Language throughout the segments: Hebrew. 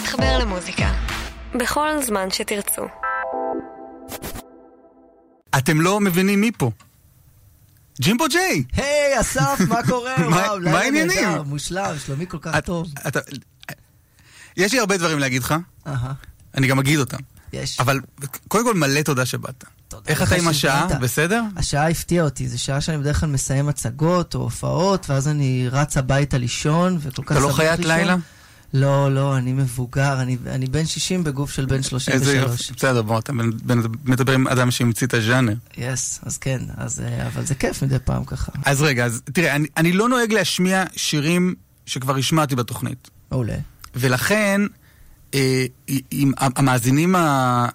להתחבר למוזיקה. בכל זמן שתרצו. אתם לא מבינים מי פה. ג'ימבו ג'יי! היי, אסף, מה קורה? מה- וואו, מה העניינים? מושלם, שלומי כל כך טוב. יש לי הרבה דברים להגיד לך, אני גם אגיד אותם. יש. אבל קודם כל מלא תודה שבאת. תודה איך אתה עם השעה? בסדר? השעה הפתיעה אותי, זו שעה שאני בדרך כלל מסיים הצגות או הופעות, ואז אני רץ הביתה לישון, וכל כך אתה לא שמח חיית לישון. לילה? לא, לא, אני מבוגר, אני, אני בן 60 בגוף של בן איזה 33. יופי. בסדר, בוא, אתה מדבר עם אדם שהמציא את הז'אנר. יס, אז כן, אז, אה, אבל זה כיף מדי פעם ככה. אז רגע, אז תראה, אני- אני לא נוהג להשמיע שירים שכבר השמעתי בתוכנית. מעולה. ולכן, אה, עם המאזינים, ה...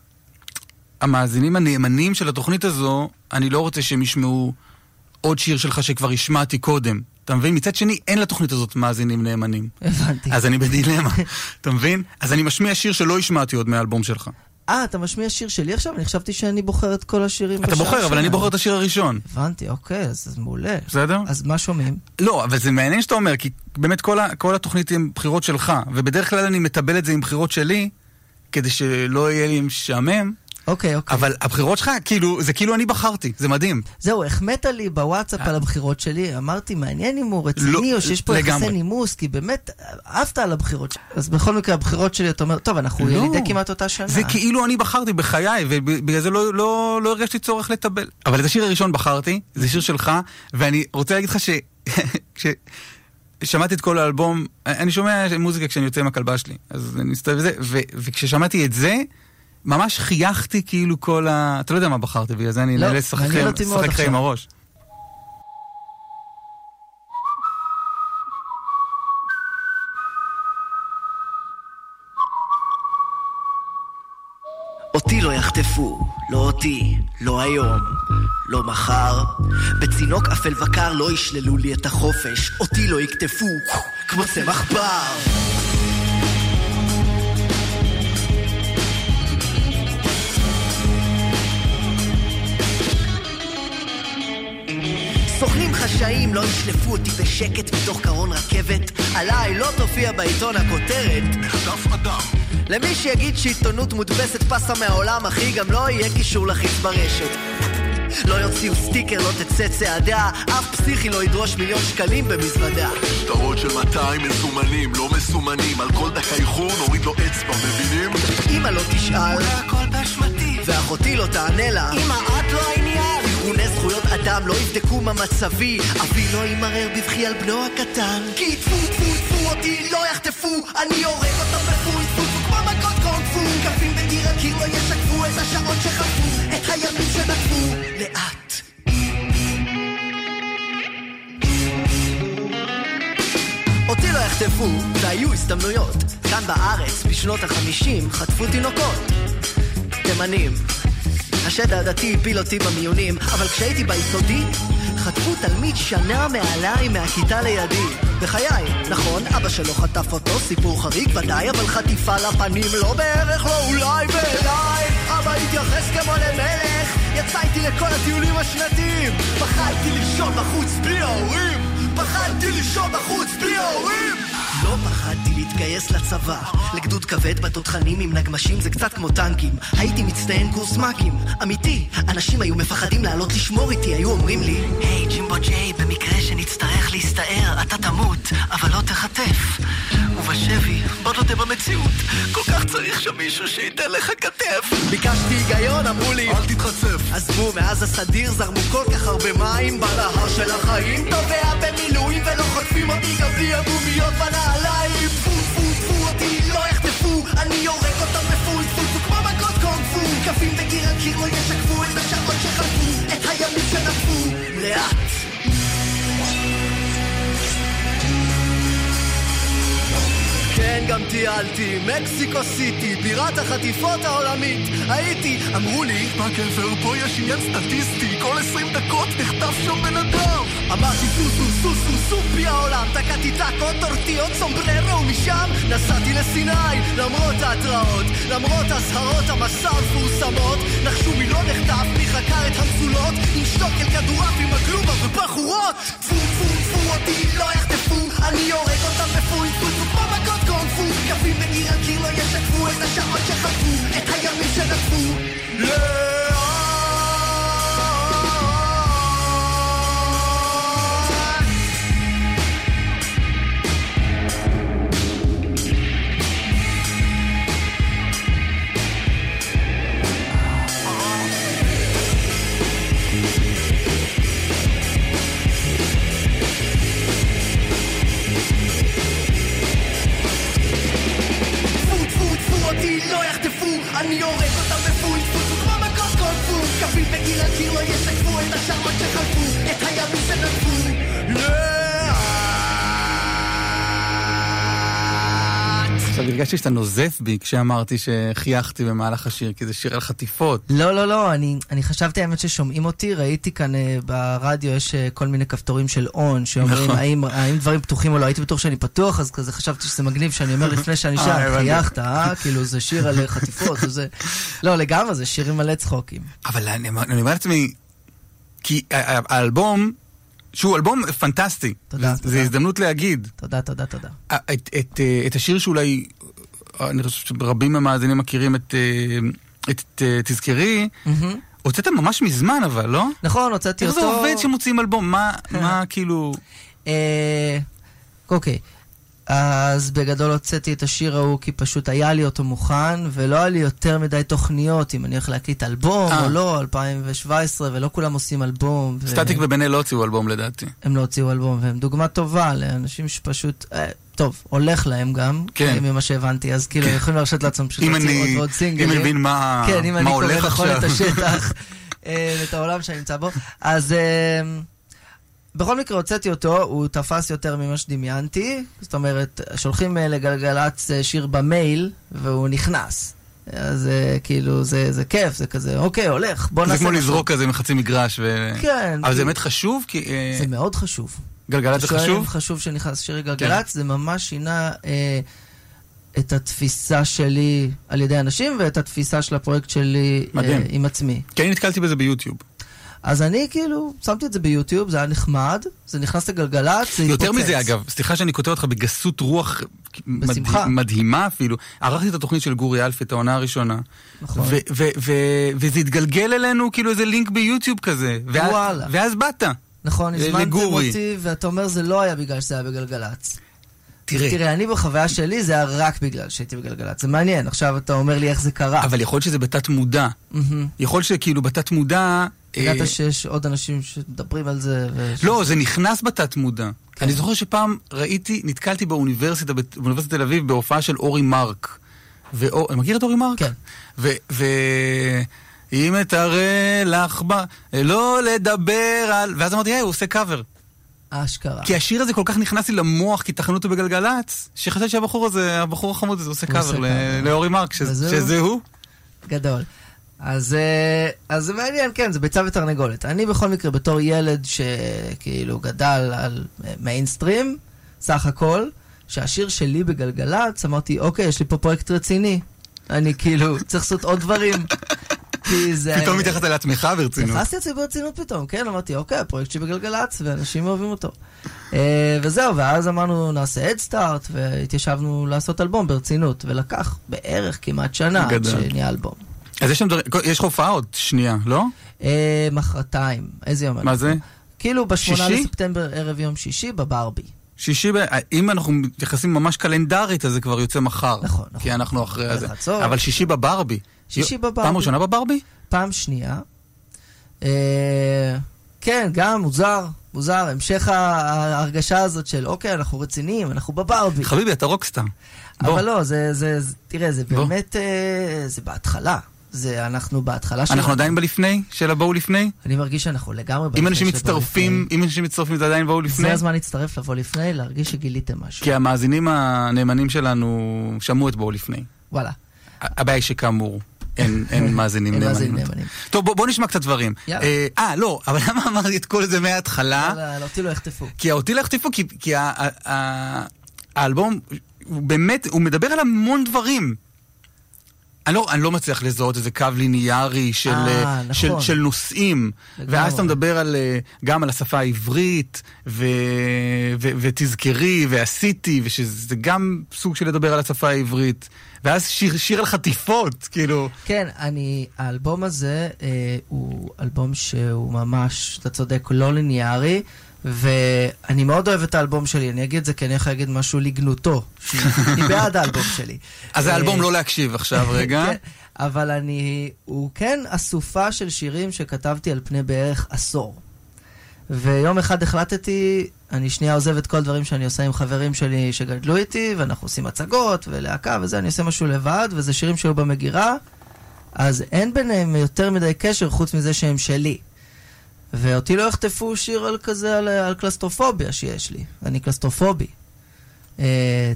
המאזינים הנאמנים של התוכנית הזו, אני לא רוצה שהם ישמעו עוד שיר שלך שכבר השמעתי קודם. אתה מבין? מצד שני, אין לתוכנית הזאת מאזינים נאמנים. הבנתי. אז אני בדילמה, אתה מבין? אז אני משמיע שיר שלא השמעתי עוד מהאלבום שלך. אה, אתה משמיע שיר שלי עכשיו? אני חשבתי שאני בוחר את כל השירים אתה בשעה בוחר, אבל אני. בוחר את השיר הראשון, הבנתי, אוקיי, אז, אז מעולה. בסדר? אז מה שומעים? לא, אבל זה מעניין שאתה אומר, כי באמת כל, ה, כל התוכנית היא עם בחירות שלך, ובדרך כלל אני מטבל את זה עם בחירות שלי, כדי שלא יהיה לי משעמם, אוקיי, אוקיי. אבל הבחירות שלך, כאילו, זה כאילו אני בחרתי, זה מדהים. זהו, החמאת לי בוואטסאפ על הבחירות שלי, אמרתי, מעניין אם הוא לא, רציני או שיש פה יחסי. נימוס, כי באמת, עפת על הבחירות שלי. אז בכל מקרה, הבחירות שלי, אתה אומר, טוב, אנחנו לא. ילידי כמעט אותה שנה. זה כאילו אני בחרתי בחיי, ובגלל זה לא, לא, לא הרגשתי צורך לטבל. אבל את השיר הראשון בחרתי, זה שיר שלך, ואני רוצה להגיד לך ש... כששמעתי את כל האלבום, אני שומע מוזיקה כשאני יוצא עם הכלבה שלי, אז אני מסתובב בזה, וכששמעתי את זה, ממש חייכתי כאילו כל ה... אתה לא יודע מה בחרתי, בגלל זה אני לא, נהנה לשחק לך- עכשיו. עם הראש. אותי לא יחטפו, לא אותי, לא היום, לא מחר. בצינוק אפל וקר לא ישללו לי את החופש, אותי לא יקטפו, כמו צמח בר. סוכנים חשאיים לא ישלפו אותי בשקט מתוך קרון רכבת. עליי לא תופיע בעיתון הכותרת. דף אדם. למי שיגיד שעיתונות מודפסת פסה מהעולם אחי גם לא יהיה קישור לחיץ ברשת. לא יוציאו סטיקר, לא תצא צעדה. אף פסיכי לא ידרוש מיליון שקלים במזוודה. שטרות של 200 מזומנים, לא מסומנים. על כל דקה איחור נוריד לו אצבע, מבינים? אמא לא תשאל אולי הכל באשמתי. ואחותי לא תענה לה. אמא את לא העניין ארגוני זכויות אדם לא יבדקו מה מצבי. אבי לא ימרר בבכי על בנו הקטן. כי טפו טפו טפו אותי לא יחטפו. אני הורג אותם בפוי טפו כמו מכות קונג פו. קפים בקיר הקיר לא ישקפו את השעות שחלפו את הימים שנקפו לאט. אותי לא יחטפו, והיו הזדמנויות. כאן בארץ, בשנות החמישים, חטפו תינוקות. תימנים. השד העדתי הפיל אותי במיונים, אבל כשהייתי ביסודי, חטפו תלמיד שנה מעליי מהכיתה לידי. בחיי, נכון, אבא שלו חטף אותו, סיפור חריג ודאי, אבל חטיפה לפנים לא בערך, לא אולי ואליי. אבא התייחס כמו למלך, יצא איתי לכל הטיולים השנתיים. פחדתי לישון בחוץ בלי ההורים, פחדתי לישון בחוץ בלי ההורים. לא פחדתי להתגייס לצבא. לגדוד כבד בתותחנים עם נגמשים זה קצת כמו טנקים. הייתי מצטיין קורס מ"כים. אמיתי אנשים היו מפחדים לעלות לשמור איתי היו אומרים לי היי ג'ימבו ג'יי במקרה שנצטרך להסתער אתה תמות אבל לא תחטף. ובשבי בוא נודה במציאות כל כך צריך שם מישהו שייתן לך כתף. ביקשתי היגיון אמרו לי אל תתחצף עזבו, מאז הסדיר זרמו כל כך הרבה מים בנהר של החיים טובע במילואים ולא חוטפים אותי גם בלי הגומיות בנעליים טפו טפו טפו אותי לא יחטפו. אני הורג אותם בפוי טפו טפו כמו מכות קונג פו. קפים בקיר הקיר לא ישקפו את השעות שחלפו את הימים שנפו לאט כן, גם טיילתי, מקסיקו סיטי, בירת החטיפות העולמית. הייתי, אמרו לי, מה גבר, פה יש עניין סטטיסטי. כל 20 דקות נחטף שם בן אדם. אמרתי סוסו סוסו סופי העולם. תקעתי טאקות, טורטיות, סומבררו ומשם נסעתי לסיני. למרות ההתראות, למרות אזהרות המסע המפורסמות נחשו מי לא נחטף, מי חקר את המצולות עם שטוקל כדורעף עם הגלובה ובחורות. טפו טפו טפו אותי לא יחטפו אני הורג אותם בפוי מכות קונג פו, קווים בין עיר על קיר לא ישקפו את השעות שחטפו. לא יחטפו, אני הורג אותם בפוי תפוסו כמו מכות קונפו קווים בקיר על קיר לא ישקפו את השרמות שחלפו. את הימים שנדפו עכשיו הרגשתי שאתה נוזף בי כשאמרתי שחייכתי במהלך השיר, כי זה שיר על חטיפות. לא, לא, לא, אני, אני חשבתי האמת ששומעים אותי, ראיתי כאן אה, ברדיו, יש אה, כל מיני כפתורים של און, שאומרים נכון. האם, האם דברים פתוחים או לא, הייתי בטוח שאני פתוח, אז כזה חשבתי שזה מגניב שאני אומר לפני שאני אה, שר, הבנתי. חייכת, אה? כאילו זה שיר על חטיפות, זה... לא, לגמרי, זה שיר עם מלא צחוקים. אבל אני, אני אומר לעצמי, כי האלבום, שהוא אלבום פנטסטי, תודה, זו תודה. הזדמנות להגיד, תודה, תודה, תודה. את, את, אה, את השיר שאולי, אני חושב שרבים מהמאזינים מכירים את, אה, את, אה, תזכרי, מהמם. הוצאת ממש מזמן אבל, לא? נכון, הוצאתי איך אותו... זה עובד שמוציאים אלבום? מה, מה כאילו... אה, אוקיי. אז בגדול הוצאתי את השיר ההוא כי פשוט היה לי אותו מוכן, ולא היה לי יותר מדי תוכניות אם אני הולך להקליט אלבום אה. או לא, 2017, ולא כולם עושים אלבום. ו- סטטיק ובן אל לא הוציאו אלבום לדעתי. הם לא הוציאו אלבום, והם דוגמה טובה לאנשים שפשוט, אה, טוב, הולך להם גם, כן. אה, ממה שהבנתי, אז כאילו, הם יכולים להרשות לעצמם פשוט להוציא עוד ועוד סינגלים. אם אני מבין מה כן, אם מה אני קורא הולך נכון את עכשיו. השטח, אה, את העולם שאני נמצא בו. אז אה, בכל מקרה הוצאתי אותו, הוא תפס יותר ממה שדמיינתי. זאת אומרת, שולחים אה, לגלגלצ אה, שיר במייל, והוא נכנס. אז אה, כאילו, זה זה כיף, זה כזה, אוקיי, הולך, בוא זה נעשה כמו משהו. לזרוק כזה מחצי מגרש. ו- כן. אבל זה כי- באמת חשוב? כי זה מאוד חשוב. גלגלצ זה חשוב? כן. חשוב שנכנס שיר גלגלצ, זה ממש שינה אה, את התפיסה שלי על ידי אנשים ואת התפיסה של הפרויקט שלי אה. עם עצמי. כי אני נתקלתי בזה ביוטיוב. אז אני כאילו, שמתי את זה ביוטיוב, זה היה נחמד, זה נכנס לגלגלצ, זה יותר התפוצץ. מזה אגב, סליחה שאני כותב אותך בגסות רוח בשמחה. מדהימה אפילו. ערכתי את התוכנית של גורי אלפי, את העונה הראשונה. נכון. וזה התגלגל אלינו כאילו איזה לינק ביוטיוב כזה. וואלה. ואז באת. נכון, הזמנתם. אותי, ואתה אומר זה לא היה בגלל שזה היה בגלגלצ. תראה, תראה, אני בחוויה שלי זה היה רק בגלל שהייתי בגלגלצ. זה מעניין, עכשיו אתה אומר לי איך זה קרה. אבל יכול להיות שזה בתת מודע. מהמם. יכול להיות שכאילו בתת מודע... אה, ידעת שיש עוד אנשים שמדברים על זה? לא, זה נכנס בתת מודע. כן. אני זוכר שפעם ראיתי, נתקלתי באוניברסיטה, באוניברסיטת תל אביב, בהופעה של אורי מרק. ואו- מכיר את אורי מרק? כן. ו... ו... אם אתראה לך ב... לא לדבר על... ואז אמרתי, היי, הוא עושה קאבר. אשכרה. כי השיר הזה כל כך נכנס לי למוח, כי תחנו אותו בגלגלצ, שחשבתי שהבחור הזה, הבחור החמוד הזה עושה קאבר. לאורי מרק. שזה הוא. גדול. אז, אה, אז זה מעניין, כן, זה ביצה ותרנגולת. אני בכל מקרה, בתור ילד שכאילו גדל על אה, מיינסטרים, סך הכל, שהשיר שלי בגלגלצ, אמרתי, אוקיי, יש לי פה פרויקט רציני. אני כאילו, צריך לעשות עוד דברים. כי זה... פתאום מתייחסת לעצמך ברצינות. התייחסתי לזה ברצינות פתאום, כן, אמרתי, אוקיי, הפרויקט שלי בגלגלצ, ואנשים אוהבים אותו. אה, וזהו, ואז אמרנו, נעשה אדסטארט, והתיישבנו לעשות אלבום ברצינות, ולקח בערך כמעט שנה עד. שנהיה אלבום. אז יש שם דברים, יש הופעה עוד שנייה, לא? אה, מחרתיים, איזה יום? מה? זה? כאילו בשמונה? לספטמבר, ערב יום שישי, בברבי. שישי, ב... אם אנחנו מתייחסים ממש קלנדרית, אז זה כבר יוצא מחר. נכון, נכון. כי אנחנו אחרי זה. בחצות. אבל שישי בברבי. שישי בברבי. פעם ראשונה בברבי? פעם שנייה. אה, כן, גם מוזר, מוזר, המשך ההרגשה הזאת של, אוקיי, אנחנו רציניים, אנחנו בברבי. חביבי, אתה רוקסטאר. אבל לא, זה, זה, תראה, זה. באמת, אה, זה בהתחלה. זה, אנחנו בהתחלה שלנו. אנחנו עדיין בלפני? של הבואו לפני? אני מרגיש שאנחנו לגמרי אם בלפני אנשים של בוא מצטרפים. אם אנשים מצטרפים זה עדיין בואו לפני? זה הזמן להצטרף, לבוא לפני, להרגיש שגיליתם משהו. כי המאזינים הנאמנים שלנו שמעו את בואו לפני. וואלה. הבעיה היא שכאמור, אין, אין מאזינים נאמנים. טוב, בוא, בוא נשמע קצת דברים. אה, אה, לא, אבל למה אמרתי את כל זה מההתחלה? יאללה, לא, אותי לא יחטפו. כי אותי לא יחטיפו, כי, האלבום, הוא באמת, הוא מדבר על המון דברים. אני לא, אני לא מצליח לזהות איזה קו ליניארי של, אה, אה, נכון. של, של נושאים. לגמרי. ואז אתה מדבר על, אה, גם על השפה העברית, ו, ו, ותזכרי, ועשיתי, ושזה גם סוג של לדבר על השפה העברית. ואז שיר, שיר על חטיפות, כאילו. כן, אני, האלבום הזה אה, הוא אלבום שהוא ממש, אתה צודק, לא ליניארי, ואני מאוד אוהב את האלבום שלי, אני אגיד את זה כי אני יכול להגיד משהו לגנותו, שאני בעד האלבום שלי. אז אה, האלבום לא להקשיב עכשיו רגע. כן, אבל אני, הוא כן אסופה של שירים שכתבתי על פני בערך עשור. ויום אחד החלטתי, אני שנייה עוזב את כל הדברים שאני עושה עם חברים שלי שגדלו איתי, ואנחנו עושים הצגות ולהקה וזה, אני עושה משהו לבד, וזה שירים שהיו במגירה, אז אין ביניהם יותר מדי קשר חוץ מזה שהם שלי. ואותי לא יחטפו שיר על כזה, על, על קלסטרופוביה שיש לי. אני קלסטרופובי. Uh,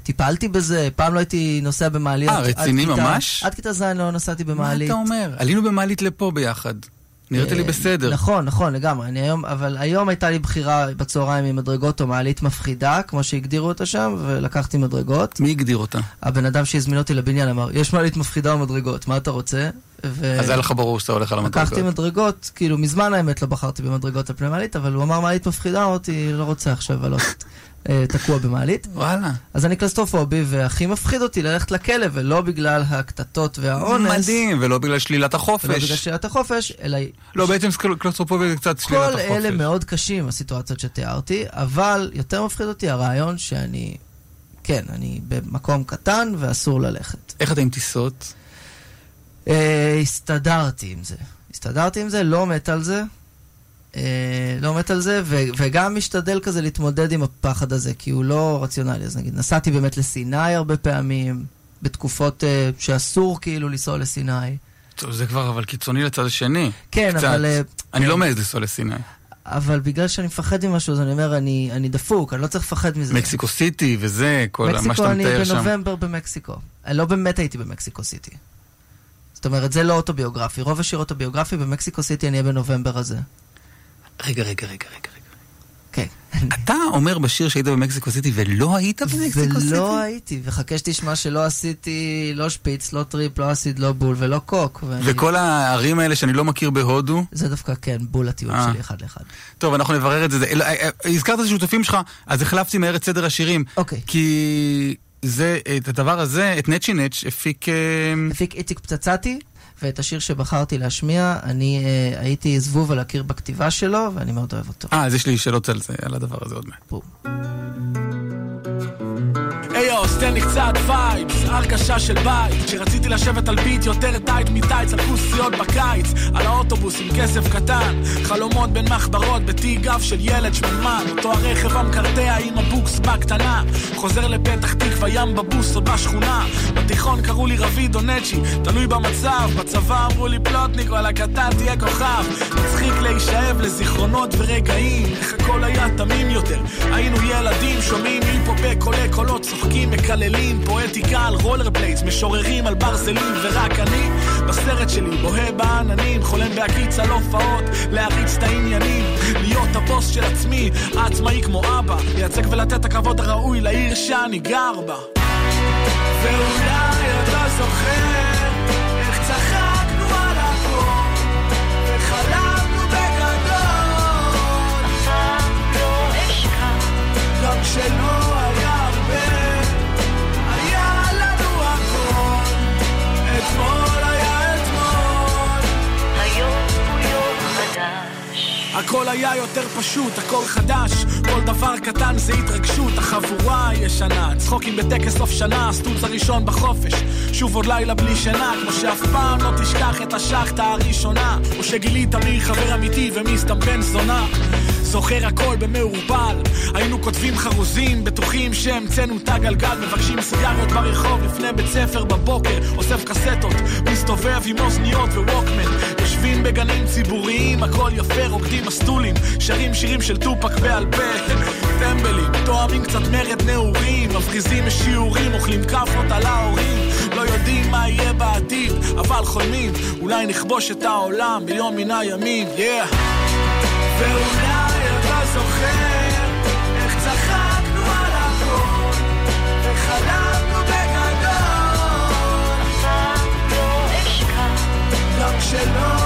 טיפלתי בזה, פעם לא הייתי נוסע במעליות. אה, עד רציני כיתה- ממש? עד כיתה ז' לא נסעתי מה במעלית. אתה אומר? עלינו במעלית לפה ביחד. נראית לי אה, בסדר. נכון, נכון, לגמרי. אני היום, אבל היום הייתה לי בחירה בצהריים עם מדרגות או מעלית מפחידה, כמו שהגדירו אותה שם, ולקחתי מדרגות. מי הגדיר אותה? הבן אדם שהזמין אותי לבניין אמר, יש מעלית מפחידה או מדרגות, מה אתה רוצה? ו... אז היה לך ברור שאתה הולך על המדרגות. לקחתי מדרגות, כאילו מזמן האמת לא בחרתי במדרגות על פני מעלית, אבל הוא אמר מעלית מפחידה, אמרתי, לא רוצה עכשיו לעלות תקוע במעלית. וואלה. אז אני קלסטרופובי, והכי מפחיד אותי ללכת לכלא, ולא בגלל הקטטות והאונס. מדהים, ולא בגלל שלילת ולא בגלל החופש. שאלת החופש, אלא לא, בעצם קלוסטרופוביה זה קצת שלילת כל החופש. אלה מאוד קשים, הסיטואציות שתיארתי, אבל יותר מפחיד אותי הרעיון שאני, כן, אני במקום קטן ואסור ללכת. איך אתה עם טיסות? אה, הסתדרתי עם זה. הסתדרתי עם זה, לא מת על זה. אה, לא מת על זה, ו- וגם משתדל כזה להתמודד עם הפחד הזה, כי הוא לא רציונלי. אז נגיד, נסעתי באמת לסיני הרבה פעמים, בתקופות אה, שאסור כאילו לנסוע לסיני. טוב, זה כבר אבל קיצוני לצד השני. כן, קצת. אבל... אה, אני לא מעז לנסוע לסיני. אבל בגלל שאני מפחד ממשהו, אז אני אומר, אני, אני דפוק, אני לא צריך לפחד מזה. מקסיקו סיטי וזה, כל מה מקסיקו שאתה אני מתאר שם. בנובמבר במקסיקו. אני לא באמת הייתי במקסיקו סיטי. זאת אומרת, זה לא אוטוביוגרפי. רוב השיר אוטוביוגרפי, במקסיקו סיטי אני אהיה בנובמבר הזה. רגע, רגע, רגע, רגע. כן. אתה אומר בשיר שהיית במקסיקו סיטי ולא היית במקסיקו סיטי? ולא הייתי, וחכה שתשמע שלא עשיתי לא שפיץ, לא טריפ, לא אסיד, לא בול ולא קוק. ואני- וכל הערים האלה שאני לא מכיר בהודו? זה דווקא כן, בול הטיול אה. שלי אחד לאחד. טוב, אנחנו נברר את זה. אה, אה, הזכרת את השותפים שלך, אז החלפתי מהר את סדר השירים. אוקיי. כי זה, את הדבר הזה, את נצ'י נץ' הפיק... הפיק איציק פצצתי, ואת השיר שבחרתי להשמיע, אני אה, הייתי זבוב על הקיר בכתיבה שלו, ואני מאוד אוהב אותו. אה, אז יש לי שאלות על זה, על הדבר הזה עוד מעט. בום. היי יו, תן לי קצת vibes, הרגשה של בית שרציתי לשבת על ביט יותר tight מטייץ על כוסיות בקיץ. על האוטובוס עם כסף קטן חלומות בין מחברות בתיק גב של ילד שמנמן אותו הרכב המקרטע עם הבוקס בקטנה. חוזר לפתח תקווה ים בבוס או בשכונה. בתיכון קראו לי רביד או נצ'י תלוי במצב. בצבא אמרו לי פלוטניק וואלה קטן תהיה כוכב. מצחיק להישאב לזיכרונות ורגעים איך הכל היה תמים יותר. היינו ילדים שומעים היפ-הופ קולי קולות צוחקים מקללים פואטיקה על רולר פלייטס משוררים על ברזלים ורק אני בסרט שלי בוהה בעננים חולם בהקיץ על הופעות להריץ את העניינים להיות הבוס של עצמי עצמאי כמו אבא לייצג ולתת את הכבוד הראוי לעיר שאני גר בה. ואולי אתה זוכר איך הכל היה יותר פשוט, הכל חדש כל דבר קטן זה התרגשות, החבורה הישנה צחוקים בטקס סוף שנה, הסטוץ הראשון בחופש שוב עוד לילה בלי שינה כמו שאף פעם לא תשכח את השחטה הראשונה או שגילית מי חבר אמיתי ומי סתם בן זונה. זוכר הכל במעורפל היינו כותבים חרוזים בטוחים שהמצאנו את הגלגל מבקשים סיגריות ברחוב לפני בית ספר בבוקר אוסף קסטות מסתובב עם אוזניות וווקמן יושבים בגנים ציבוריים הכל יפה רוקדים מסטולים שרים שירים של טופק בעל פה. טמבלים תואמים קצת מרד נעורים מפגיזים משיעורים אוכלים כאפות על ההורים. לא יודעים מה יהיה בעתיד אבל חולמים אולי נכבוש את העולם ביום מן הימים yeah. ואולי אתה זוכר איך צחקנו על הכל וחלמנו בגדול. גם כשלא היה הרבה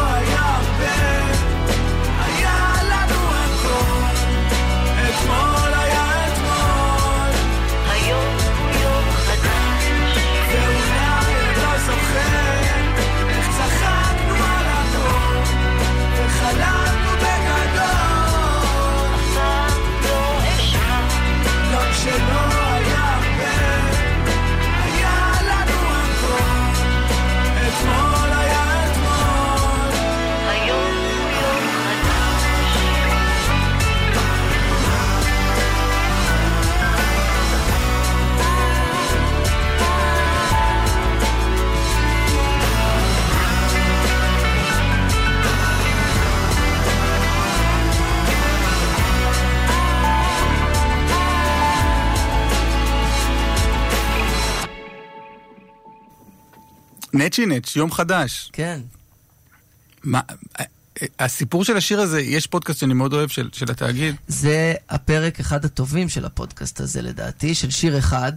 נצ'י נץ', יום חדש. כן. מה, הסיפור של השיר הזה, יש פודקאסט שאני מאוד אוהב של, של התאגיד. זה הפרק אחד הטובים של הפודקאסט הזה לדעתי, של שיר אחד.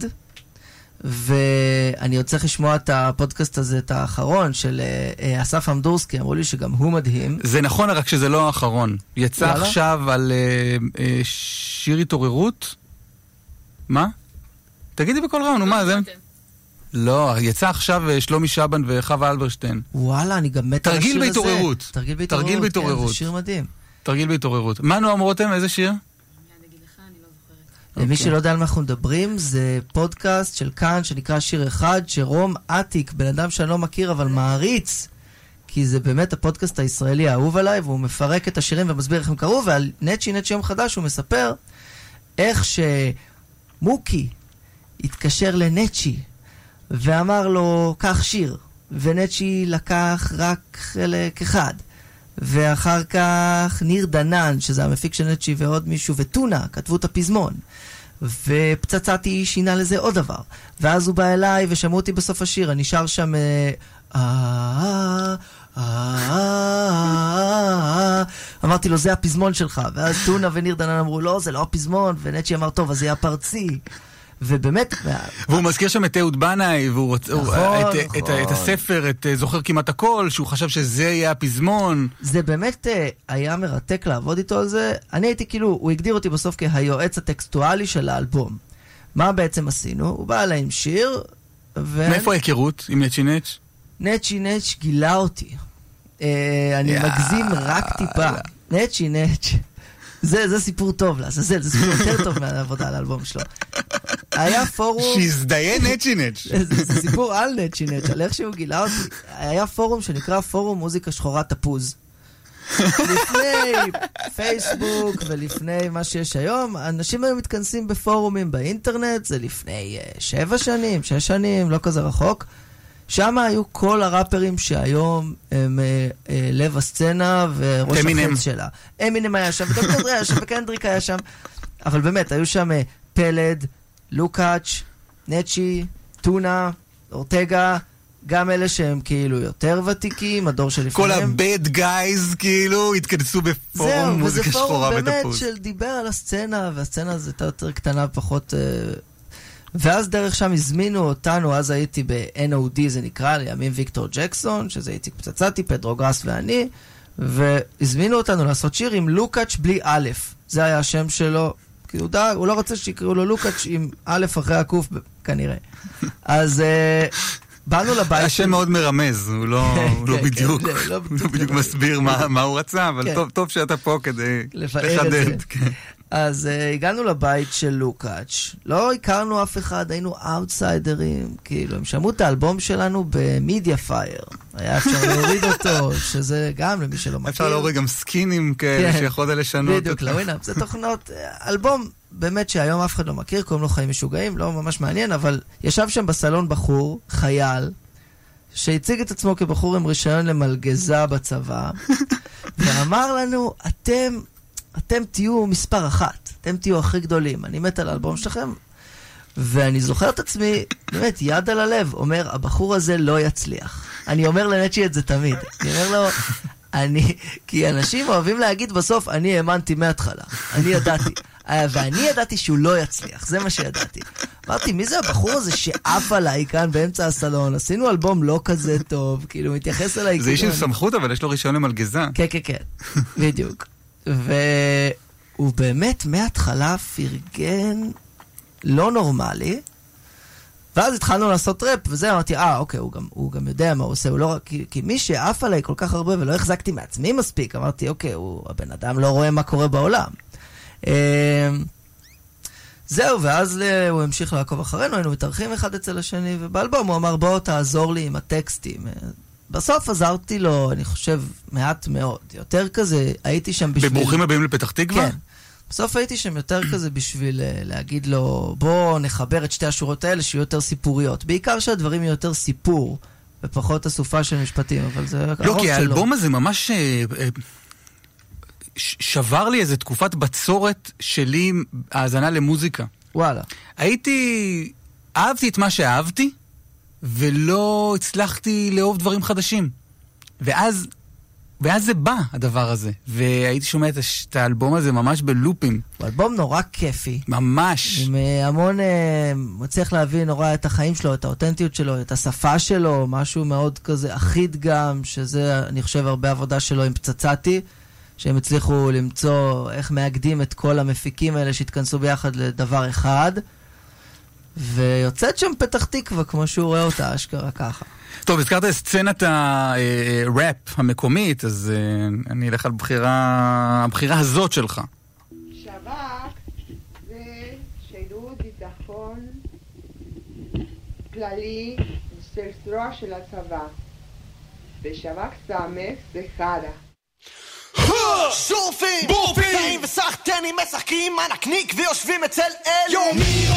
ואני עוד צריך לשמוע את הפודקאסט הזה, את האחרון, של אה, אה, אסף אמדורסקי, אמרו לי שגם הוא מדהים. זה נכון, רק שזה לא האחרון. יצא יאללה. עכשיו על אה, אה, שיר התעוררות? מה? תגידי בקול רם, נו מה, זה... לא, יצא עכשיו אה, שלומי שבן וחווה אלברשטיין. וואלה, אני גם מת על תרגיל השיר הזה. בהתעוררות. תרגיל בהתעוררות. תרגיל כן, בהתעוררות. זה שיר מדהים. תרגיל בהתעוררות. מה נועם רותם, איזה שיר? למי אוקיי. שלא יודע על מה אנחנו מדברים, זה פודקאסט של כאן שנקרא שיר אחד, שרום אטיק, בן אדם שאני לא מכיר אבל מעריץ, כי זה באמת הפודקאסט הישראלי האהוב עליי, והוא מפרק את השירים ומסביר איך הם קרו, ועל נצ'י נצ'י יום חדש הוא מספר איך שמוקי התקשר לנצ'י ואמר לו, קח שיר, ונצ'י לקח רק חלק אחד. ואחר כך ניר דנן, שזה המפיק של נצ'י ועוד מישהו, וטונה, כתבו את הפזמון. ופצצתי שינה לזה עוד דבר. ואז הוא בא אליי ושמעו אותי בסוף השיר, אני שר שם... אה, אה, אה, אמרתי לו, זה הפזמון שלך. ואז טונה וניר דנן אמרו, לא, זה לא הפזמון, ונצ'י אמר, טוב, אז זה יהיה פרצי. ובאמת, והוא מזכיר שם את אהוד בנאי, והוא נכון, את- נכון. את הספר, את אה, זוכר כמעט הכל, שהוא חשב שזה יהיה הפזמון. זה באמת אה, היה מרתק לעבוד איתו על זה. אני הייתי כאילו, הוא הגדיר אותי בסוף כהיועץ הטקסטואלי של האלבום. מה בעצם עשינו? הוא בא אליי עם שיר, ו... מאיפה ההיכרות עם נצ'י נץ'? נצ'י נץ' גילה אותי. אה, אני. מגזים רק טיפה. נצ'י נץ'. זה, זה סיפור טוב לעזאזל, זה סיפור יותר טוב מהעבודה על האלבום שלו. היה פורום... שיזדיין נצ'י נץ'. זה, סיפור על נצ'י נץ', על איך שהוא גילה אותי. היה פורום שנקרא פורום מוזיקה שחורה תפוז. לפני פייסבוק ולפני מה שיש היום, אנשים היו מתכנסים בפורומים באינטרנט, זה לפני uh, שבע שנים, שש שנים, לא כזה רחוק. שם היו כל הראפרים שהיום הם uh, uh, לב הסצנה וראש. החץ שלה. אמינם היה שם, ודוקטור היה שם, וקנדריק היה שם. אבל באמת, היו שם פלד, לוקאץ', נצ'י, טונה, אורטגה, גם אלה שהם כאילו יותר ותיקים, הדור כל שלפניהם. ה-bad guys כאילו התכנסו בפורום זהו, וזה מוזיקה פורום שחורה באמת ותפוז. של דיבר על הסצנה, והסצנה הזו הייתה יותר קטנה, פחות... אה, ואז דרך שם הזמינו אותנו, אז הייתי ב-NOD, זה נקרא, לימים ויקטור ג'קסון, שזה איציק פצצתי, פדרו גראס ואני, והזמינו אותנו לעשות שיר עם לוקאץ' בלי א', זה היה השם שלו, כי הוא, דאג, הוא לא רוצה שיקראו לו לוקאץ' עם א' אחרי הקוף, כנראה. אז אה, באנו לבית... השם מאוד מרמז, הוא לא הוא לא כן, בדיוק כן, לא הוא לא בדיוק בדיוק מרמז. מסביר מה מה הוא רצה, אבל כן. טוב- טוב שאתה פה כדי. לחדד. אז אה, הגענו לבית של לוקאץ', לא הכרנו אף אחד, היינו אאוטסיידרים, כאילו, הם שמעו את האלבום שלנו ב MediaFire. היה אפשר להוריד אותו, שזה גם למי שלא מכיר. אפשר להוריד גם סקינים כאלה כן. שיכולת לשנות. בדיוק. לווינאפ, זה תוכנות, אה, אלבום באמת שהיום אף אחד לא מכיר, קוראים לו חיים משוגעים, לא ממש מעניין, אבל ישב שם בסלון בחור, חייל, שהציג את עצמו כבחור עם רישיון למלגזה בצבא, ואמר לנו, אתם, אתם תהיו מספר אחת, אתם תהיו הכי גדולים, אני מת על האלבום שלכם. ואני זוכר את עצמי, באמת, יד על הלב, אומר, הבחור הזה לא יצליח. אני אומר לנצ'י את זה תמיד. אני אומר לו, אני, כי אנשים אוהבים להגיד בסוף, אני האמנתי מההתחלה, אני ידעתי. ואני ידעתי שהוא לא יצליח, זה מה שידעתי. אמרתי, מי זה הבחור הזה שעף עליי כאן באמצע הסלון? עשינו אלבום לא כזה טוב, כאילו, מתייחס אליי זה איש עם כאילו- סמכות, אבל יש לו רישיון למלגזה. כן, כן, כן, בדיוק. והוא באמת מההתחלה פרגן לא נורמלי, ואז התחלנו לעשות ראפ, וזה אמרתי, אה, אוקיי, הוא גם, הוא גם יודע מה הוא עושה, הוא לא רק... כי, כי מי שעף עליי כל כך הרבה ולא החזקתי מעצמי מספיק, אמרתי, אוקיי, הוא, הבן אדם לא רואה מה קורה בעולם. אמ, זהו, ואז ל- הוא המשיך לעקוב אחרינו, היינו מתארחים אחד אצל השני, ובאלבום הוא אמר, בוא תעזור לי עם הטקסטים. בסוף עזרתי לו, אני חושב, מעט מאוד. יותר כזה, הייתי שם בשביל... בברוכים הבאים לפתח תקווה? כן. בסוף הייתי שם יותר כזה בשביל אה, להגיד לו, בוא נחבר את שתי השורות האלה שיהיו יותר סיפוריות. בעיקר שהדברים יהיו יותר סיפור, ופחות אסופה של משפטים, אבל זה הרוב שלו. לא, כי האלבום הזה ממש אה, אה, שבר לי איזה תקופת בצורת שלי, האזנה למוזיקה. וואלה. הייתי... אהבתי את מה שאהבתי, ולא הצלחתי לאהוב דברים חדשים. ואז, ואז זה בא, הדבר הזה. והייתי שומע את, הש- את האלבום הזה ממש בלופים. הוא אלבום נורא כיפי. ממש. עם אה, המון, אה, מצליח להבין נורא את החיים שלו, את האותנטיות שלו, את השפה שלו, משהו מאוד כזה אחיד גם, שזה, אני חושב, הרבה עבודה שלו עם פצצתי, שהם הצליחו למצוא איך מאגדים את כל המפיקים האלה שהתכנסו ביחד לדבר אחד. ויוצאת שם פתח תקווה, כמו שהוא רואה אותה, אשכרה ככה. טוב, הזכרת את סצנת הראפ המקומית, אז אה, אני אלך על בחירה, הבחירה הזאת שלך. שב"כ זה שירות ביטחון כללי של זרוע של הצבא. ושב"כ סמך זה חרא. שורפים, בורפים, וסחטנים משחקים מנקניק ויושבים אצל אלי יומירו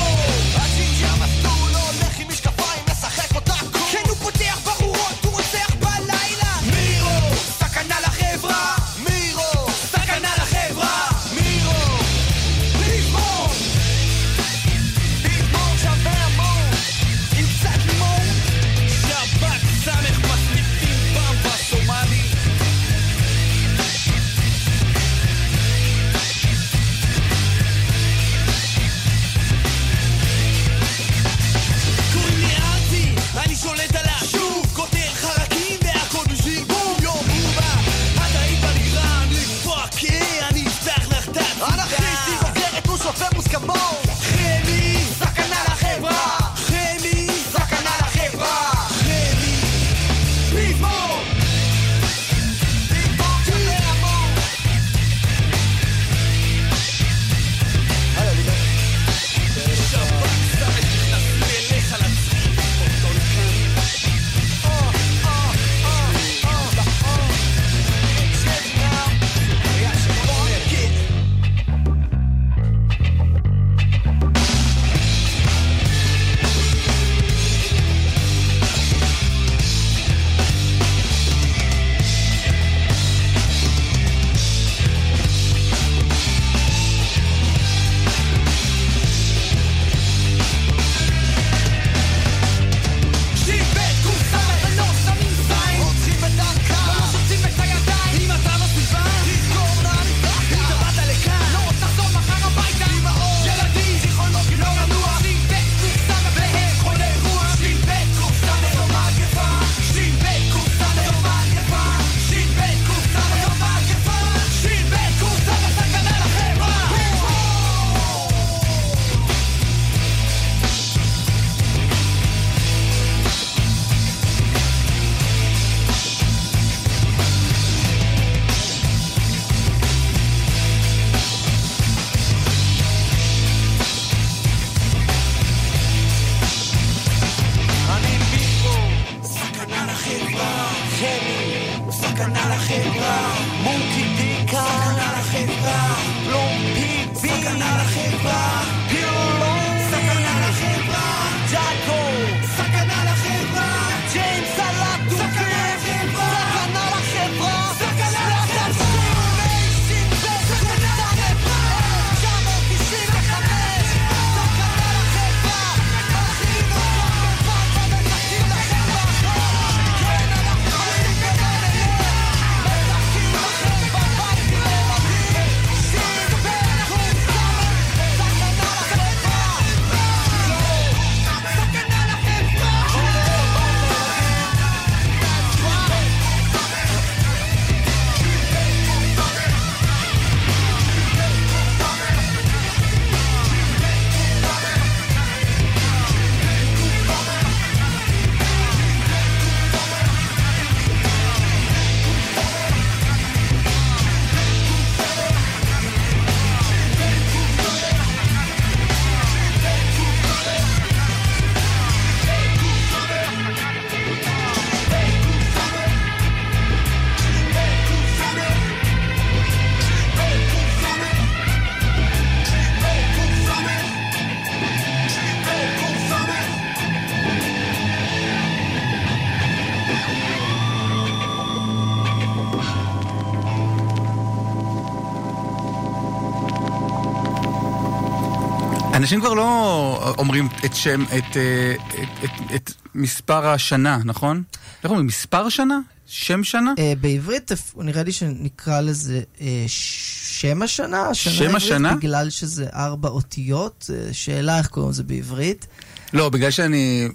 אנשים כבר לא אומרים את שם, את, אה, את, את, את מספר השנה, נכון? איך אומרים, מספר שנה? שם שנה? אה, בעברית נראה לי שנקרא לזה אה, שם השנה, שם השנה? בגלל שזה ארבע אותיות, אה, שאלה איך קוראים לזה בעברית, לא, בגלל שאני...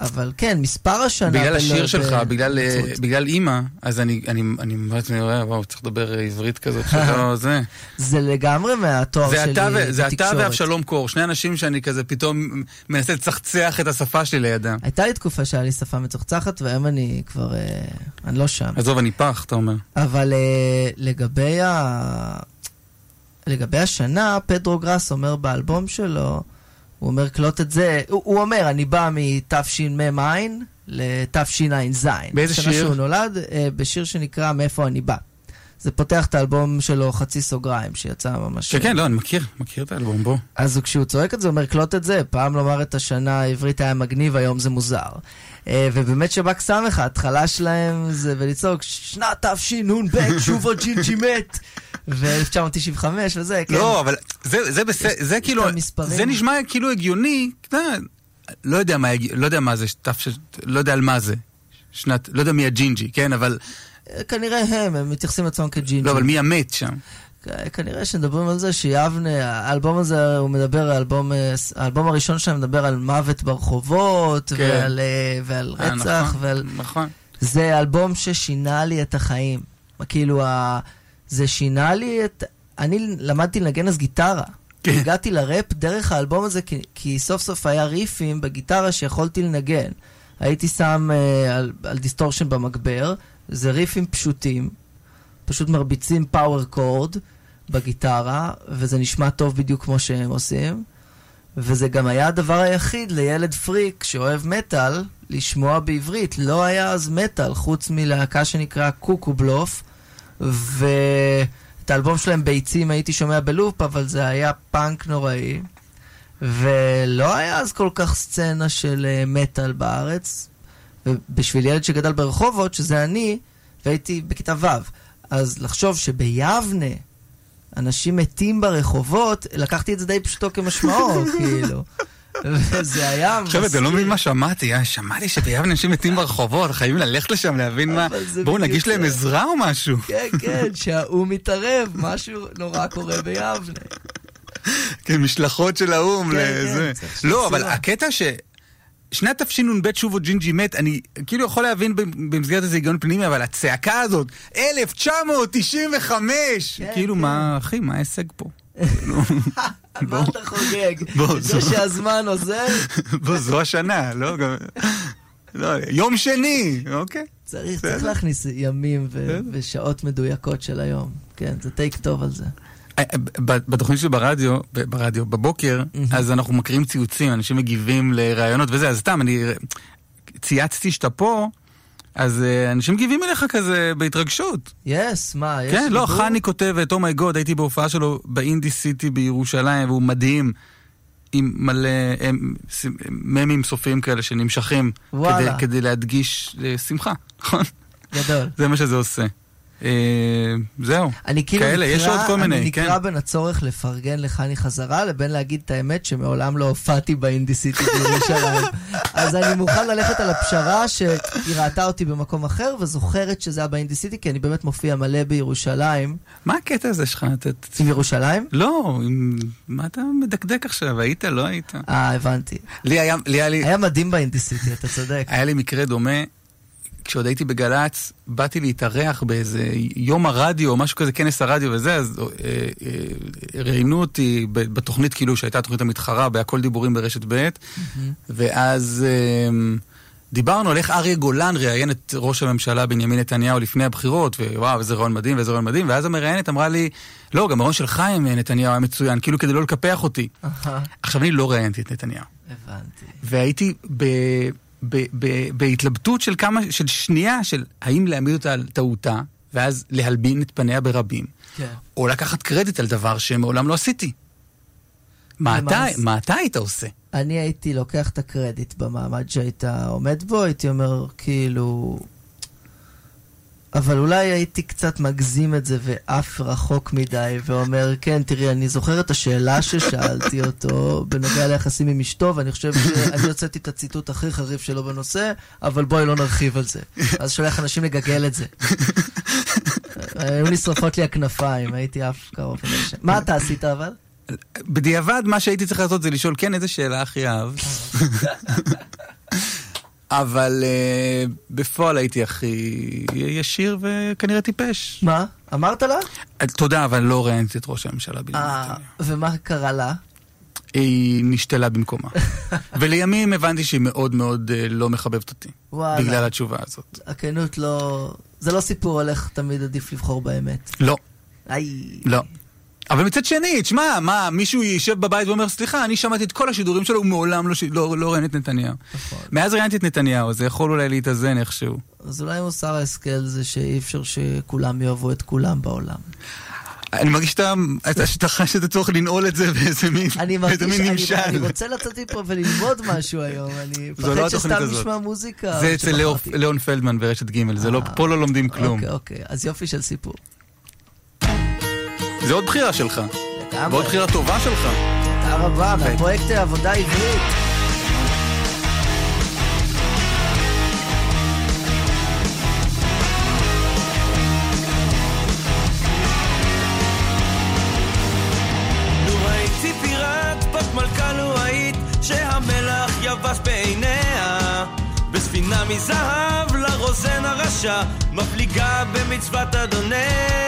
אבל כן, מספר השנה... בגלל ב- השיר ב- שלך, בגלל, אה. בגלל אימא, אז אני, אני, אני ממש רואה, וואו, צריך לדבר עברית כזאת, שלא זה. זה לגמרי מהתואר שלי ו- זה אתה בתקשורת. ואבשלום קור, שני אנשים שאני כזה פתאום מנסה לצחצח את השפה שלי לידם. הייתה לי תקופה שהיה לי שפה מצוחצחת, והיום אני כבר... אה, אני לא שם. עזוב, אני פח, אתה אומר. אבל אה, לגבי ה... לגבי השנה, פדרו גראס אומר באלבום שלו, הוא אומר קלוט את זה, הוא, הוא אומר, אני בא מתשמ"ע לתשע"ז. באיזה שנה שיר? שהוא נולד, אה, בשיר שנקרא מאיפה אני בא. זה פותח את האלבום שלו חצי סוגריים, שיצא ממש... כן, כן, לא, אני מכיר, מכיר את האלבום, בוא. אז הוא- כשהוא צועק את זה, הוא אומר, קלוט את זה, פעם לומר את השנה העברית היה מגניב, היום זה מוזר. אה, ובאמת שב"כ סמך, ההתחלה שלהם זה ולצעוק, שנת תשנ"ב, שוב עוד ג'ינג'י מת, ו-1995 וזה, כן. לא, אבל זה, זה בסדר, זה כאילו. זה נשמע כאילו הגיוני, לא יודע מה, לא יודע מה זה, תף, לא יודע על מה זה. שנת, לא יודע מי הג'ינג'י, כן, אבל, אה, כנראה הם, הם מתייחסים לעצמם כג'ינג'י. לא, אבל מי המת שם? כנראה שמדברים על זה שיבנה, האלבום הזה, הוא מדבר, האלבום, האלבום הראשון שלהם מדבר על מוות ברחובות, כן. ועל, אה, ועל אה, רצח, נכון, ועל... נכון. זה אלבום ששינה לי את החיים. כאילו, ה... זה שינה לי את... אני למדתי לנגן אז גיטרה. כן. הגעתי לראפ דרך האלבום הזה, כי, כי סוף סוף היה ריפים בגיטרה שיכולתי לנגן. הייתי שם אה, על, על דיסטורשן במגבר, זה ריפים פשוטים, פשוט מרביצים power chord בגיטרה, וזה נשמע טוב בדיוק כמו שהם עושים. וזה גם היה הדבר היחיד לילד פריק שאוהב מטאל, לשמוע בעברית. לא היה אז מטאל, חוץ מלהקה שנקרא קוקו בלוף, ואת האלבום שלהם ביצים הייתי שומע בלופ, אבל זה היה פאנק נוראי. ולא היה אז כל כך סצנה של אה, מטאל בארץ. ובשביל ילד שגדל ברחובות, שזה אני, והייתי בכיתה ו', אז לחשוב שביבנה אנשים מתים ברחובות, לקחתי את זה די פשוטו כמשמעו, כאילו. וזה היה עכשיו, אתה לא מבין מה שמעתי, אה, שמעתי שביבנה אנשים מתים ברחובות, חייבים ללכת לשם להבין מה, זה בואו נגיש להם זה. עזרה או משהו. כן, כן, שהאו"ם מתערב, משהו נורא קורה ביבנה. כן, משלחות של האו"ם כן, לזה. כן, לא. אבל הקטע ש... שנת תשנ"ב שוב עוד ג'ינג'י מת, אני כאילו יכול להבין במסגרת איזה היגיון פנימי, אבל הצעקה הזאת, 1995! כן, כאילו, כן. מה, אחי, מה ההישג פה? מה אתה חוגג? בוא, זה זו- שהזמן עוזר? בוא, זו השנה, לא? לא, יום שני, אוקיי. צריך. צריך להכניס ימים ו-. ושעות מדויקות של היום. כן, זה take טוב על זה. אה, ב- בתוכנית שלי ברדיו, ברדיו, בבוקר, אז אנחנו מקריאים ציוצים, אנשים מגיבים לראיונות וזה, אז סתם, אני צייצתי שאתה פה, אז אה, אנשים מגיבים אליך כזה בהתרגשות. yes, מה, יש... כן, לא? חני כותבת, oh my god, הייתי בהופעה שלו באינדי סיטי בירושלים, והוא מדהים, עם מלא ממים סופיים כאלה שנמשכים, כדי, וואלה. כדי להדגיש אה, שמחה, נכון? גדול. זה מה שזה עושה. אה, זהו. אני כאילו כאלה, נקרע, יש עוד כל מיני, אני כן. נקרע בין הצורך לפרגן לחני חזרה, לבין להגיד את האמת שמעולם לא הופעתי באינדי סיטי בירושלים. אז אני מוכן ללכת על הפשרה שהיא ראתה אותי במקום אחר, וזוכרת שזה היה באינדי סיטי, כי אני באמת מופיע מלא בירושלים. מה הקטע הזה שלך? עם ירושלים? לא, עם... מה אתה מדקדק עכשיו? היית, לא היית? אה, הבנתי. לי היה, לי היה לי... היה מדהים באינדי סיטי, אתה צודק. היה לי מקרה דומה, כשעוד הייתי בגל"צ, באתי להתארח באיזה יום הרדיו, או משהו כזה, כנס הרדיו וזה, אז אה, אה, ראיינו אותי בתוכנית כאילו שהייתה התוכנית המתחרה, בהכל דיבורים ברשת ב', ואז אה, דיברנו על איך אריה גולן ראיין את ראש הממשלה בנימין נתניהו לפני הבחירות, ווואו, איזה רעיון מדהים ואיזה רעיון מדהים, ואז המראיינת אמרה לי, לא, גם הרעיון שלך עם נתניהו היה מצוין, כאילו כדי לא לקפח אותי. אהה, עכשיו, אני לא ראיינתי את נתניהו. הבנתי. והייתי ב, ב, ב, בהתלבטות של כמה, של שנייה, של האם להעמיד אותה על טעותה, ואז להלבין את פניה ברבים, כן. או לקחת קרדיט על דבר שמעולם לא עשיתי. מה אתה, מה אתה היית עושה? אני הייתי לוקח את הקרדיט במעמד שהיית עומד בו, הייתי אומר, כאילו... אבל אולי הייתי קצת מגזים את זה ועף רחוק מדי, ואומר, כן, תראי, אני זוכר את השאלה ששאלתי אותו בנוגע ליחסים עם אשתו, ואני חושב שאני הוצאתי את הציטוט הכי חריף שלו בנושא, אבל בואי לא נרחיב על זה. אז שולח אנשים לגגל את זה. היו נשרפות לי הכנפיים, הייתי עף קרוב לדשא. מה אתה עשית אבל? בדיעבד, מה שהייתי צריך לעשות זה לשאול, כן, איזה שאלה הכי אהבת? אבל uh, בפועל הייתי הכי ישיר וכנראה טיפש. מה? אמרת לה? תודה, אבל לא ראיינתי את ראש הממשלה בנימין אה, נתניהו. ומה קרה לה? היא נשתלה במקומה. ולימים הבנתי שהיא מאוד מאוד uh, לא מחבבת אותי. וואלה. בגלל התשובה הזאת. הכנות לא... זה לא סיפור על איך תמיד עדיף לבחור באמת. לא, איי. לא. אבל מצד שני, תשמע, מה, מישהו יישב בבית ואומר, סליחה, אני שמעתי את כל השידורים שלו, הוא מעולם לא, לא, לא ראיין את נתניהו. נכון. מאז ראיינתי את נתניהו, זה יכול אולי להתאזן איכשהו. אז אולי מוסר ההשכל זה שאי אפשר שכולם יאהבו את כולם בעולם. אני מרגיש שאתה, אתה- שאתה חש את הצורך לנעול את זה באיזה מין, נמשל. אני רוצה לצאת מפה וללמוד משהו היום, אני לא מפחד התוכנית שסתם. נשמע מוזיקה. זה אצל. ליאון פלדמן ברשת ג', זה לא, אה, פה לא לומדים כלום. אוקיי, אוקיי, אז יופי של סיפור. זה עוד בחירה שלך, לגמרי. ועוד בחירה טובה שלך. תודה רבה. מהפרויקט עבודה עברית. יבש בעיניה. בספינה מזהב לרוזן הרשע, מפליגה במצוות אדוניה.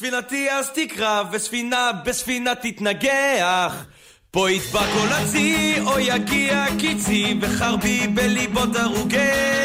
ספינתי אז תקרב, וספינה בספינה תתנגח. פה יטבע כל הצי, או יגיע קיצי, וחרבי בליבות הרוגיה.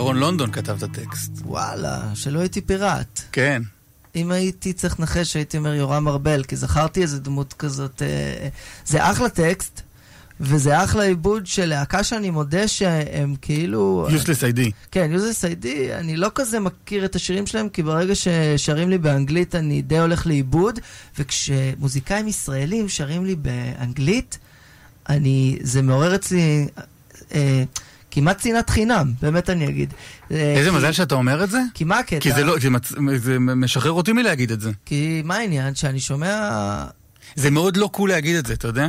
ירון לונדון כתב את הטקסט. וואלה, שלא הייתי פיראט. כן. אם הייתי צריך לנחש, הייתי אומר יורם ארבל, כי זכרתי איזה דמות כזאת. אה, זה אחלה טקסט, וזה אחלה עיבוד של להקה שאני מודה שהם כאילו... יוסלס איי-די. כן, יוזס איי-די, אני לא כזה מכיר את השירים שלהם, כי ברגע ששרים לי באנגלית אני די הולך לאיבוד, וכשמוזיקאים ישראלים שרים לי באנגלית, אני, זה מעורר אצלי אה, כמעט שנאת חינם, באמת אני אגיד. אה, איזה כי- מזל שאתה אומר את זה? כי מה הקטע? כי זה לא, זה מצ- זה משחרר אותי מלהגיד את זה. כי מה העניין? שאני שומע... זה מאוד לא קול להגיד את זה, אתה יודע?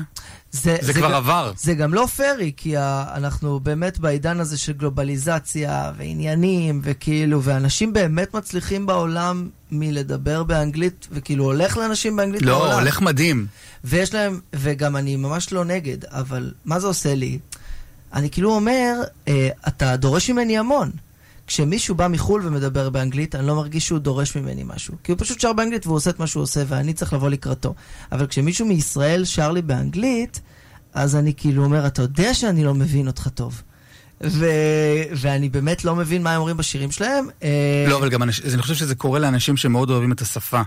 זה, זה כבר גם, עבר. זה גם לא פרי, כי ה, אנחנו באמת בעידן הזה של גלובליזציה ועניינים, וכאילו, ואנשים באמת מצליחים בעולם מלדבר באנגלית, וכאילו הולך לאנשים באנגלית בעולם. לא, הולך מדהים. ויש להם, וגם אני ממש לא נגד, אבל מה זה עושה לי? אני כאילו אומר, אה, אתה דורש ממני המון. כשמישהו בא מחו"ל ומדבר באנגלית, אני לא מרגיש שהוא דורש ממני משהו. כי הוא פשוט שר באנגלית והוא עושה את מה שהוא עושה, ואני צריך לבוא לקראתו. אבל כשמישהו מישראל שר לי באנגלית, אז אני כאילו אומר, אתה יודע שאני לא מבין אותך טוב. ו... ואני באמת לא מבין מה הם אומרים בשירים שלהם. אה, לא, אבל גם אנש- אני חושב שזה קורה לאנשים שמאוד אוהבים את השפה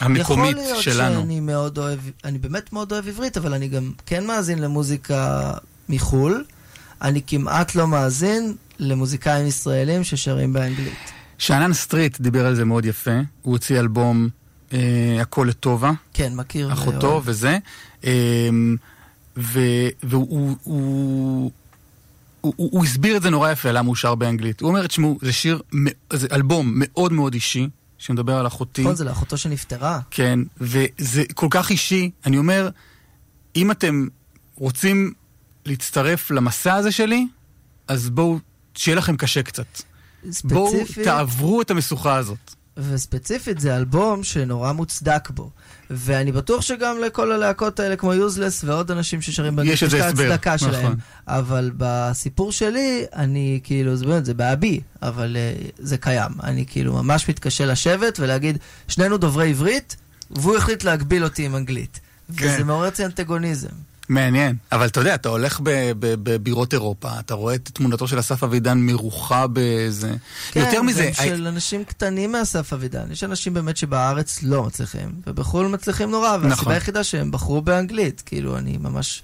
המקומית יכול להיות שלנו. שאני מאוד אוהב, אני באמת מאוד אוהב עברית, אבל אני גם כן מאזין למוזיקה מחו"ל. אני כמעט לא מאזין למוזיקאים ישראלים ששרים באנגלית. שאנן סטריט דיבר על זה מאוד יפה. הוא הוציא אלבום אה, הכל לטובה, כן, מכיר. אחותו ואוהב. וזה. אה, ו- והוא הוא, הוא, הוא, הוא, הסביר את זה נורא יפה, למה הוא שר באנגלית. הוא אומר, תשמעו, זה שיר, זה אלבום מאוד מאוד אישי, שמדבר על אחותי. נכון, זה לאחותו שנפטרה. כן, וזה כל כך אישי. אני אומר, אם אתם רוצים להצטרף למסע הזה שלי, אז בואו, שיהיה לכם קשה קצת. בואו ספציפית, תעברו את המשוכה הזאת. וספציפית זה אלבום שנורא מוצדק בו. ואני בטוח שגם לכל הלהקות האלה כמו יוזלס ועוד אנשים ששרים באנגלית, יש את הסבר, נכון. שלהם. אבל בסיפור שלי, אני כאילו, זה באמת, זה באבי, אבל uh, זה קיים. אני כאילו ממש מתקשה לשבת ולהגיד, שנינו דוברי עברית, והוא החליט להגביל אותי עם אנגלית. כן. וזה מעורר אצלי אנטגוניזם. מעניין. אבל אתה יודע, אתה הולך בבירות אירופה, אתה רואה את תמונתו של אסף אבידן מרוחה באיזה... יותר מזה, כן, של אנשים קטנים מאסף אבידן. יש אנשים באמת שבארץ לא מצליחים, ובחו"ל מצליחים נורא, והסיבה נכון. היחידה שהם בחרו באנגלית. כאילו, אני ממש...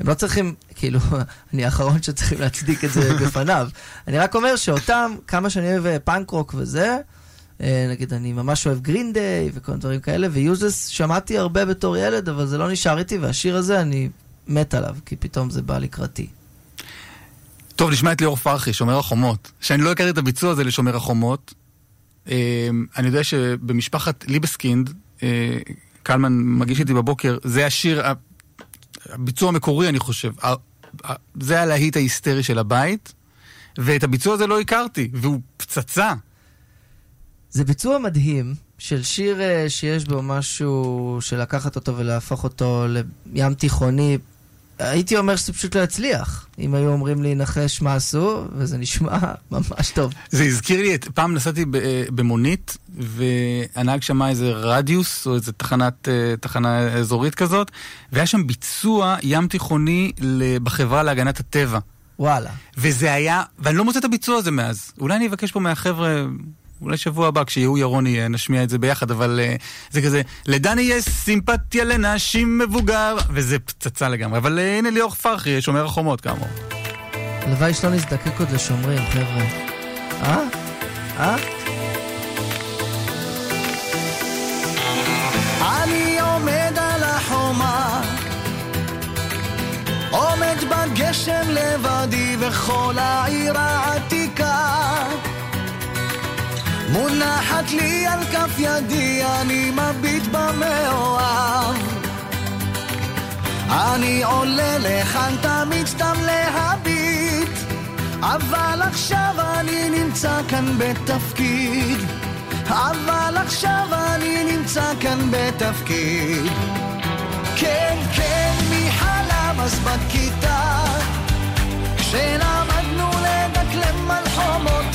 הם לא צריכים, כאילו, אני האחרון שצריכים להצדיק את זה בפניו. אני רק אומר שאותם, כמה שאני אוהב אה, פאנק רוק וזה, אה, נגיד, אני ממש אוהב Green Day וכל מיני דברים כאלה, ו Useless שמעתי הרבה בתור ילד, אבל זה לא נשאר איתי, והשיר הזה, אני מת עליו, כי פתאום זה בא לקראתי. טוב, נשמע את ליאור פרחי, שומר החומות. שאני לא הכרתי את הביצוע הזה לשומר החומות. אה, אני יודע שבמשפחת ליבסקינד, אה, קלמן מגיש איתי בבוקר, זה השיר, הביצוע המקורי, אני חושב. זה הלהיט ההיסטרי של הבית, ואת הביצוע הזה לא הכרתי, והוא פצצה. זה ביצוע מדהים של שיר אה, שיש בו משהו של לקחת אותו ולהפוך אותו לים תיכוני. הייתי אומר שזה פשוט לא יצליח, אם היו אומרים לי נחש מה עשו, וזה נשמע ממש טוב. זה הזכיר לי, את, פעם נסעתי אה, במונית, והנהג שמע איזה רדיוס, או איזה תחנת, אה, תחנה אזורית כזאת, והיה שם ביצוע ים תיכוני בחברה להגנת הטבע. וואלה. וזה היה, ואני לא מוצא את הביצוע הזה מאז. אולי אני אבקש פה מהחבר'ה, אולי שבוע הבא, כשיהיו ירון יהיה, נשמיע את זה ביחד, אבל uh, זה כזה, לדני יש סימפתיה לנשים מבוגר, וזה פצצה לגמרי. אבל uh, הנה ליאור פרחי, שומר החומות כאמור. הלוואי שלא נזדקק עוד לשומרים, חבר'ה. אה? אה? אני עומד על החומה, עומד בגשם לבדי וכל העיר העתיקה. מונחת לי על כף ידי, אני מביט במאוהב. אני עולה לכאן תמיד סתם להביט, אבל עכשיו אני נמצא כאן בתפקיד. אבל עכשיו אני נמצא כאן בתפקיד. כן, כן, מי חלם אז בכיתה, כשלמדנו לדקלם על חומותייך,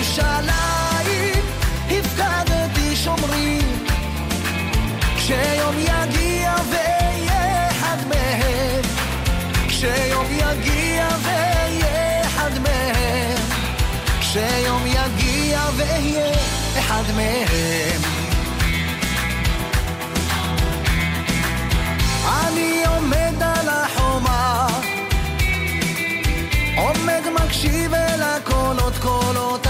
ירושלים, הפקדתי שומרים. כשיום יגיע ואהיה אחד מהם, כשיום יגיע ואהיה אחד מהם. כשיום יגיע ואהיה אחד מהם. אני עומד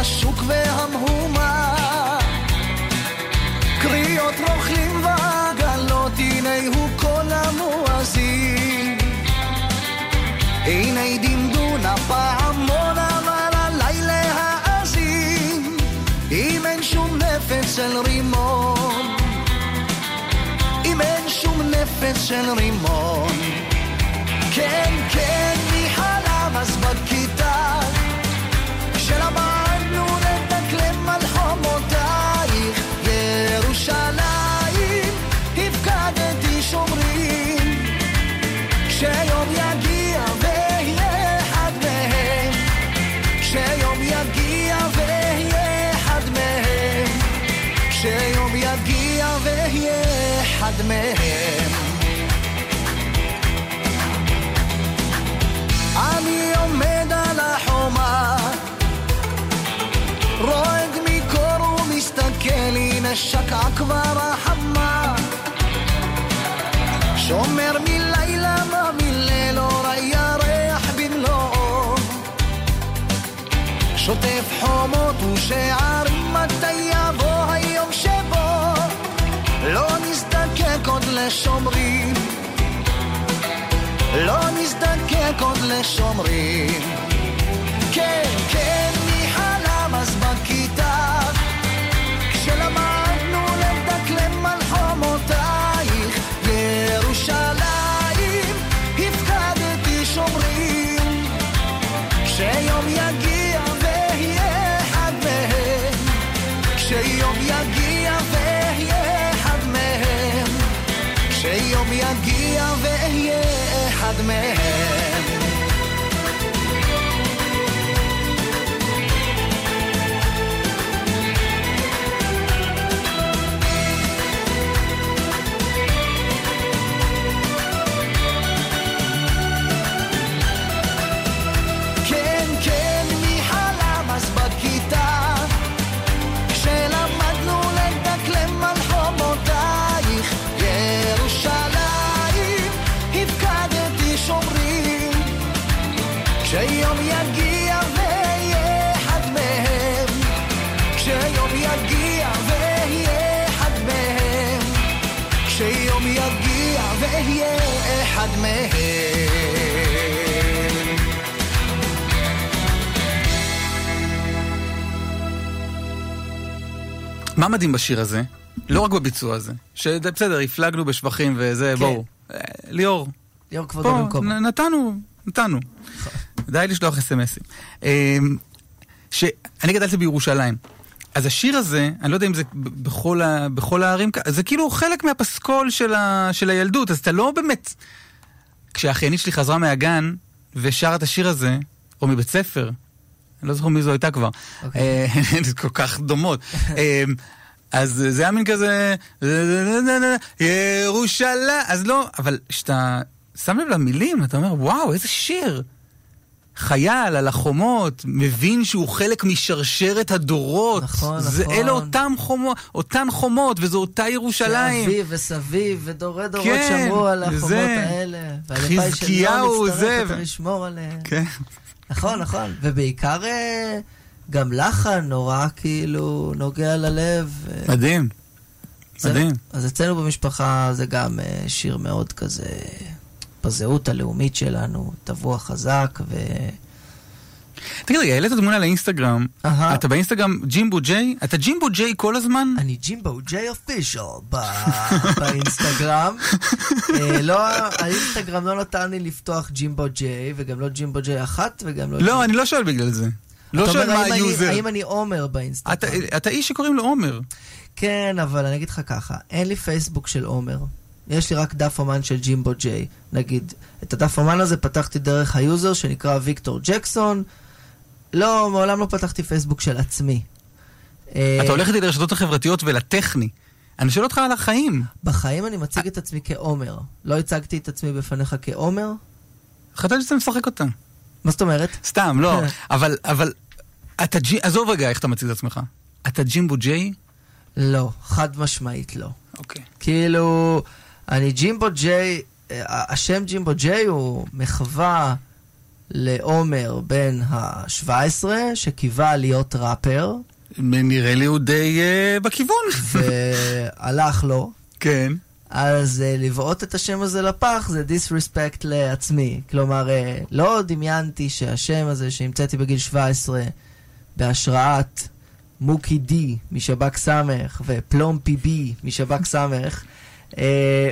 השוק והמהומה. קריאות רוכלים ועגלות, הנה הוא קול המואזין. הנה דמדון הפעמון אבל עליי להאזין אם אין שום נפץ של רימון אם אין שום נפץ של רימון כן, כן, מי חלם אז בכיתה כבר החמה שומר מלילה מה מליל אור הירח במלואו. שוטף חומות ושערים מתי יבוא היום שבו. לא נזדקק עוד לשומרים. לא נזדקק עוד לשומרים. כן, כן, אחד מהם מה מדהים בשיר הזה? לא רק בביצוע הזה. שבסדר, הפלגנו בשבחים וזה, כן. בואו. אה, ליאור, ליאור כבודו. נ- נתנו, נתנו. די לשלוח אס.אם.אסים. אמ, שאני גדלתי בירושלים. אז השיר הזה, אני לא יודע אם זה בכל, ה, בכל הערים, זה כאילו חלק מהפסקול של, ה, של הילדות, אז אתה לא באמת... כשהאחיינית שלי חזרה מהגן ושרה את השיר הזה, או מבית ספר, אני לא זוכר מי זו הייתה כבר, אוקיי. אה, הן כל כך דומות. אמ, אז זה היה מין כזה, ירושלים, אז לא, אבל כשאתה שם לב למילים, אתה אומר, וואו, איזה שיר. חייל על החומות, מבין שהוא חלק משרשרת הדורות. נכון, זה, נכון. אלה אותם חומות, אותן חומות, וזו אותה ירושלים. שאביו וסביב ודורי דורות כן, שמרו על החומות זה. האלה. והלוואי חזקיהו שלא זה, נצטרך ו- יותר לשמור עליהם. כן. נכון, נכון. ובעיקר אה, גם לחן נורא כאילו נוגע ללב. אה, מדהים. זה- מדהים. אז אצלנו במשפחה זה גם אה, שיר מאוד כזה בזהות הלאומית שלנו, טבוע חזק, ו... תגיד רגע, העלית תמונה לאינסטגרם, אהה. אתה באינסטגרם ג'ימבו ג'יי? אתה ג'ימבו ג'יי כל הזמן? אני ג'ימבו ג'יי אופישל באינסטגרם. אה, לא, האינסטגרם לא נתן לי לפתוח ג'ימבו ג'יי, וגם לא ג'ימבו ג'יי אחת, וגם לא... לא, אני לא שואל בגלל זה. לא שואל מה היוזר. האם אני עומר באינסטגרם? אתה איש שקוראים לו עומר. כן, אבל אני אגיד לך ככה, אין לי פייסבוק של עומר. יש לי רק דף אמן של ג'ימבו ג'יי. נגיד, את הדף אמן הזה פתחתי דרך היוזר שנקרא ויקטור ג'קסון. לא, מעולם לא פתחתי פייסבוק של עצמי. אה, אתה הולך איתי לרשתות החברתיות ולטכני. אני שואל אותך על החיים. בחיים אני מציג את עצמי כעומר. לא הצגתי את עצמי בפניך כעומר? חשבתי שאתה משחק אותה. מה זאת אומרת? סתם, לא. אבל, אבל, אתה ג'י... עזוב רגע איך אתה מציג את עצמך. אתה ג'ימבו ג'יי? לא, חד משמעית לא. אוקיי. כאילו, אני ג'ימבו ג'יי, אה, השם ג'ימבו ג'יי הוא מחווה לעומר בן ה-17, שקיווה להיות ראפר, נראה לי הוא די uh, בכיוון. והלך לו. כן. אז uh, לבעוט את השם הזה לפח זה דיסרספקט לעצמי. כלומר, uh, לא דמיינתי שהשם הזה שהמצאתי בגיל 17 בהשראת מוקי די משב"כ סמך ופלומפי בי משב"כ אה,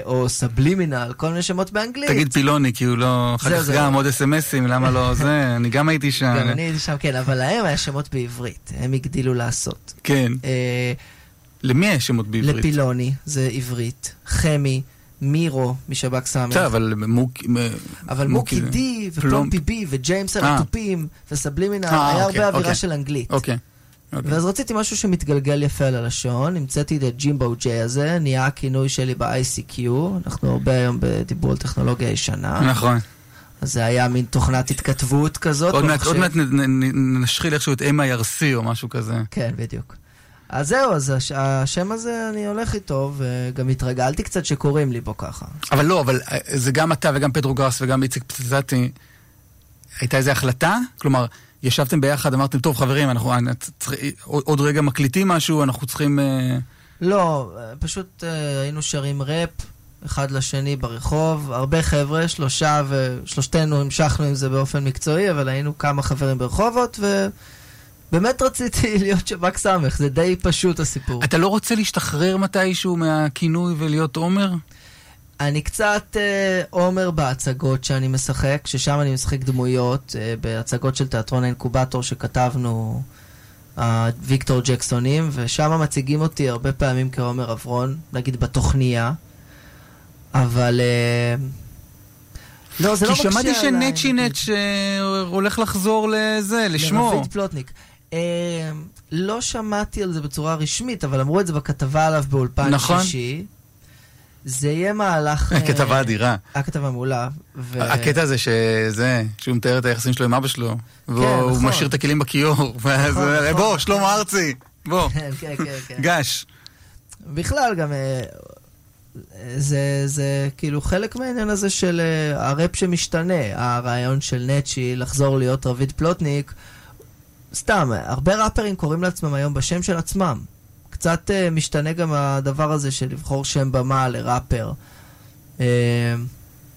או סבלימינל, כל מיני שמות באנגלית. תגיד פילוני, כי הוא לא... אחר כך. גם עוד אסמסים, למה לא זה? אני גם הייתי שם. גם אני הייתי שם, כן, אבל להם היה שמות בעברית, הם הגדילו לעשות. כן. אה, למי יש שמות בעברית? לפילוני זה עברית, חמי, מירו משב"כ סמך. בסדר, אבל מוק... אבל מוקי די ופלומפי בי וג'יימס על אה. וסבלימינל, אה, היה אוקיי, הרבה אווירה אוקיי. של אנגלית. אוקיי. אוקיי. ואז רציתי משהו שמתגלגל יפה על הלשון, המצאתי את הג'ימבו ג'יי הזה, נהיה הכינוי שלי ב-ICQ, אנחנו הרבה היום בדיבור על טכנולוגיה ישנה, נכון. אז זה היה מין תוכנת התכתבות כזאת. עוד מעט- במחשב. עוד מעט נשחיל איכשהו את MIRC או משהו כזה. כן, בדיוק. אז זהו, אז הש- השם הזה, אני הולך איתו, וגם התרגלתי קצת שקוראים לי בו ככה. אבל לא, אבל אה, זה גם אתה וגם פדרו גרס וגם איציק פצצתי. הייתה איזו החלטה? כלומר, ישבתם ביחד, אמרתם, טוב חברים, אנחנו אה, צריך- עוד רגע מקליטים משהו, אנחנו צריכים... אה, לא, פשוט אה, היינו שרים ראפ אחד לשני ברחוב, הרבה חבר'ה, שלושה, ושלושתנו המשכנו עם זה באופן מקצועי, אבל היינו כמה חברים ברחובות, ובאמת רציתי להיות שב"כ סמך, זה די פשוט הסיפור. אתה לא רוצה להשתחרר מתישהו מהכינוי ולהיות עומר? אני קצת אה, עומר בהצגות שאני משחק, ששם אני משחק דמויות, אה, בהצגות של תיאטרון האינקובטור שכתבנו אה, ויקטור ג'קסונים, ושם מציגים אותי הרבה פעמים כעומר אברון, נגיד בתוכניה, אבל... אה, לא, זה לא כי מקשה שמעתי עליי, שנצ'י נגיד. נץ' אה, הולך לחזור לזה, לשמו. לרביד פלוטניק. אה, לא שמעתי על זה בצורה רשמית, אבל אמרו את זה בכתבה עליו באולפן נכון. זה יהיה מהלך... אה, כתבה אדירה. הכתבה מעולה. ו- הקטע הזה שזה, שהוא מתאר את היחסים שלו עם אבא שלו, והוא נכון. משאיר את הכלים בכיור, ואז נכון, אה, נכון. בוא, שלמה ארצי, בוא, כן, כן, כן, כן. גש. בכלל גם, אה, זה, זה כאילו חלק מהעניין הזה של אה, הראפ שמשתנה, הרעיון של נצ'י לחזור להיות רביד פלוטניק, סתם, הרבה ראפרים קוראים לעצמם היום בשם של עצמם. קצת אה, משתנה גם הדבר הזה של לבחור שם במה לראפר. אה,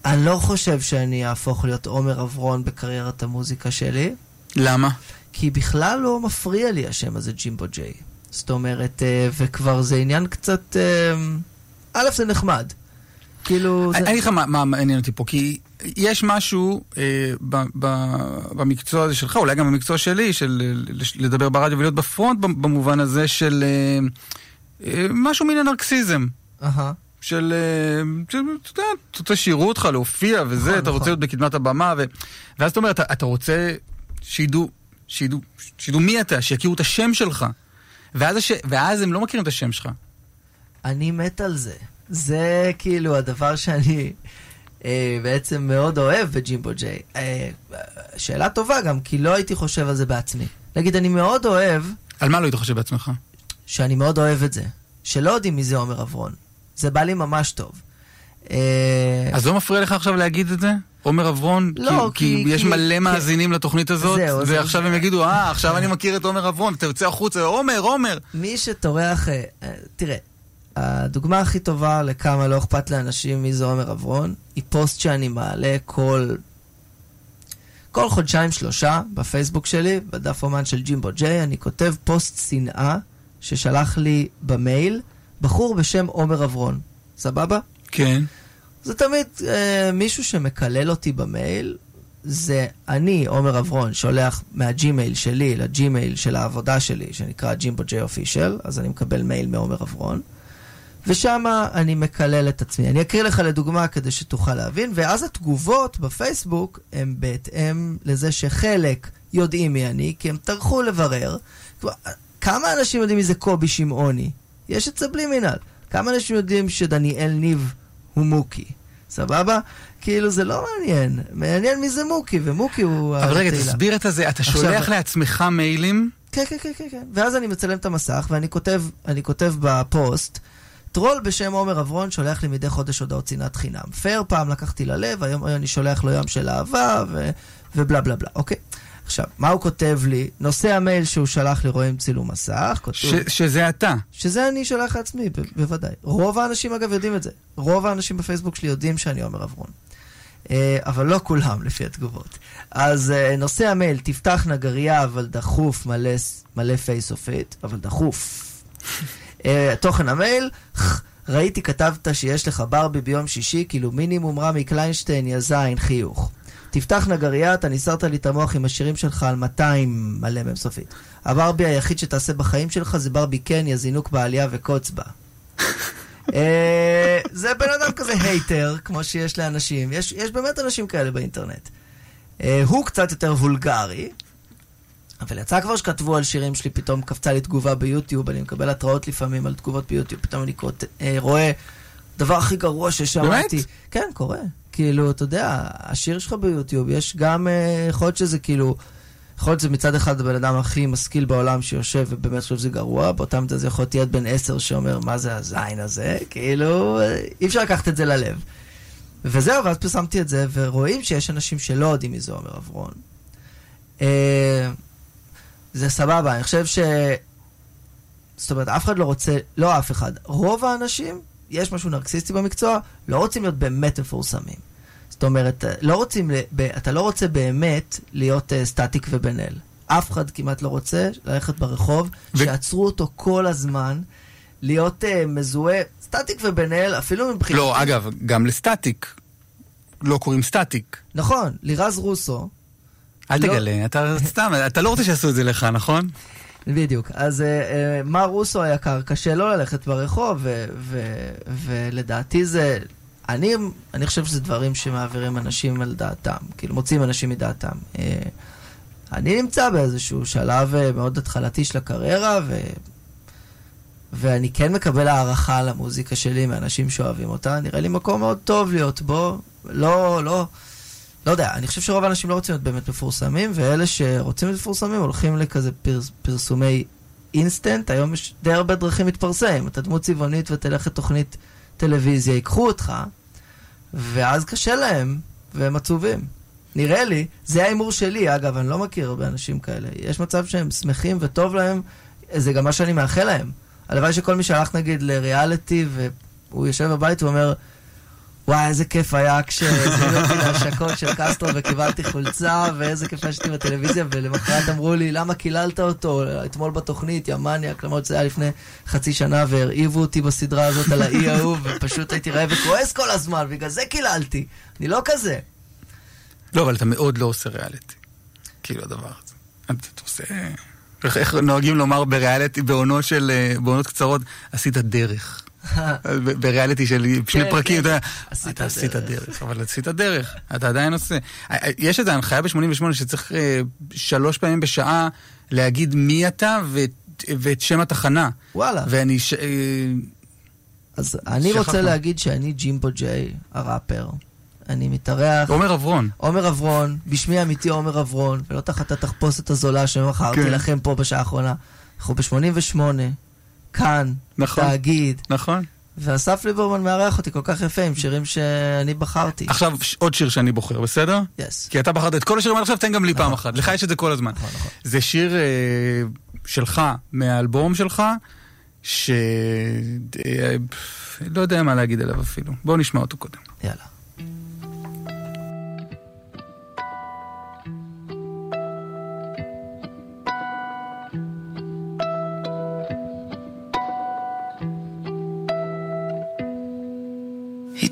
אני לא חושב שאני אהפוך להיות עומר אברון בקריירת המוזיקה שלי. למה? כי בכלל לא מפריע לי השם הזה ג'ימבו ג'יי. זאת אומרת, אה, וכבר זה עניין קצת... א', זה נחמד. כאילו... אני אגיד לך מה מעניין אותי פה, כי יש משהו אה, ב- ב- במקצוע הזה שלך, אולי גם במקצוע שלי, של לדבר ברדיו ולהיות בפרונט במובן הזה של אה, אה, משהו מן הנרקסיזם. של, אה, של, אתה יודע, אתה רוצה שיראו אותך, להופיע וזה, נכון, אתה נכון. רוצה להיות בקדמת הבמה, ו... ואז אתה אומר, אתה, אתה רוצה שידעו, שידעו, שידעו מי אתה, שיכירו את השם שלך. ואז, הש... ואז הם לא מכירים את השם שלך. אני מת על זה. זה כאילו הדבר שאני בעצם מאוד אוהב בג'ימבו ג'יי. אה, שאלה טובה גם, כי לא הייתי חושב על זה בעצמי. נגיד, אני מאוד אוהב, על מה לא היית חושב בעצמך? שאני מאוד אוהב את זה, שלא יודעים מי זה עומר אברון. זה בא לי ממש טוב. אה, אז לא מפריע לך עכשיו להגיד את זה? עומר אברון? לא, כי, כי- יש כי- מלא כי- מאזינים לתוכנית הזאת, זהו, זה- ועכשיו הם יגידו, אה, עכשיו אני מכיר את עומר אברון, אתה יוצא החוצה, עומר, עומר. מי שטורח... אה, אה, תראה, הדוגמה הכי טובה לכמה לא אכפת לאנשים מי זה עומר אברון, היא פוסט שאני מעלה כל... כל חודשיים שלושה בפייסבוק שלי, בדף אומן של ג'ימבו ג'יי, אני כותב פוסט שנאה ששלח לי במייל בחור בשם עומר אברון. סבבה? כן. זה תמיד אה, מישהו שמקלל אותי במייל, זה אני, עומר אברון, שולח מהג'ימייל שלי לג'ימייל של העבודה שלי, שנקרא ג'ימבו ג'יי official, אז אני מקבל מייל מעומר אברון, ושם אני מקלל את עצמי. אני אקריא לך לדוגמה כדי שתוכל להבין, ואז התגובות בפייסבוק הן בהתאם לזה שחלק יודעים מי אני, כי הם טרחו לברר. כמה אנשים יודעים מי זה קובי שמעוני? יש את סבלימינל. כמה אנשים יודעים שדניאל ניב הוא מוקי? סבבה? כאילו זה לא מעניין. מעניין מי זה מוקי, ומוקי הוא... אבל רגע. תסביר את הזה, אתה עכשיו- שולח לעצמך מיילים? כן, כן, כן, כן, כן. ואז אני מצלם את המסך, ואני כותב, כותב בפוסט, טרול בשם עומר אברון שולח לי מדי חודש הודעות שנאת חינם. פייר פעם לקחתי ללב, היום אני שולח לו ים של אהבה, ו... ובלה בלה בלה, אוקיי? עכשיו, מה הוא כותב לי? נושא המייל שהוא שלח לי רואים צילום מסך, כותב... ש- שזה אתה. שזה אני שולח לעצמי, ב- בוודאי. רוב האנשים אגב יודעים את זה. רוב האנשים בפייסבוק שלי יודעים שאני עומר אברון. אה, אבל לא כולם, לפי התגובות. אז אה, נושא המייל, תפתח נגרייה, אבל דחוף, מלא, מלא פייס-אופית, אבל דחוף. אה, תוכן המייל, ראיתי כתבת שיש לך ברבי ביום שישי, כאילו מינימום רמי קליינשטיין, יא זין, חיוך. תפתח נגרייה, אתה ניסרת לי את המוח עם השירים שלך על 200 מלא מהם סופית. הברבי היחיד שתעשה בחיים שלך זה ברבי קן, יא זינוק בעלייה וקוץ בה. אה, זה בן אדם כזה הייטר, כמו שיש לאנשים. יש, יש באמת אנשים כאלה באינטרנט. אה, הוא קצת יותר וולגרי, אבל יצא כבר שכתבו על שירים שלי, פתאום קפצה לי תגובה ביוטיוב, אני מקבל התראות לפעמים על תגובות ביוטיוב, פתאום אני קוט, אה, רואה דבר הכי גרוע ששמעתי. באמת? כן, קורה. כאילו, אתה יודע, השיר שלך ביוטיוב, יש גם, אה, יכול להיות שזה כאילו, יכול להיות שזה מצד אחד הבן אדם הכי משכיל בעולם שיושב ובאמת חושב שזה גרוע, באותה מידה זה יכול להיות ילד בן עשר שאומר, מה זה הזין הזה? כאילו, אה, אי אפשר לקחת את זה ללב. וזהו, ואז פרסמתי את זה, ורואים שיש אנשים שלא יודעים מי זה עומר אברון. אה, זה סבבה, אני חושב ש... זאת אומרת, אף אחד לא רוצה, לא אף אחד, רוב האנשים, יש משהו נרקסיסטי במקצוע, לא רוצים להיות באמת מפורסמים. זאת אומרת, לא רוצים, אתה לא רוצה באמת להיות uh, סטטיק ובן אל. אף אחד כמעט לא רוצה ללכת ברחוב, ו- שיעצרו אותו כל הזמן, להיות uh, מזוהה, סטטיק ובן אל, אפילו מבחינת... לא, אגב, גם לסטטיק. לא קוראים סטטיק. נכון, לירז רוסו, אל לא. תגלה, אתה סתם, אתה לא רוצה שיעשו את זה לך, נכון? בדיוק. אז uh, uh, מר רוסו היקר, קשה לא ללכת ברחוב, ו- ו- ולדעתי זה... אני, אני חושב שזה דברים שמעבירים אנשים על דעתם, כאילו מוציאים אנשים מדעתם. Uh, אני נמצא באיזשהו שלב uh, מאוד התחלתי של הקריירה, ו... ואני כן מקבל הערכה למוזיקה שלי מאנשים שאוהבים אותה, נראה לי מקום מאוד טוב להיות בו. לא, לא, לא יודע, אני חושב שרוב האנשים לא רוצים להיות באמת מפורסמים, ואלה שרוצים להיות מפורסמים הולכים לכזה פרס, פרסומי אינסטנט, היום יש די הרבה דרכים להתפרסם. אתה דמות צבעונית ותלך לתוכנית טלוויזיה, ייקחו אותך, ואז קשה להם, והם עצובים. נראה לי, זה ההימור שלי, אגב, אני לא מכיר הרבה אנשים כאלה. יש מצב שהם שמחים וטוב להם, זה גם מה שאני מאחל להם. הלוואי שכל מי שהלך נגיד לריאליטי, והוא יושב בבית ואומר, וואי, איזה כיף היה כשהזמינו אותי להשקות של קסטרו וקיבלתי חולצה, ואיזה כיף היה שהייתי בטלוויזיה, ולמחרת אמרו לי, למה קיללת אותו אתמול בתוכנית, יא מניאק, למרות שזה היה לפני חצי שנה, והרעיבו אותי בסדרה הזאת על האי ההוא, ופשוט הייתי רעב וכועס כל הזמן, בגלל זה קיללתי. אני לא כזה. לא, אבל אתה מאוד לא עושה ריאליטי. כאילו הדבר הזה. אתה עושה... איך, נוהגים לומר בריאליטי, בעונות. אה, קצרות, עשית דרך. ב- בריאליטי של שני כן, פרקים, כן. אתה יודע, עשית אתה עשית דרך. אבל עשית דרך, אתה עדיין עושה. יש איזו הנחיה ב-88 שצריך אה, שלוש פעמים בשעה להגיד מי אתה ואת- שם התחנה. וואלה. ואני... אה, אז אני. רוצה להגיד שאני ג'ימבו ג'יי, הראפר. אני מתארח. עומר אברון. עומר אברון, בשמי אמיתי עומר אברון, ולא תחת התחפושת הזולה שמכרתי כן. לכם פה בשעה האחרונה. אנחנו ב-88, כאן, נכון. תאגיד, נכון. ואסף ליברמן מארח אותי כל כך יפה עם שירים שאני בחרתי. עכשיו עוד שיר שאני בוחר, בסדר? יס. כי אתה בחרת את כל השירים עד עכשיו, תן גם לי פעם נכון, אחת. לך יש את זה כל הזמן. נכון, נכון. זה שיר אה, שלך, מהאלבום שלך, ש... אה, לא יודע מה להגיד עליו אפילו. בואו נשמע אותו קודם. יאללה.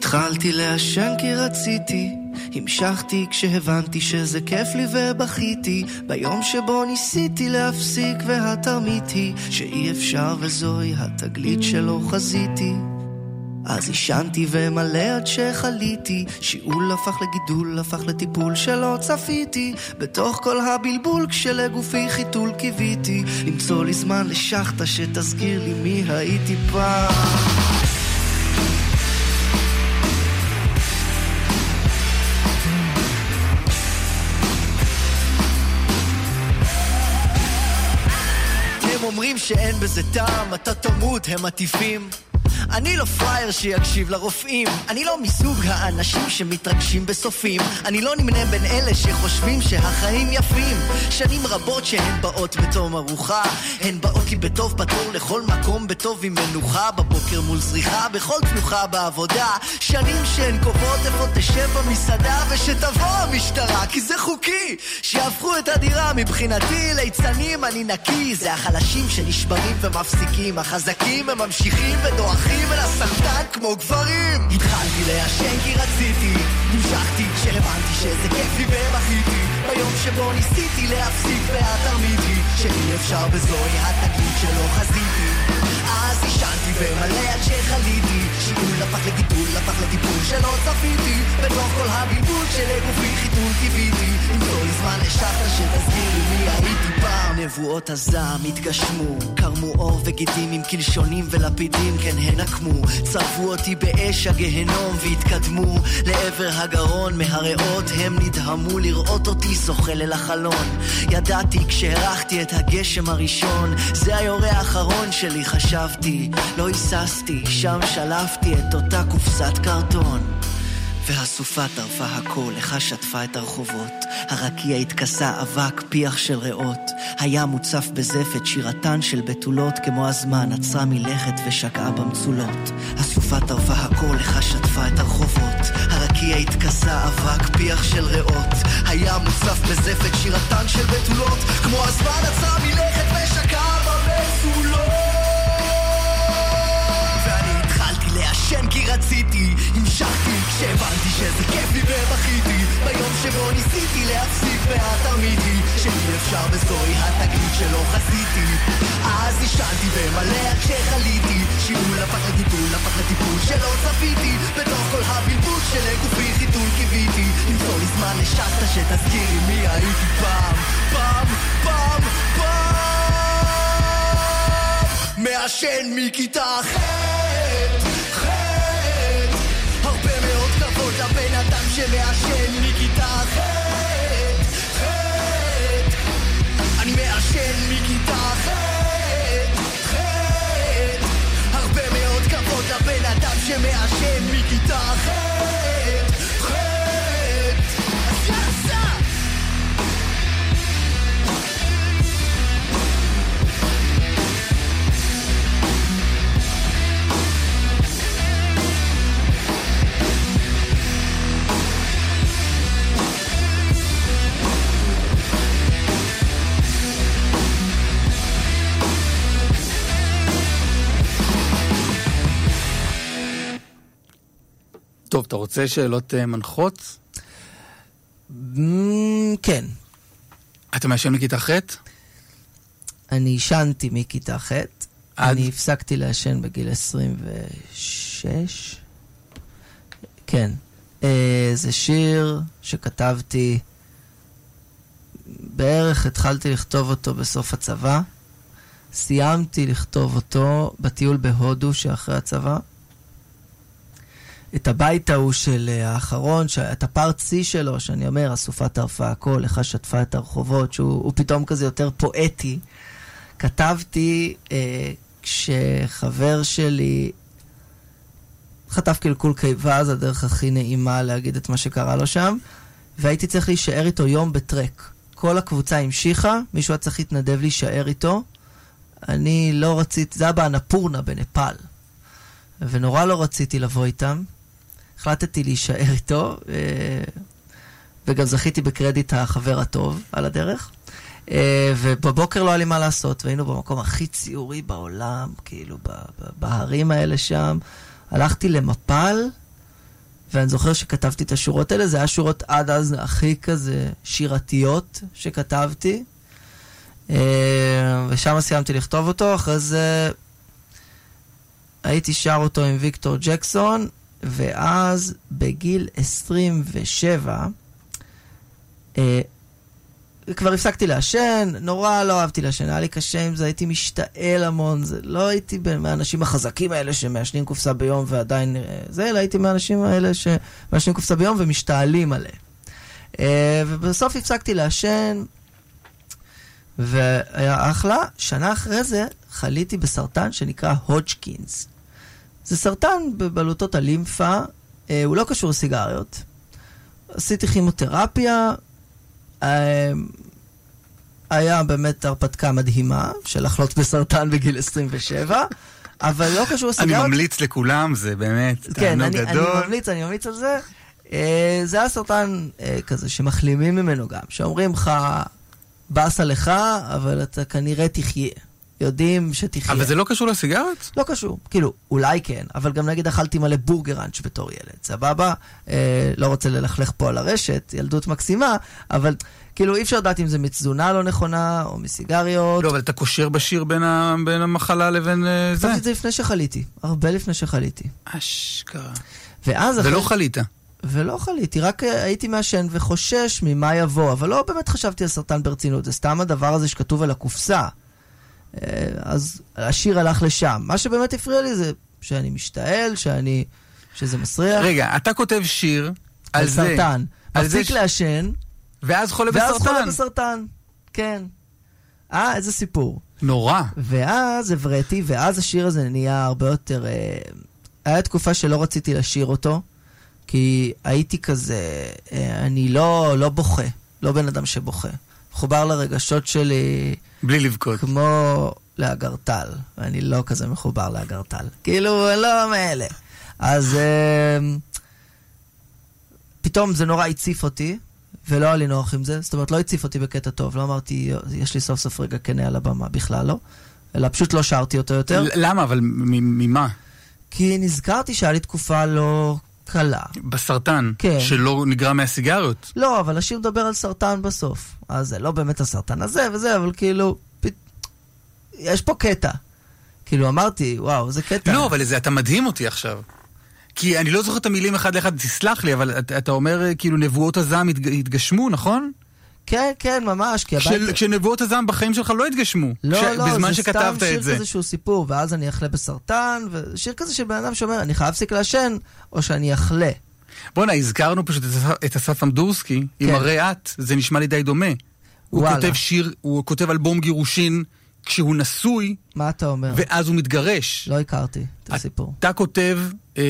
התחלתי לעשן כי רציתי, המשכתי כשהבנתי שזה כיף לי ובכיתי, ביום שבו ניסיתי להפסיק והתרמית היא שאי אפשר וזוהי התגלית שלא חזיתי. אז עישנתי ומלא עד שחליתי, שיעול הפך לגידול, הפך לטיפול שלא צפיתי, בתוך כל הבלבול כשלגופי חיתול קיוויתי, למצוא לי זמן לשחטה שתזכיר לי מי הייתי פעם. שאין בזה טעם, אתה תמות, הם מטיפים. אני לא פראייר שיקשיב לרופאים. אני לא מסוג האנשים שמתרגשים בסופים. אני לא נמנה בין אלה שחושבים שהחיים יפים. שנים רבות שהן באות בתום ארוחה. הן באות לי בטוב פתור לכל מקום בטוב עם מנוחה. בבוקר מול זריחה, בכל תנוחה בעבודה. שנים שהן קובעות איפה תשב במסעדה ושתבוא המשטרה, כי זה חוקי. שיהפכו את הדירה מבחינתי ליצנים אני נקי. זה החלשים שנשברים ומפסיקים. החזקים הם ממשיכים ודועכים אל הסרטן כמו גברים. התחלתי לעשן כי רציתי, המשכתי כשהבנתי שזה כיף לי ובכיתי. ביום שבו ניסיתי להפסיק ואת תרמידי, שאי אפשר וזוהי התגלית שלא חזיתי. אז עישנתי ומלא עד שחליתי שיעול הפך לגידול, הפך לטיפול שלא צפיתי בתוך כל הבלבול שלגופי חיתול קיוויתי למצוא לי זמן לשחר שתזכיר לי מי הייתי פעם. נבואות הזעם התגשמו קרמו עור וגידים עם קלשונים ולפידים כן הן נקמו צרפו אותי באש הגהנום והתקדמו. לעבר הגרון מהריאות הם נדהמו לראות אותי זוחל אל החלון. ידעתי כשהרחתי את הגשם הראשון זה היורה האחרון שלי חשבתי. לא היססתי שם שלפתי את אותה קופסת קרטון והסופה טרפה הכל, לך שטפה את הרחובות. הרקיע התכסה אבק, פיח של ריאות. הים מוצף בזפת, שירתן של בתולות, כמו הזמן עצרה מלכת ושקעה במצולות. הסופה טרפה הכל, לך שטפה את הרחובות. הרקיע התכסה אבק, פיח של ריאות. הים מוצף בזפת, שירתן של בתולות, כמו הזמן עצרה מלכת ושקעה רציתי, המשכתי כשהבנתי שזה כיף לי ובכיתי. ביום שבו ניסיתי להפסיק ואת תרמידי שאי אפשר וזוהי התגלית שלא חזיתי. אז עישנתי ומלא עד שחליתי. שיעול הפך לגידול, הפך לטיפול שלא צפיתי. בתוך כל הבלבול שלגופי חיתול קיוויתי. למצוא לי זמן לשחטה שתזכירי מי הייתי פעם פעם, פעם, פעם. מעשן מכיתה ח' שמעשן מכיתה ח' ח' אני מעשן מכיתה ח' ח' הרבה מאוד כבוד לבן אדם שמעשן מכיתה ח' אתה רוצה שאלות אה, מנחות? אמ, כן. אתה מעשן מכיתה ח'? אני עישנתי מכיתה ח'. עד? אני הפסקתי לעשן בגיל 26. כן. אה, זה שיר שכתבתי, בערך התחלתי לכתוב אותו בסוף הצבא. סיימתי לכתוב אותו בטיול בהודו שאחרי הצבא. את הבית ההוא של אה, האחרון, את הפארט C שלו, שאני אומר, הסופה טרפה הכל, לך שטפה את הרחובות, שהוא הוא פתאום כזה יותר פואטי. כתבתי אה, כשחבר שלי חטף קלקול קיבה, זו הדרך הכי נעימה להגיד את מה שקרה לו שם, והייתי צריך להישאר איתו יום בטרק. כל הקבוצה המשיכה, מישהו היה צריך להתנדב להישאר איתו. אני לא רציתי, זה היה באנפורנה בנפאל. ונורא לא רציתי לבוא איתם. החלטתי להישאר איתו, אה, וגם זכיתי בקרדיט החבר הטוב על הדרך. אה, ובבוקר לא היה לי מה לעשות, והיינו במקום הכי ציורי בעולם, כאילו בהרים האלה שם. הלכתי למפל, ואני זוכר שכתבתי את השורות האלה, זה היה שורות עד אז הכי כזה שירתיות שכתבתי. אה, ושם סיימתי לכתוב אותו, אחרי זה הייתי שר אותו עם ויקטור ג'קסון, ואז בגיל 27, אה, כבר הפסקתי לעשן, נורא לא אהבתי לעשן, היה לי קשה עם זה, הייתי משתעל המון, זה, לא הייתי מהאנשים החזקים האלה שמעשנים קופסה ביום ועדיין אה, זה, אלא הייתי מהאנשים האלה שמעשנים קופסה ביום ומשתעלים עליהם. אה, ובסוף הפסקתי לעשן, והיה אחלה. שנה אחרי זה חליתי בסרטן שנקרא הודג'קינס. זה סרטן בבלוטות הלימפה, אה, הוא לא קשור לסיגריות. עשיתי כימותרפיה, אה, היה באמת הרפתקה מדהימה של לחלות בסרטן בגיל 27, אבל לא קשור אני לסיגריות. ממליץ לכולם, זה באמת כן, תענוג אני, אני גדול. ממליץ, אני ממליץ על זה. אה, זה היה סרטן אה, כזה שמחלימים ממנו גם, שאומרים לך, באסה לך, אבל אתה כנראה תחיה. יודעים שתחיה. אבל זה לא קשור לסיגריות? לא קשור. כאילו, אולי כן, אבל גם נגיד אכלתי מלא בורגראנץ' בתור ילד, סבבה? אה, לא רוצה ללכלך פה על הרשת, ילדות מקסימה, אבל כאילו אי אפשר לדעת אם זה מתזונה לא נכונה, או מסיגריות. לא, אבל אתה קושר בשיר בין ה- בין המחלה לבין אה, זה. עשיתי את זה לפני שחליתי, הרבה לפני שחליתי. אשכרה. ואז... ולא אחרי- חלית. ולא חליתי, רק אה, הייתי מעשן וחושש ממה יבוא, אבל לא באמת חשבתי על סרטן ברצינות, זה סתם הדבר הזה שכתוב על הקופסה. אה, אז השיר הלך לשם. מה שבאמת הפריע לי זה שאני משתעל, שאני... שזה מסריח. רגע, אתה כותב שיר על על זה. סרטן. על מפסיק ש- לעשן, ואז חולה ואז חולה בסרטן. בסרטן. כן. אה, איזה סיפור. נורא. ואז הבראתי, ואז השיר הזה נהיה הרבה יותר... אה, היה תקופה שלא רציתי לשיר אותו, כי הייתי כזה, אה, אני לא, לא בוכה, לא בן אדם שבוכה. מחובר לרגשות שלי בלי לבכות. כמו לאגרטל, ואני לא כזה מחובר לאגרטל. כאילו, לא מאלה. אז אה, פתאום זה נורא הציף אותי, ולא היה לי נוח עם זה. זאת אומרת, לא הציף אותי בקטע טוב, לא אמרתי, יש לי סוף סוף רגע כנה על הבמה, בכלל לא. אלא פשוט לא שרתי אותו יותר. למה? אבל ממה? כי נזכרתי שהיה לי תקופה לא קלה. בסרטן. כן. שלא נגרם מהסיגריות. לא, אבל השיר מדבר על סרטן בסוף. אז זה לא באמת הסרטן הזה וזה, אבל כאילו, פת... יש פה קטע. כאילו, אמרתי, וואו, זה קטע. לא, אבל זה, אתה מדהים אותי עכשיו. כי אני לא זוכר את המילים אחד לאחד, תסלח לי, אבל אתה, אתה אומר כאילו נבואות הזעם התג, התגשמו, נכון? כן, כן, ממש, כי של, הבית... כשנבואות הזעם בחיים שלך לא התגשמו. לא, כש, לא, בזמן זה סתם שיר זה. כזה שהוא סיפור, ואז אני אחלה בסרטן, ושיר כזה של בן אדם שאומר, אני חייב להפסיק לעשן, או שאני אחלה. בואנה, הזכרנו פשוט את אסף- אמדורסקי, עם כן. הרי את, זה נשמע לי די דומה. הוא וואלה. כותב שיר, הוא כותב אלבום גירושין כשהוא נשוי, מה אתה אומר? ואז הוא מתגרש. לא הכרתי את הסיפור. אתה כותב, אה,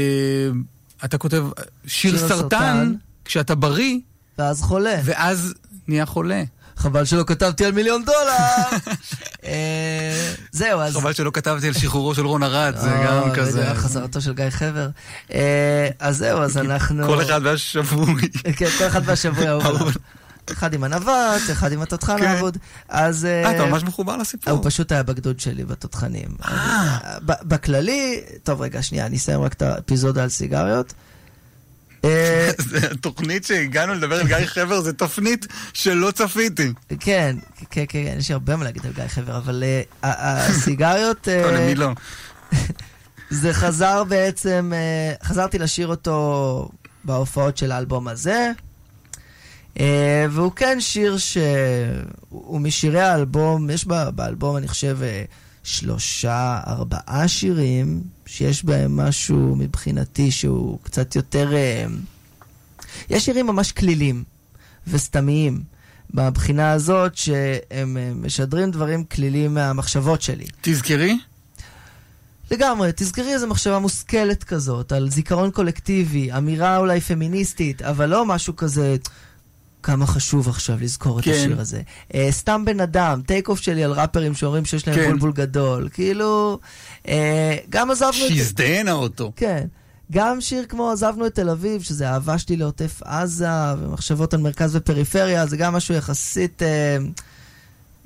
אתה כותב שיר שיר סרטן, סרטן. כשאתה בריא, ואז חולה. ואז נהיה חולה. חבל שלא כתבתי על מיליון דולר. אה, זהו, אז... חבל שלא כתבתי על שחרורו של רון ארד, זה אה, גם כזה. חזרתו של גיא חבר. אה, אז זהו, אז אנחנו... כל אחד והשבוי. כן, כל אחד והשבוע האהוב. אחד עם הנווט, אחד עם התותחן כן. האבוד. אז... אה, אתה ממש מחובר לסיפור. הוא פשוט היה בגדוד שלי בתותחנים. ב- בכללי, טוב רגע, שנייה, אני אסיים רק את האפיזודה על סיגריות. אה, זה התוכנית שהגענו לדבר על גיא חבר, זה תוכנית שלא צפיתי. כן, כן, כן, יש הרבה מה להגיד על גיא חבר, אבל אה, הסיגריות... לא, למי לא? זה חזר בעצם, חזרתי לשיר אותו בהופעות של האלבום הזה, והוא כן שיר שהוא משירי האלבום, יש באלבום אני חושב שלושה, ארבעה שירים, שיש בהם משהו מבחינתי שהוא קצת יותר... אה, יש שירים ממש כלילים וסתמיים. מהבחינה הזאת שהם אה, משדרים דברים כלילים מהמחשבות שלי. תזכרי. לגמרי, תזכרי איזו מחשבה מושכלת כזאת, על זיכרון קולקטיבי, אמירה אולי פמיניסטית, אבל לא משהו כזה, כמה חשוב עכשיו לזכור את כן. השיר הזה. Uh, סתם בן אדם, טייק אוף שלי על ראפרים שאומרים שיש להם כן. בולבול גדול, כאילו, uh, גם עזבנו את... שהזדהנה אותו. כן. גם שיר כמו עזבנו את תל אביב, שזה אהבה שלי לעוטף עזה, ומחשבות על מרכז ופריפריה, זה גם משהו יחסית... אה,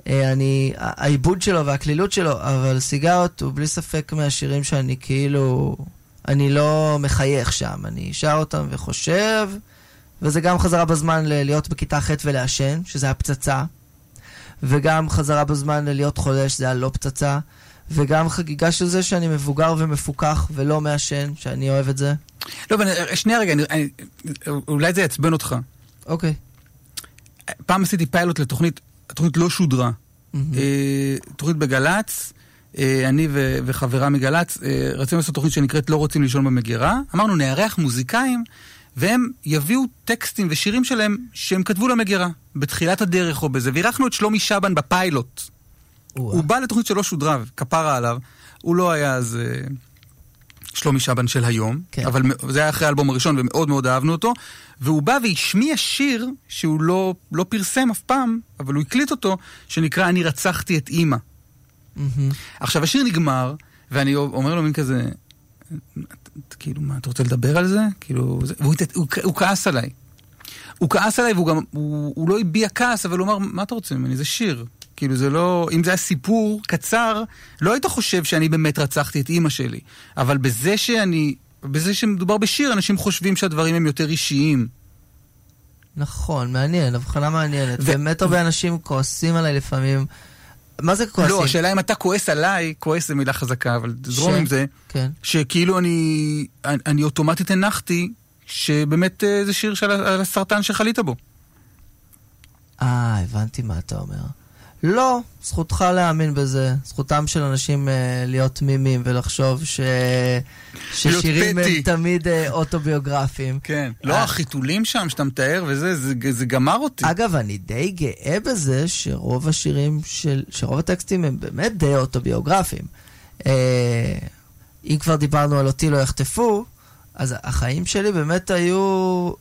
אה, אני... העיבוד שלו והקלילות שלו, אבל סיגרות הוא בלי ספק מהשירים שאני כאילו... אני לא מחייך שם, אני שר אותם וחושב, וזה גם חזרה בזמן ל- להיות בכיתה ח' ולעשן, שזה היה פצצה, וגם חזרה בזמן ללהיות חולה, שזה היה לא פצצה, וגם חגיגה של זה שאני מבוגר ומפוקח ולא מעשן, שאני אוהב את זה. לא, אבל אה, שנייה רגע, אני- אני- אולי זה יעצבן אותך. אוקיי. פעם עשיתי פיילוט לתוכנית, התוכנית לא שודרה. אה, תוכנית בגל"צ, אה, אני ו- וחברה מגל"צ אה, רצינו לעשות תוכנית שנקראת לא רוצים לישון במגירה. אמרנו, נארח מוזיקאים, והם יביאו טקסטים ושירים שלהם שהם כתבו למגירה, בתחילת הדרך או בזה, ואירחנו את שלומי שבן בפיילוט. הוא בא לתוכנית שלא שודרה, כפרה עליו, הוא לא היה אז... אה, שלומי שבן של היום, כן. אבל זה היה אחרי האלבום הראשון ומאוד מאוד אהבנו אותו, והוא בא והשמיע שיר שהוא לא, לא פרסם אף פעם, אבל הוא הקליט אותו, שנקרא אני רצחתי את אימא. מהמם. עכשיו השיר נגמר, ואני אומר לו מין כזה, כאילו, מה, אתה רוצה לדבר על זה? כאילו, זה, והוא, הוא, הוא כעס עליי. הוא כעס עליי והוא גם, הוא, הוא לא הביע כעס, אבל הוא אמר, מה אתה רוצה ממני? זה שיר. כאילו זה לא, אם זה היה סיפור קצר, לא היית חושב שאני באמת רצחתי את אימא שלי. אבל בזה שאני, בזה שמדובר בשיר, אנשים חושבים שהדברים הם יותר אישיים. נכון, מעניין, הבחנה מעניינת. ו- באמת הרבה אנשים כועסים עליי לפעמים. מה זה כועסים? לא, השאלה אם אתה כועס עליי, כועס זה מילה חזקה, אבל זרום ש- עם זה, כן. שכאילו אני, אני, אני אוטומטית הנחתי שבאמת אה, זה שיר של, על הסרטן שחלית בו. אה, הבנתי מה אתה אומר. לא, זכותך להאמין בזה. זכותם של אנשים אה, להיות תמימים ולחשוב ש... ששירים. הם תמיד אה, אוטוביוגרפיים. כן. לא, אה. החיתולים שם שאתה מתאר וזה, זה, זה גמר אותי. אגב, אני די גאה בזה שרוב השירים של... שרוב הטקסטים הם באמת די אוטוביוגרפיים. אה, אם כבר דיברנו על אותי לא יחטפו, אז החיים שלי באמת היו...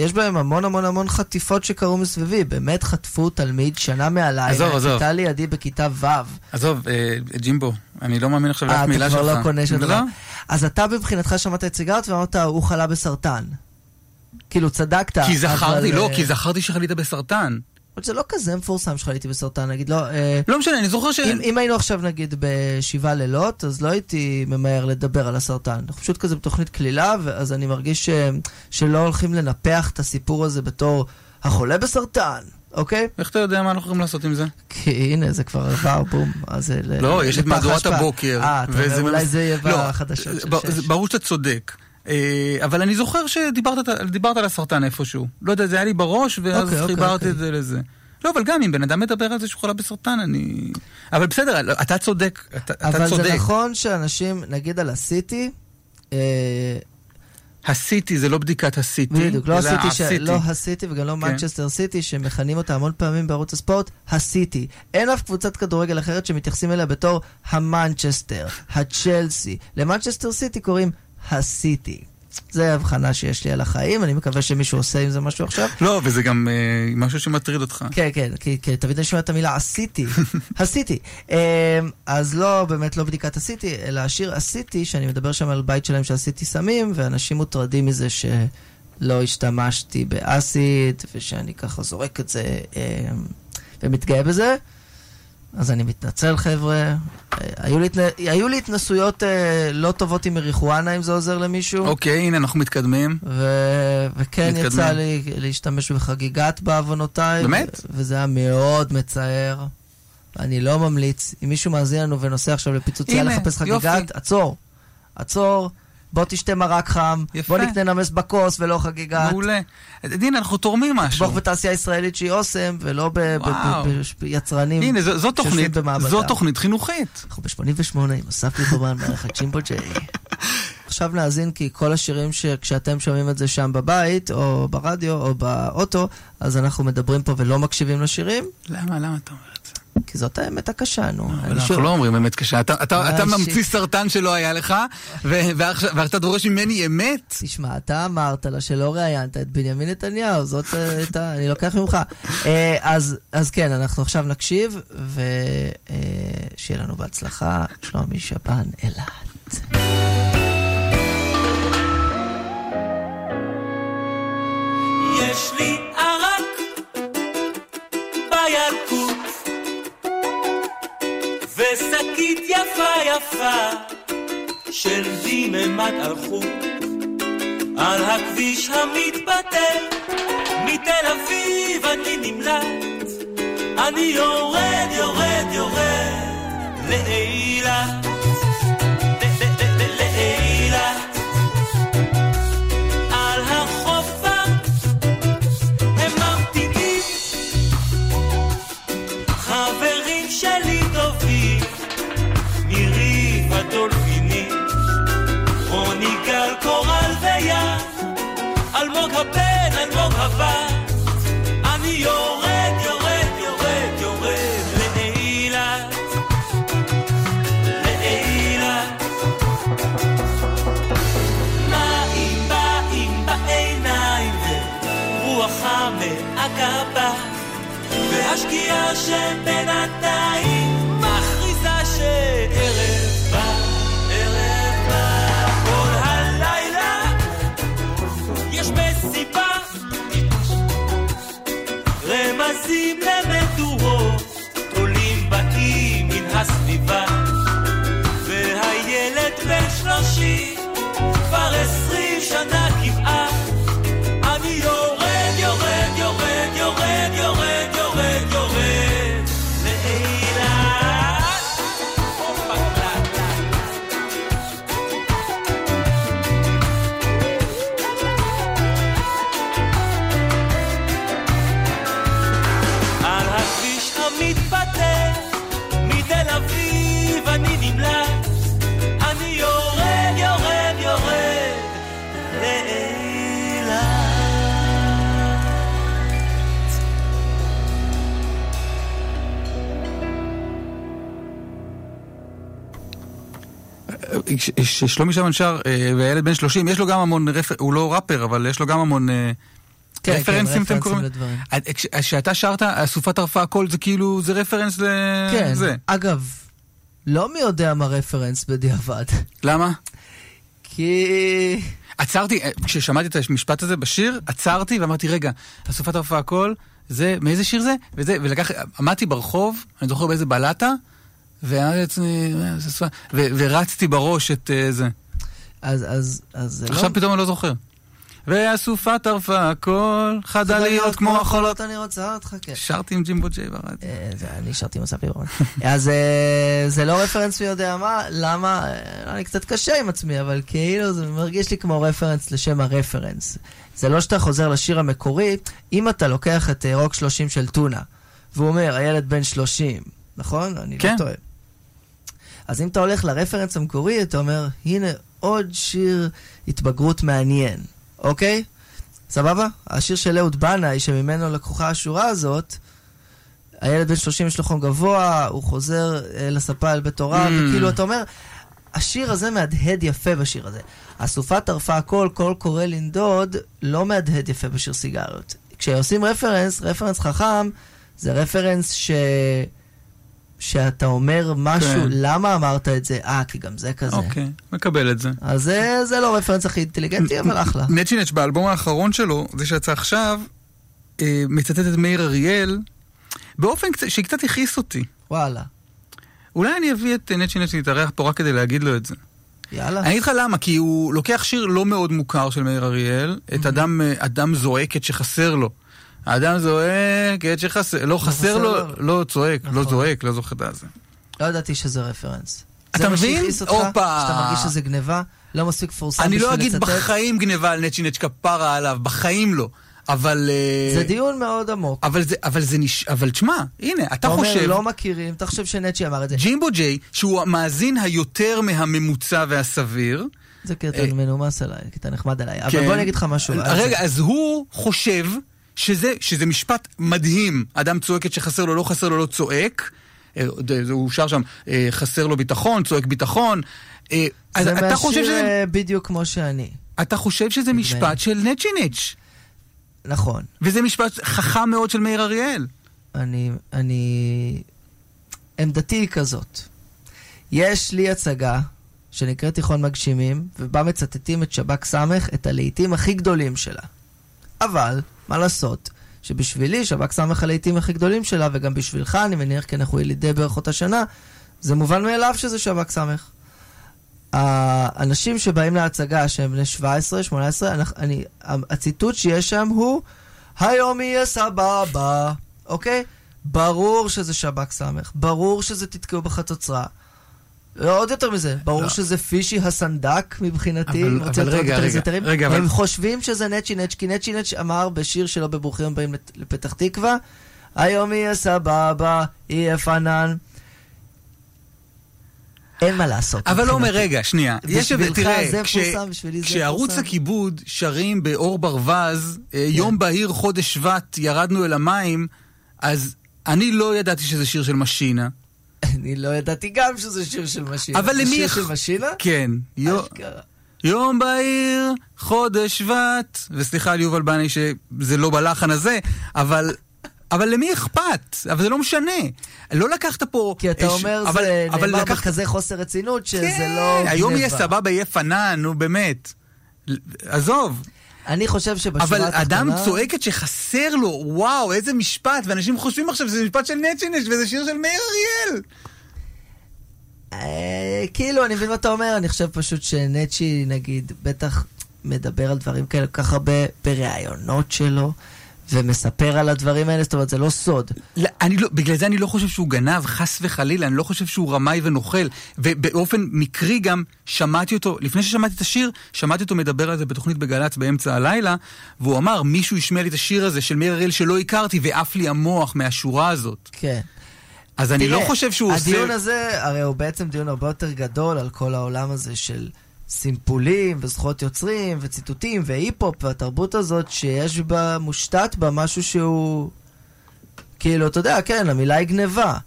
יש בהם המון המון המון חטיפות שקרו מסביבי. באמת חטפו תלמיד שנה מעליי, עזוב, עזוב. מהכיתה לידי בכיתה ו'. עזוב, אה, ג'ימבו, אני לא מאמין עכשיו אה, לאף אתה מילה שלך. כבר לא קונה דבר. לא? אז אתה מבחינתך שמעת את סיגרת ואמרת, הוא חלה בסרטן. כאילו, צדקת. כי זכרתי, אבל, לא, אה, כי זכרתי שחלית בסרטן. אבל זה לא כזה מפורסם שחליתי בסרטן, נגיד, לא... אה, לא משנה, אני זוכר ש... אם, אם היינו עכשיו נגיד בשבעה לילות, אז לא הייתי ממהר לדבר על הסרטן. אנחנו פשוט כזה בתוכנית קלילה, ואז אני מרגיש ש, שלא הולכים לנפח את הסיפור הזה בתור החולה בסרטן, אוקיי? איך אתה יודע מה אנחנו יכולים לעשות עם זה? כי הנה, זה כבר עבר, בום. אז לא, יש את מהדורת. הבוקר. אה, אתה אומר, אולי זה יהיה לא, בחדשות של שש. ברור שאתה צודק. אה, אבל אני זוכר שדיברת דיברת על הסרטן איפשהו. לא יודע, זה היה לי בראש, ואז אוקיי, אוקיי, חיברתי אוקיי. את זה לזה. לא, אבל גם אם בן אדם מדבר על זה שהוא חולה בסרטן, אני... אבל בסדר, לא, אתה צודק, אתה אתה אבל צודק. זה נכון שאנשים, נגיד על הסיטי, אה, הסיטי זה לא בדיקת הסיטי. בדיוק, לא הסיטי, ש... לא הסיטי וגם לא כן. מנצ'סטר סיטי, שמכנים אותה המון פעמים בערוץ הספורט, הסיטי. אין אף קבוצת כדורגל אחרת שמתייחסים אליה בתור המנצ'סטר, הצ'לסי. למנצ'סטר סיטי קוראים הסיטי. זה ההבחנה שיש לי על החיים, אני מקווה שמישהו עושה עם זה משהו עכשיו. לא, וזה גם אה, משהו שמטריד אותך. כן, כן, כי, כי תמיד אני שומע את המילה הסיטי, הסיטי. אמ, אז לא, באמת לא בדיקת הסיטי, אלא השיר הסיטי, שאני מדבר שם על בית שלהם שעשיתי סמים, ואנשים מוטרדים מזה שלא השתמשתי באסיד, ושאני ככה זורק את זה אמ, ומתגאה בזה. אז אני מתנצל, חבר'ה. היו לי, היו לי התנסויות אה, לא טובות עם מריחואנה, אם זה עוזר למישהו. אוקיי, הנה, אנחנו מתקדמים. ו... וכן מתקדמים. יצא לי להשתמש בחגיגת בעוונותיי. באמת? ו... וזה היה מאוד מצער. אני לא ממליץ. אם מישהו מאזין לנו ונוסע עכשיו לפיצוצייה הנה, לחפש יופי. חגיגת, עצור. עצור, בוא תשתה מרק חם, יפה. בוא נקנה נמס בכוס ולא חגיגת. מעולה. דין, אנחנו תורמים משהו. תתמוך בתעשייה ישראלית שהיא אוסם, ולא ביצרנים הנה, זו, זו תוכנית. זו תוכנית חינוכית. אנחנו ב-88 עם אסף ליברמן מערכת צ'ימבו ג'יי. עכשיו נאזין כי כל השירים שכשאתם שומעים את זה שם בבית, או ברדיו, או באוטו, אז אנחנו מדברים פה ולא מקשיבים לשירים, למה, למה אתה אומר? כי זאת האמת הקשה, נו. אנחנו לא אומרים אמת קשה. אתה, אתה, אה, אתה שיט. ממציא סרטן שלא היה לך, ו- ועכשיו ועכשיו אתה דורש ממני אמת? תשמע, אתה אמרת לה שלא ראיינת את בנימין נתניהו, זאת אה, הייתה, אני לוקח ממך. אה, אז, אז כן, אנחנו עכשיו נקשיב, ושיהיה לנו בהצלחה, שלומי שבן אילת. יש לי ערק בילקוט ושקית יפה יפה של דיממת אלחוט על הכביש המתבטל מתל אביב אני נמלט. אני יורד יורד יורד לאילת השקיעה שבינתיים מכריזה שערב בא, ערב בא, כל הלילה. יש מסיבה, רמזים למדורות, עולים באים מן הסביבה, והילד בן שלושים כבר עשרים שנה שלומי שמן שר, אה, והילד בן 30, יש לו גם המון, הוא לא ראפר, אבל יש לו גם המון אה, כן, רפרנסים, אתם קוראים? אה, כש- כשאתה שרת, אסופה טרפה הכל זה כאילו, זה רפרנס כן, לזה. אגב, לא מי יודע מה רפרנס בדיעבד. למה? כי... עצרתי, כששמעתי את המשפט הזה בשיר, עצרתי ואמרתי, רגע, אסופת הרפואה הכל, זה, מאיזה שיר זה? וזה, ולקח, עמדתי ברחוב, אני זוכר באיזה בלטה, לעצמי, "אה, זה אסופה", ו- ורצתי בראש את אה, זה. אז, אז, אז זה לא... עכשיו פתאום אני לא זוכר. ואסופה טרפה הכל, חדה להיות כמו החולות. אני רוצה אותך, כן. שרתי עם ג'ימבו ג'יי ברדיו. אה, אני שרתי עם אסף ליברמן. אז זה לא רפרנס מי יודע מה, למה? אני קצת קשה עם עצמי, אבל כאילו זה מרגיש לי כמו רפרנס לשם הרפרנס. זה לא שאתה חוזר לשיר המקורי, אם אתה לוקח את רוק 30 של טונה, והוא אומר, הילד בן 30, נכון? אני כן. לא טועה. אז אם אתה הולך לרפרנס המקורי, אתה אומר, הנה עוד שיר התבגרות מעניין, אוקיי? סבבה? השיר של אהוד בנאי, שממנו לקוחה השורה הזאת, הילד בן 30 יש לו חום גבוה, הוא חוזר אה, לספה אל בית הוריו, Mm. וכאילו, אתה אומר, השיר הזה מהדהד יפה בשיר הזה. אסופה טרפה הכל, קול קורא לנדוד, לא מהדהד יפה בשיר סיגריות. כשעושים רפרנס, רפרנס חכם, זה רפרנס ש... שאתה אומר משהו, כן. למה אמרת את זה? אה, כי גם זה כזה. אוקיי, מקבל את זה. אז זה, זה לא רפרנס הכי אינטליגנטי, אבל אחלה. נצ'ינץ' באלבום האחרון שלו, זה שיצא עכשיו, אה, מצטט את מאיר אריאל, באופן קצת- שקצת הכעיס אותי. וואלה. אולי אני אביא את נצ'ינץ' להתארח פה רק כדי להגיד לו את זה. יאללה. אני אגיד לך למה, כי הוא לוקח שיר לא מאוד מוכר של מאיר אריאל, את אדם, אה, אדם זועק את שחסר לו. האדם זועק את שחסר, לא חסר חסר לו. לא צועק, לא נכון. זועק, לא זוכר את זה. לא ידעתי שזה רפרנס. אתה מבין? הופה. שאתה מרגיש שזה גניבה? לא מספיק מפורסם אני בשביל לא אגיד לצטט? בחיים גניבה על נצ'ינץ' כפרה עליו, בחיים לא. אבל... אה, זה דיון מאוד עמוק. אבל זה, אבל זה נש... אבל תשמע, הנה, אתה אתה אומר, חושב... לא מכירים, אתה חושב שנצ'י אמר את זה. ג'ימבו ג'יי, שהוא המאזין היותר מהממוצע והסביר, זה קטע אה, מנומס עליי, קטע נחמד עליי. אבל כן. בוא אני אגיד לך משהו. רגע. אז הוא חושב שזה, שזה משפט מדהים. אדם צועק את שחסר לו, לא חסר לו, לא צועק. אה, הוא שר שם, אה, חסר לו ביטחון, צועק ביטחון. אה, אז זה אתה חושב שזה, בדיוק כמו שאני. אתה חושב שזה משפט. של נצ'ינץ', נכון. וזה משפט חכם מאוד של מאיר אריאל. אני, אני... עמדתי היא כזאת. יש לי הצגה שנקראת תיכון מגשימים, ובה מצטטים את שב"כ סמך, את הלהיטים הכי גדולים שלה. אבל, מה לעשות, שבשבילי שב"כ סמך הלהיטים הכי גדולים שלה, וגם בשבילך, אני מניח כי אנחנו ילידי בערך אותה שנה, זה מובן מאליו שזה שב"כ סמך. האנשים שבאים להצגה שהם בני 17, 18, אנחנו- אני, הציטוט שיש שם הוא היום יהיה סבבה, אוקיי? ברור שזה שב"כ סמך, ברור שזה תתקעו בחצוצרה. עוד יותר מזה, ברור לא. שזה פישי הסנדק מבחינתי, אבל- אבל רגע, רגע. רגע, אבל- הם חושבים שזה נצ'י נצ' כי נצ'י נצ' אמר בשיר שלו בברוכים הבאים לפתח תקווה, היום יהיה סבבה, יהיה פנן. אין מה לעשות. אבל לא אומר. רגע, שנייה. יש הבדל, תראה, זה כש- בשבילי זה כשערוץ מפורסם. הכיבוד שרים באור ברווז, אה, יום בהיר חודש שבט, ירדנו אל המים, אז אני לא ידעתי שזה שיר של משינה. אני לא ידעתי גם שזה שיר של משינה. אבל למי... שיר של משינה? כן. אשכרה. יום בהיר, חודש שבט, וסליחה על יובל בני שזה לא בלחן הזה, אבל אבל למי אכפת? אבל זה לא משנה. לא לקחת פה... כי אתה אה, אומר, אבל- זה אבל נאמר לקחת- בכזה חוסר רצינות, שזה כן, לא היום יהיה גניבה. סבבה, יהיה פנן, נו באמת. עזוב. אני חושב שבשורה אבל התחתונה... אדם צועקת שחסר לו, וואו, איזה משפט, ואנשים חושבים עכשיו שזה משפט של נצ'ינש וזה שיר של מאיר אריאל. אה, כאילו, אני מבין מה אתה אומר, אני חושב פשוט שנצ'י, נגיד, בטח מדבר על דברים כאלה כל כך הרבה בראיונות שלו, ומספר על הדברים האלה, זאת אומרת, זה לא סוד. לא, אני לא, בגלל זה אני לא חושב שהוא גנב, חס וחלילה, אני לא חושב שהוא רמאי ונוכל. ובאופן מקרי גם שמעתי אותו, לפני ששמעתי את השיר, שמעתי אותו מדבר על זה בתוכנית בגל"צ באמצע הלילה, והוא אמר, מישהו השמיע לי את השיר הזה של מאיר אריאל שלא הכרתי, ועף לי המוח מהשורה הזאת. כן. אז אני תראה, לא חושב שהוא עושה... הדיון הזה, הרי הוא בעצם דיון הרבה יותר גדול על כל העולם הזה של סימפולים וזכויות יוצרים וציטוטים והיפ-הופ והתרבות הזאת שיש בה, מושתת בה משהו שהוא... כאילו, אתה יודע, כן, המילה היא גניבה.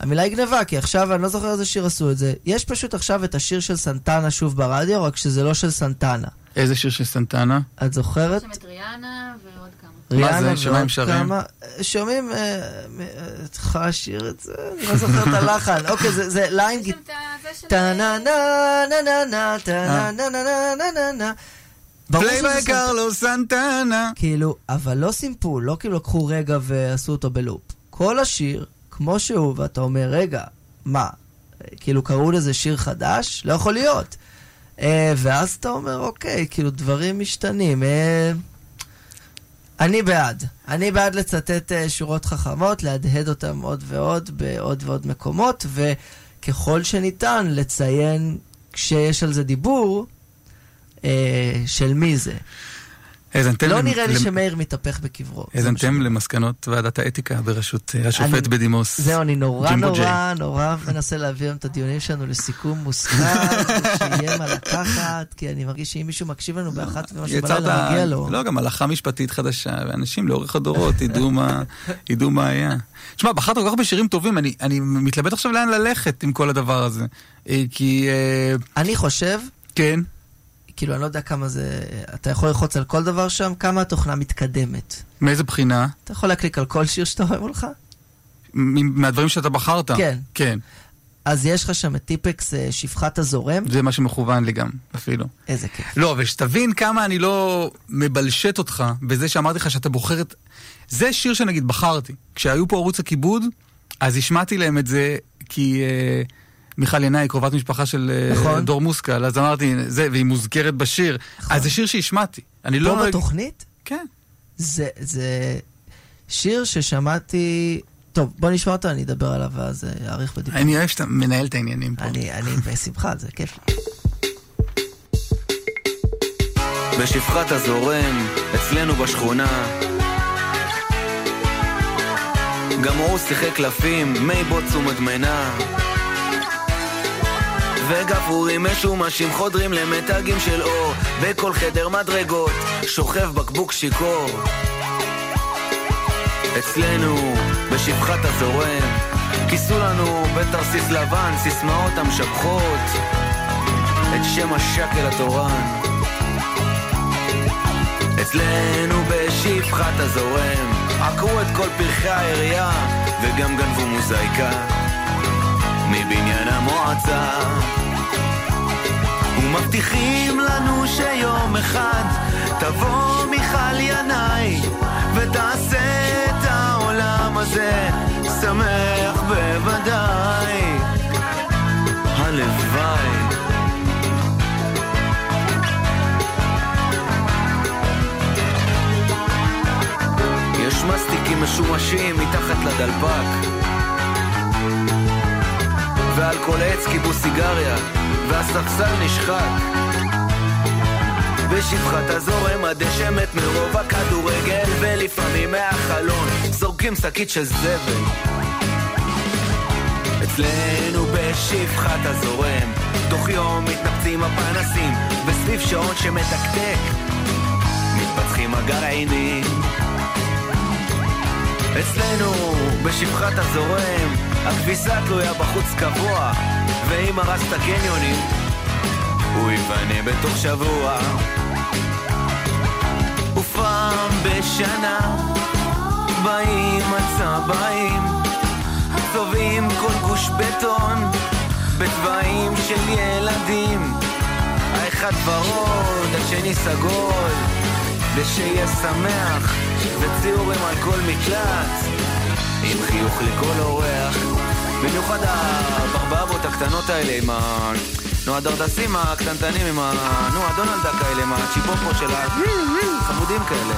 המילה היא גניבה, כי עכשיו, אני לא זוכר איזה שיר עשו את זה. יש פשוט עכשיו את השיר של סנטנה שוב ברדיו, רק שזה לא של סנטנה. איזה שיר של סנטנה? את זוכרת? שם את ריאנה כמה. מה זה? שומעים שרים? כמה- שומעים, אה, אה, את יכולה לשיר את זה? אני לא זוכר את הלחן. אוקיי, זה- זה line גיט... טה נה נה נה נה נה טה נה נה נה נה נה נה play by Carlos Santana. כאילו, אבל לא סימפול, לא כאילו לקחו רגע ועשו אותו בלופ. כל השיר, כמו שהוא, ואתה אומר, רגע, מה, כאילו קראו לזה שיר חדש? לא יכול להיות. אה, ואז אתה אומר, אוקיי, כאילו דברים משתנים. אני בעד. אני בעד לצטט אה, שורות חכמות, להדהד אותן עוד ועוד בעוד ועוד מקומות, וככל שניתן לציין, כשיש על זה דיבור, אה, של מי זה. האזנתם לא נראה לי שמאיר מתהפך בקברו. האזנתם למסקנות ועדת האתיקה בראשות אה, השופט בדימוס. זהו, אני נורא נורא נורא מנסה להביא את הדיונים שלנו לסיכום מוסכם, שיהיה מה לקחת, כי אני מרגיש שאם מישהו מקשיב לנו באחת ומשהו בלילה, מגיע לו. לא, גם הלכה משפטית חדשה, ואנשים לאורך הדורות ידעו מה, היה. תשמע, בחרת כל כך הרבה שירים טובים, אני, אני מתלבט עכשיו לאן ללכת עם כל הדבר הזה. אה, כי... אה, אני חושב, כן. כאילו, אני לא יודע כמה זה... אתה יכול ללחוץ על כל דבר שם, כמה התוכנה מתקדמת. מאיזה בחינה? אתה יכול להקליק על כל שיר שאתה אוהב? מ- מהדברים שאתה בחרת? כן. כן. אז יש לך שם את טיפקס אה, שפחת הזורם, זה מה שמכוון לי גם, אפילו. איזה כיף. לא, ושתבין כמה אני לא מבלשט אותך בזה שאמרתי לך שאתה בוחר את... זה שיר שנגיד בחרתי. כשהיו פה ערוץ הכיבוד, אז השמעתי להם את זה כי אה, מיכל ינאי, קרובת משפחה של אה, נכון. דור מושכל, אז אמרתי, זה, והיא מוזכרת בשיר. אז זה שיר שהשמעתי. אני לא... פה בתוכנית? כן. זה, זה שיר ששמעתי... טוב, בוא נשמע אותו, אני אדבר עליו ואז אה, אאריך בדיבור. אני אוהב שאתה מנהל את העניינים פה. אני, אני בשמחה, זה כיף לי. בשפחת הזורם, אצלנו בשכונה. גם הוא שיחק קלפים, מי בוץ ומדמנה. וגפרורים משומשים חודרים למתגים של אור, בכל חדר מדרגות, שוכב בקבוק שיכור. אצלנו, בשפחת הזורם, כיסו לנו בתרסיס לבן סיסמאות המשבחות את שם השקל התורן. אצלנו בשפחת הזורם עקרו את כל פרחי העירייה וגם גנבו מוזייקה מבניין המועצה. ומבטיחים לנו שיום אחד תבוא מיכל ינאי ותעשה את העולם הזה שמח בוודאי. הלוואי. יש מסטיקים משומשים מתחת לדלפק ועל כל עץ כיבו סיגריה והספסל נשחק. בשפחת הזורם הדשא מת מרוב הכדורגל ולפעמים מהחלון זורקים שקית של זבל. אצלנו בשפחת הזורם תוך יום מתנפצים הפנסים וסביב שעון שמתקתק מתפתחים הגרעינים. אצלנו, בשפחת הזורם, הכביסה תלויה בחוץ קבוע, ואם הרסת קניונים, הוא ייבנה בתוך שבוע. ופעם בשנה, באים הצבעים, צובעים כל גוש בטון, בצבעים של ילדים. האחד ורוד, השני סגול, ושיהיה שמח, וציורים על כל מקלט, עם חיוך לכל אורח. במיוחד הברבבות הקטנות האלה עם ה... נו, הדרדסים הקטנטנים עם ה... נו, הדונלדק האלה עם הצ'יפופו של ה... חמודים כאלה.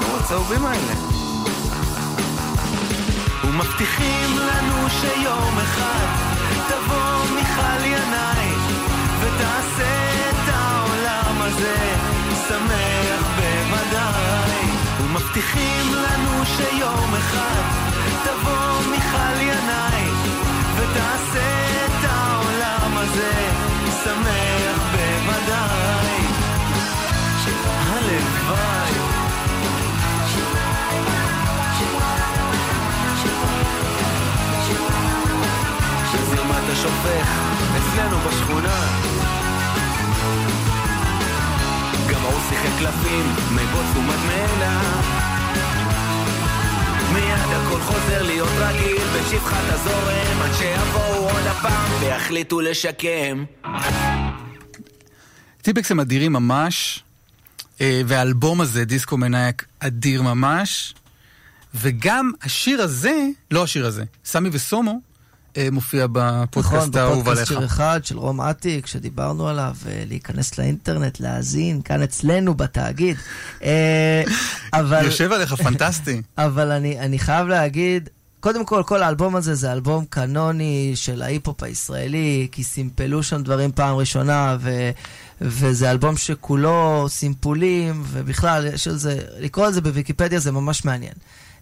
נו, הצהובים האלה. ומבטיחים לנו שיום אחד תבוא מיכל ינאי ותעשה את העולם הזה שמח במדי ומבטיחים לנו שיום אחד תבוא מיכל ינאי ותעשה את העולם הזה שמח במדי הלוואי. שזרמת השופך אצלנו בשכונה. גם ההוא שיחק קלפים, מבוץ ומדמנה בשפחת הזורם עד שיבואו עוד הפעם ויחליטו לשקם טיפקס הם אדירים ממש, אה, והאלבום הזה, דיסקו מנאייק, אדיר ממש, וגם השיר הזה, לא השיר הזה, סמי וסומו, אה, מופיע נכון, בפודקאסט האהוב בפודקאסט עליך. שיר אחד של רום אטיק, שדיברנו עליו, אה, להיכנס לאינטרנט, להאזין, כאן אצלנו בתאגיד. אבל... יושב עליך פנטסטי. אבל אני, אני חייב להגיד, קודם כל, כל האלבום הזה זה אלבום קנוני של ההיפ-הופ הישראלי, כי סימפלו שם דברים פעם ראשונה, ו, וזה אלבום שכולו סימפולים, ובכלל, יש על זה, לקרוא על זה בוויקיפדיה זה ממש מעניין.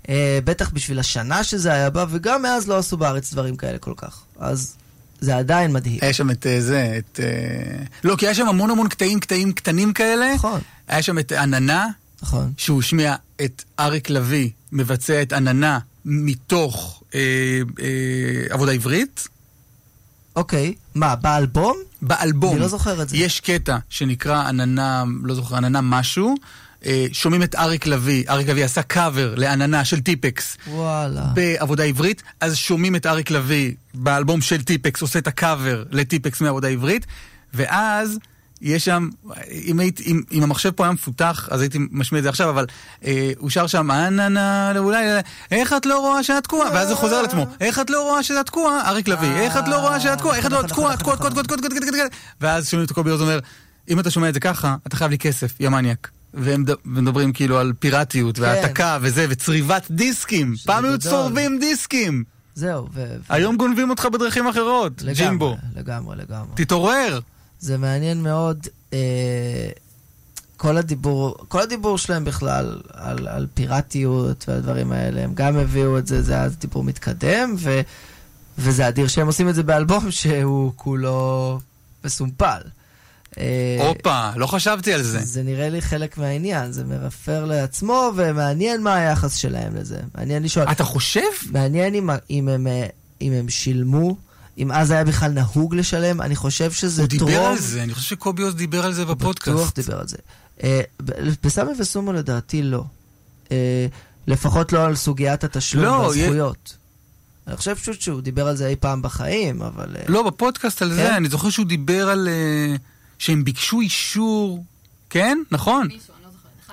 Uh, בטח בשביל השנה שזה היה בה, וגם מאז לא עשו בארץ דברים כאלה כל כך. אז זה עדיין מדהים. היה שם את אה, זה, את... אה, לא, כי היה שם המון המון קטעים קטעים קטנים כאלה. נכון. היה שם את עננה, נכון. שהוא השמיע את אריק לביא מבצע את עננה מתוך אה, אה, עבודה עברית. אוקיי, מה, באלבום? באלבום. אני לא זוכר את זה. יש קטע שנקרא עננה, לא זוכר, עננה משהו. אה, שומעים את אריק לביא, אריק לביא עשה קאבר לעננה של טיפקס וואלה. בעבודה עברית, אז שומעים את אריק לביא באלבום של טיפקס, עושה את הקאבר לטיפקס מעבודה עברית, ואז יש שם, אם, היית, אם, אם המחשב פה היה מפותח, אז הייתי משמיע את זה עכשיו, אבל אה, הוא שר שם, אננה, אולי, איך את לא רואה שאת תקועה? ואז זה חוזר על עצמו, איך את לא רואה שאת תקועה? אריק לביא, איך את לא רואה שאת תקועה? איך את לא תקועה? תקועה, תקועה, תקועה, תקועה, תקועה, תקועה, תקועה, ואז שומעים את קובי עוז אומר, אם אתה שומע את זה ככה, אתה חייב לי כסף, יא מניאק. והם מדברים כאילו על פיראטיות והעתקה וזה, וצריבת דיסקים. פעם היו. צורבים דיסקים. זהו, ו... היום גונבים אותך בדרכים אחרות, ג'ימבו. לגמרי, לגמרי. תתעורר. זה מעניין מאוד, אה, כל הדיבור, כל הדיבור שלהם בכלל על, על פיראטיות והדברים האלה, הם גם הביאו את זה, זה היה דיבור מתקדם, ו, וזה אדיר שהם עושים את זה באלבום שהוא כולו מסומפל. אה, הופה, לא חשבתי על זה. זה נראה לי חלק מהעניין, זה מרפר לעצמו, ומעניין מה היחס שלהם לזה. מעניין לשאול. אתה חושב? מעניין אם, אם, הם, אה, אם הם שילמו, אם אז היה בכלל נהוג לשלם, אני חושב שזה הוא טרום... דיבר על זה, אני חושב שקובי עוז דיבר על זה בטוח בפודקאסט. דיבר על זה. אה, בסמי וסומו לדעתי לא. אה, לפחות לא על סוגיית התשלום לא, והזכויות. אני חושב פשוט שהוא דיבר על זה אי פעם בחיים, אבל... אה, לא, בפודקאסט על כן? זה, אני זוכר שהוא דיבר על... שהם ביקשו אישור, כן? נכון?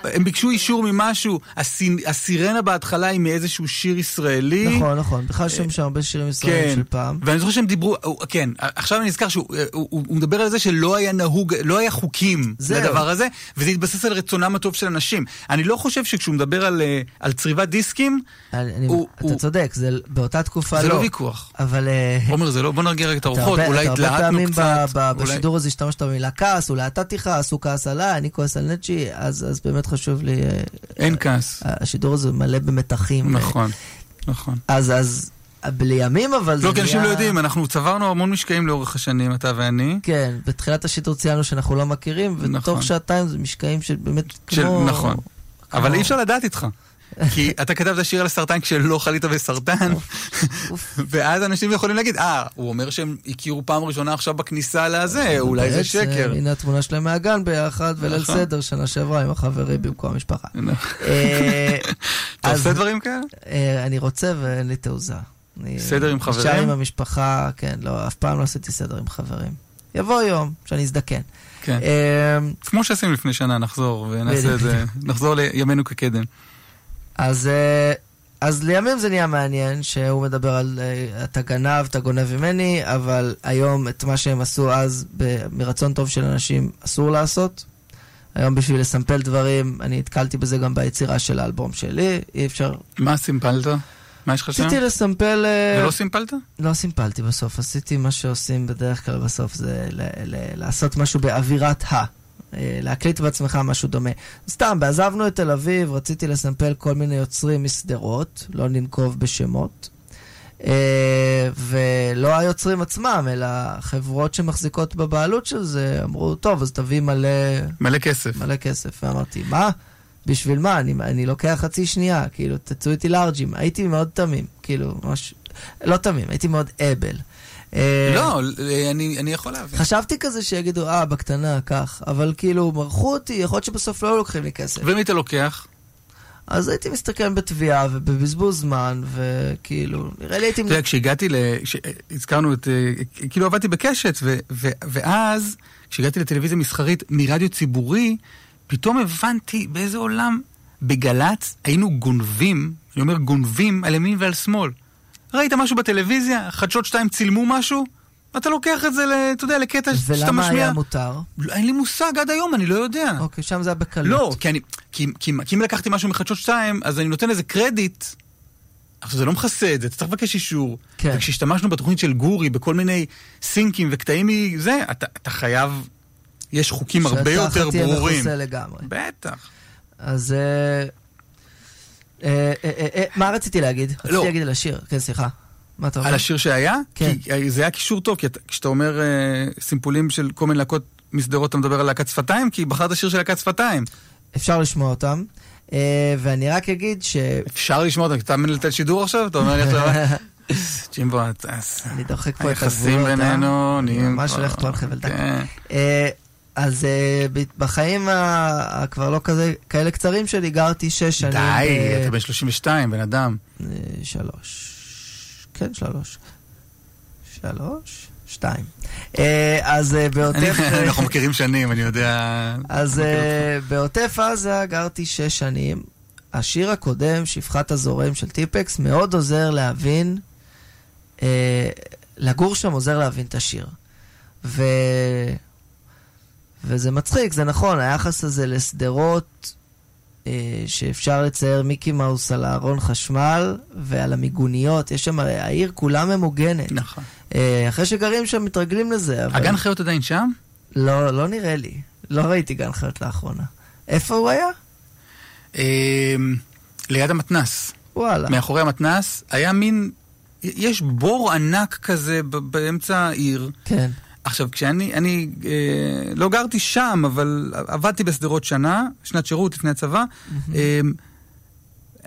הם ביקשו אישור ממשהו, הסי- הסירנה בהתחלה היא מאיזשהו שיר ישראלי. נכון, נכון. בכלל שם שם הרבה שירים ישראלים כן, של פעם. ואני זוכר שהם דיברו, הוא- כן, עכשיו אני נזכר שהוא הוא, הוא, הוא מדבר על זה שלא היה נהוג, לא היה חוקים. לדבר הזה, וזה התבסס על רצונם הטוב של אנשים. אני לא חושב שכשהוא מדבר על, אה, צריבת דיסקים, אתה צודק, זה באותה תקופה זה לא. לא ויכוח. אבל... אה, עומר, זה לא, בוא נרגיע רגע את אתה הרוחות, הרבה- אולי אתה הרבה התלהטנו פעמים קצת. ב- ב- אולי- בשידור הזה השתמשת במילה כעס, אולי אתה תכעס, הוא כעס עליי, אני כועס על נצ'י, אז באמת חשוב לי... אה, אין כעס. השידור הזה מלא במתחים. נכון, נכון. אז, אז, לימים אבל זה לא, כי אנשים לא יודעים, אנחנו צברנו המון משקעים לאורך השנים, אתה ואני. כן, בתחילת השידור ציינו שאנחנו לא מכירים, נכון. ותוך שעתיים זה משקעים שבאמת של- כמו... נכון. אבל אי אפשר לדעת איתך. כי אתה כתבת שיר על סרטן כשלא חלית בסרטן, ואז אנשים יכולים להגיד, אה, הוא אומר שהם הכירו פעם ראשונה עכשיו בכניסה לזה, אולי זה שקר. הנה התמונה שלהם מהגן ביחד, וליל נכון. סדר שנה שעברה עם החברים במקום המשפחה. נכון. אה, אתה עושה דברים כאלה? אה, אני רוצה ואין לי תעוזה. סדר עם חברים? נשאר עם המשפחה, כן, לא, אף פעם לא עשיתי סדר עם חברים. יבוא יום שאני אזדקן. כן. אה, כמו שעשינו לפני שנה, נחזור ונעשה את זה, נחזור לימינו כקדם. אז, אה, אז לימים זה נהיה מעניין, שהוא מדבר על אה, אתה גנב, אתה גונב ממני, אבל היום את מה שהם עשו אז מרצון טוב של אנשים אסור לעשות. היום בשביל לסמפל דברים, אני נתקלתי בזה גם ביצירה של האלבום שלי, אי אפשר... מה סימפלת? מה יש לך שם? רציתי לסמפל... אה, ולא סימפלת? לא סימפלתי בסוף, עשיתי מה שעושים בדרך כלל בסוף, זה ל- ל- לעשות משהו באווירת ה. אה, להקליט בעצמך משהו דומה. סתם, בעזבנו את תל אביב, רציתי לסמפל כל מיני יוצרים משדרות, לא ננקוב בשמות. אה, ולא היוצרים עצמם, אלא חברות שמחזיקות בבעלות של זה, אמרו, טוב, אז תביא מלא... מלא כסף. מלא כסף. ואמרתי, מה? בשביל מה? אני, אני לוקח חצי שנייה, כאילו, תצאו איתי לארג'ים. הייתי מאוד תמים, כאילו, ממש... לא תמים, הייתי מאוד אבל. אה, לא, אני אני יכול להבין. חשבתי כזה שיגידו, אה, בקטנה, כך, אבל כאילו, מרחו אותי, יכול להיות שבסוף לא לוקחים לי כסף. ומי אתה לוקח? אז הייתי מסתכל בתביעה ובבזבוז זמן, וכאילו, נראה לי הייתי... אתה יודע, כשהגעתי ל... הזכרנו את... אה, כאילו עבדתי בקשת, ואז, כשהגעתי לטלוויזיה מסחרית מרדיו ציבורי, פתאום הבנתי באיזה עולם בגל"צ היינו גונבים, אני אומר גונבים על ימין ועל שמאל. ראית משהו בטלוויזיה, חדשות שתיים צילמו משהו, אתה לוקח את זה, ל- אתה יודע, לקטע שאתה משמיע. ולמה היה מותר? לא, אין לי מושג עד היום, אני לא יודע. אוקיי, שם זה היה בקלות. לא, כי, אני, כי, כי, כי אם לקחתי משהו מחדשות 2, אז אני נותן איזה קרדיט. עכשיו, זה לא מכסה את זה, אתה צריך לבקש אישור. כן. וכשהשתמשנו בתוכנית של גורי, בכל מיני סינקים וקטעים מזה, אתה, אתה חייב... יש חוקים הרבה יותר שהתחת תהיה ברורים. מכוסה לגמרי. בטח. אז... אה, אה, אה, אה, אה, מה רציתי להגיד? רציתי לא. להגיד על השיר. כן, סליחה. מה אתה אומר? על השיר שהיה? כן. כי אה, זה היה קישור טוב, כי אתה, כשאתה אומר אה, סימפולים של כל מיני להקות משדרות, אתה מדבר על להקת שפתיים, כי בחרת שיר של להקת שפתיים. אפשר לשמוע אותם. אה, ואני רק אגיד ש... אפשר לשמוע אותם, אתה מנהל את השידור עכשיו? אתה אומר לי עכשיו... ג'ימבו. אני דוחק פה את הגבולות. היחסים אה? בינינו נהיים ממש הולך פה על חבל דק. אז ב- בחיים הכבר לא כזה, כאלה קצרים שלי, גרתי שש שנים. די, ב- אתה בן 32, בן אדם. אה, שלוש. כן, שלוש. שלוש? שתיים. אה, אז אה, בעוטף... אנחנו מכירים שנים, אני יודע... אז אה, בעוטף עזה גרתי שש שנים. השיר הקודם, שפחת הזורם של טיפקס, מאוד עוזר להבין, לגור שם עוזר להבין את השיר. ו... וזה מצחיק, זה נכון, היחס הזה לשדרות, אה, שאפשר לצייר מיקי מאוס על הארון חשמל ועל המיגוניות, יש שם, הרי העיר כולה ממוגנת. נכון. אה, אחרי שגרים שם מתרגלים לזה, אבל... הגן חיות עדיין שם? לא, לא נראה לי. לא ראיתי גן חיות לאחרונה. איפה הוא היה? אמ, ליד המתנס. וואלה. מאחורי המתנס היה מין... יש בור ענק כזה באמצע העיר. כן. עכשיו, כשאני אני, אה, לא גרתי שם, אבל עבדתי בשדרות שנה, שנת שירות לפני הצבא, אה,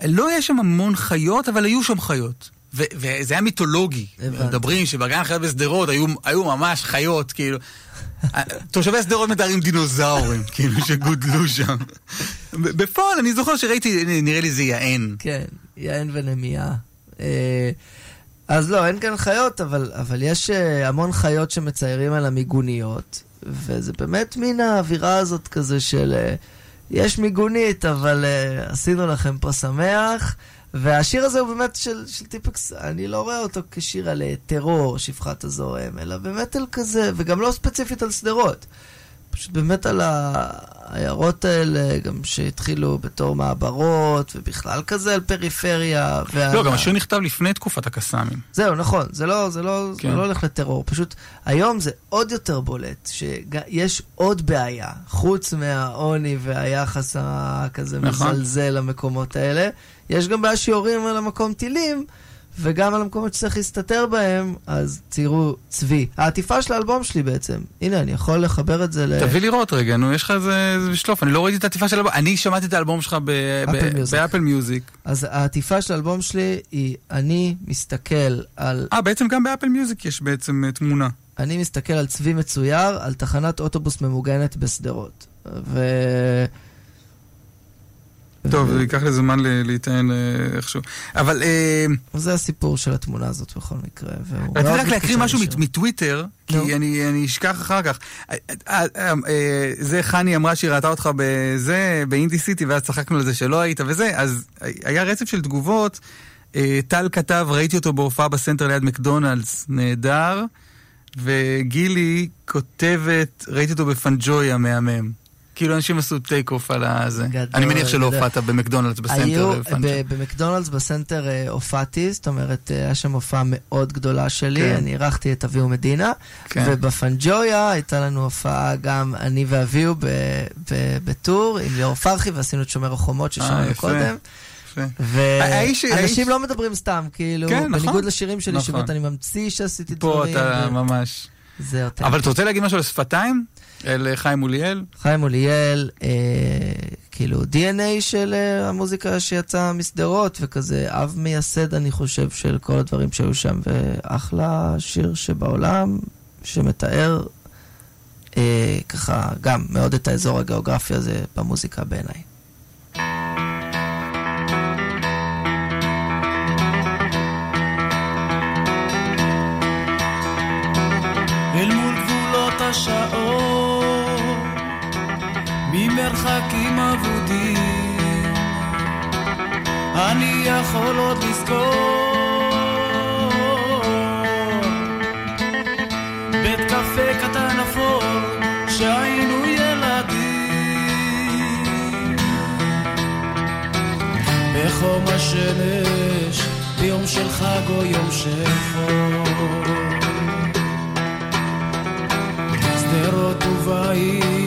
לא היה שם המון חיות, אבל היו שם חיות. ו- וזה היה מיתולוגי. מדברים שבגן חיות בשדרות היו, היו ממש חיות, כאילו. תושבי שדרות מתארים דינוזאורים, כאילו, שגודלו שם. בפועל, אני זוכר שראיתי, נראה לי זה יען. כן, יען ונמייה. אז לא, אין כאן חיות, אבל, אבל יש אה, המון חיות שמציירים על המיגוניות, וזה באמת מין האווירה הזאת כזה של אה, יש מיגונית, אבל אה, עשינו לכם פה שמח. והשיר הזה הוא באמת של, של טיפקס, אני לא רואה אותו כשיר על טרור, שפחת הזורם, אלא באמת על כזה, וגם לא ספציפית על שדרות. פשוט באמת על העיירות האלה, גם שהתחילו בתור מעברות, ובכלל כזה על פריפריה. ועל לא, גם השיר נכתב לפני תקופת הקסאמים. זהו, נכון, זה לא, זה לא, כן. זה לא הולך לטרור, פשוט היום זה עוד יותר בולט, שיש עוד בעיה, חוץ מהעוני והיחס הכזה נכון. מזלזל למקומות האלה, יש גם בעיה שיורים על המקום טילים, וגם על המקומות שצריך להסתתר בהם, אז ציירו צבי. העטיפה של האלבום שלי בעצם, הנה, אני יכול לחבר את זה ל... תביא לראות רגע, נו, יש לך איזה שלוף, אני לא ראיתי את העטיפה של האלבום, אני שמעתי את האלבום שלך. באפל מיוזיק. אז העטיפה של האלבום שלי היא, אני מסתכל על... אה, בעצם גם באפל מיוזיק יש בעצם אה, תמונה. אני מסתכל על צבי מצויר, על תחנת אוטובוס ממוגנת בשדרות. ו... טוב, זה ייקח לזה זמן להיטען אה, איכשהו. אבל אה, זה הסיפור של התמונה הזאת בכל מקרה. רציתי רק להקריא משהו מטוויטר, כי. אני אני אשכח אחר כך. אה, זה חני אמרה שהיא ראתה אותך בזה, באינדי סיטי, ואז צחקנו על זה שלא היית וזה, אז היה רצף של תגובות. טל כתב, ראיתי אותו בהופעה בסנטר ליד מקדונלדס, נהדר. וגילי כותבת, ראיתי אותו בפנג'ויה, מהמם. כאילו אנשים עשו take off על הזה. גדול, אני מניח שלא גדול. הופעת במקדונלדס בסנטר היו, בפנג'ויה. ב- במקדונלדס בסנטר אה, הופעתי, זאת אומרת, אה, היה שם הופעה מאוד גדולה שלי, כן. אני אירחתי את אביהו מדינה, כן. ובפנג'ויה הייתה לנו הופעה גם אני ואביהו ב- ב- בטור עם ליאור פרחי, ועשינו את שומר החומות אה, ששמענו יפה, קודם. ואנשים לא מדברים סתם, כאילו, כן, נכון. בניגוד לשירים שלי, נכון. שבאמת אני ממציא שעשיתי פה דברים. אתה ו- ממש... זה אותנטי. אבל אתה רוצה להגיד משהו על שפתיים? אל אה, חיים מוליאל? חיים אוליאל, אה, כאילו DNA של אה, המוזיקה שיצאה משדרות, וכזה אב מייסד, אני חושב, של כל הדברים שהיו שם, ואחלה שיר שבעולם, שמתאר אה, ככה גם מאוד את האזור הגיאוגרפי הזה במוזיקה בעיניי. אל מול גבולות השעות, ממרחקים אבודים, אני יכול עוד לזכור. בית קפה קטן אפור, שהיינו ילדים. בחום השמש, ביום של חג או יום של חור. שדרות ובית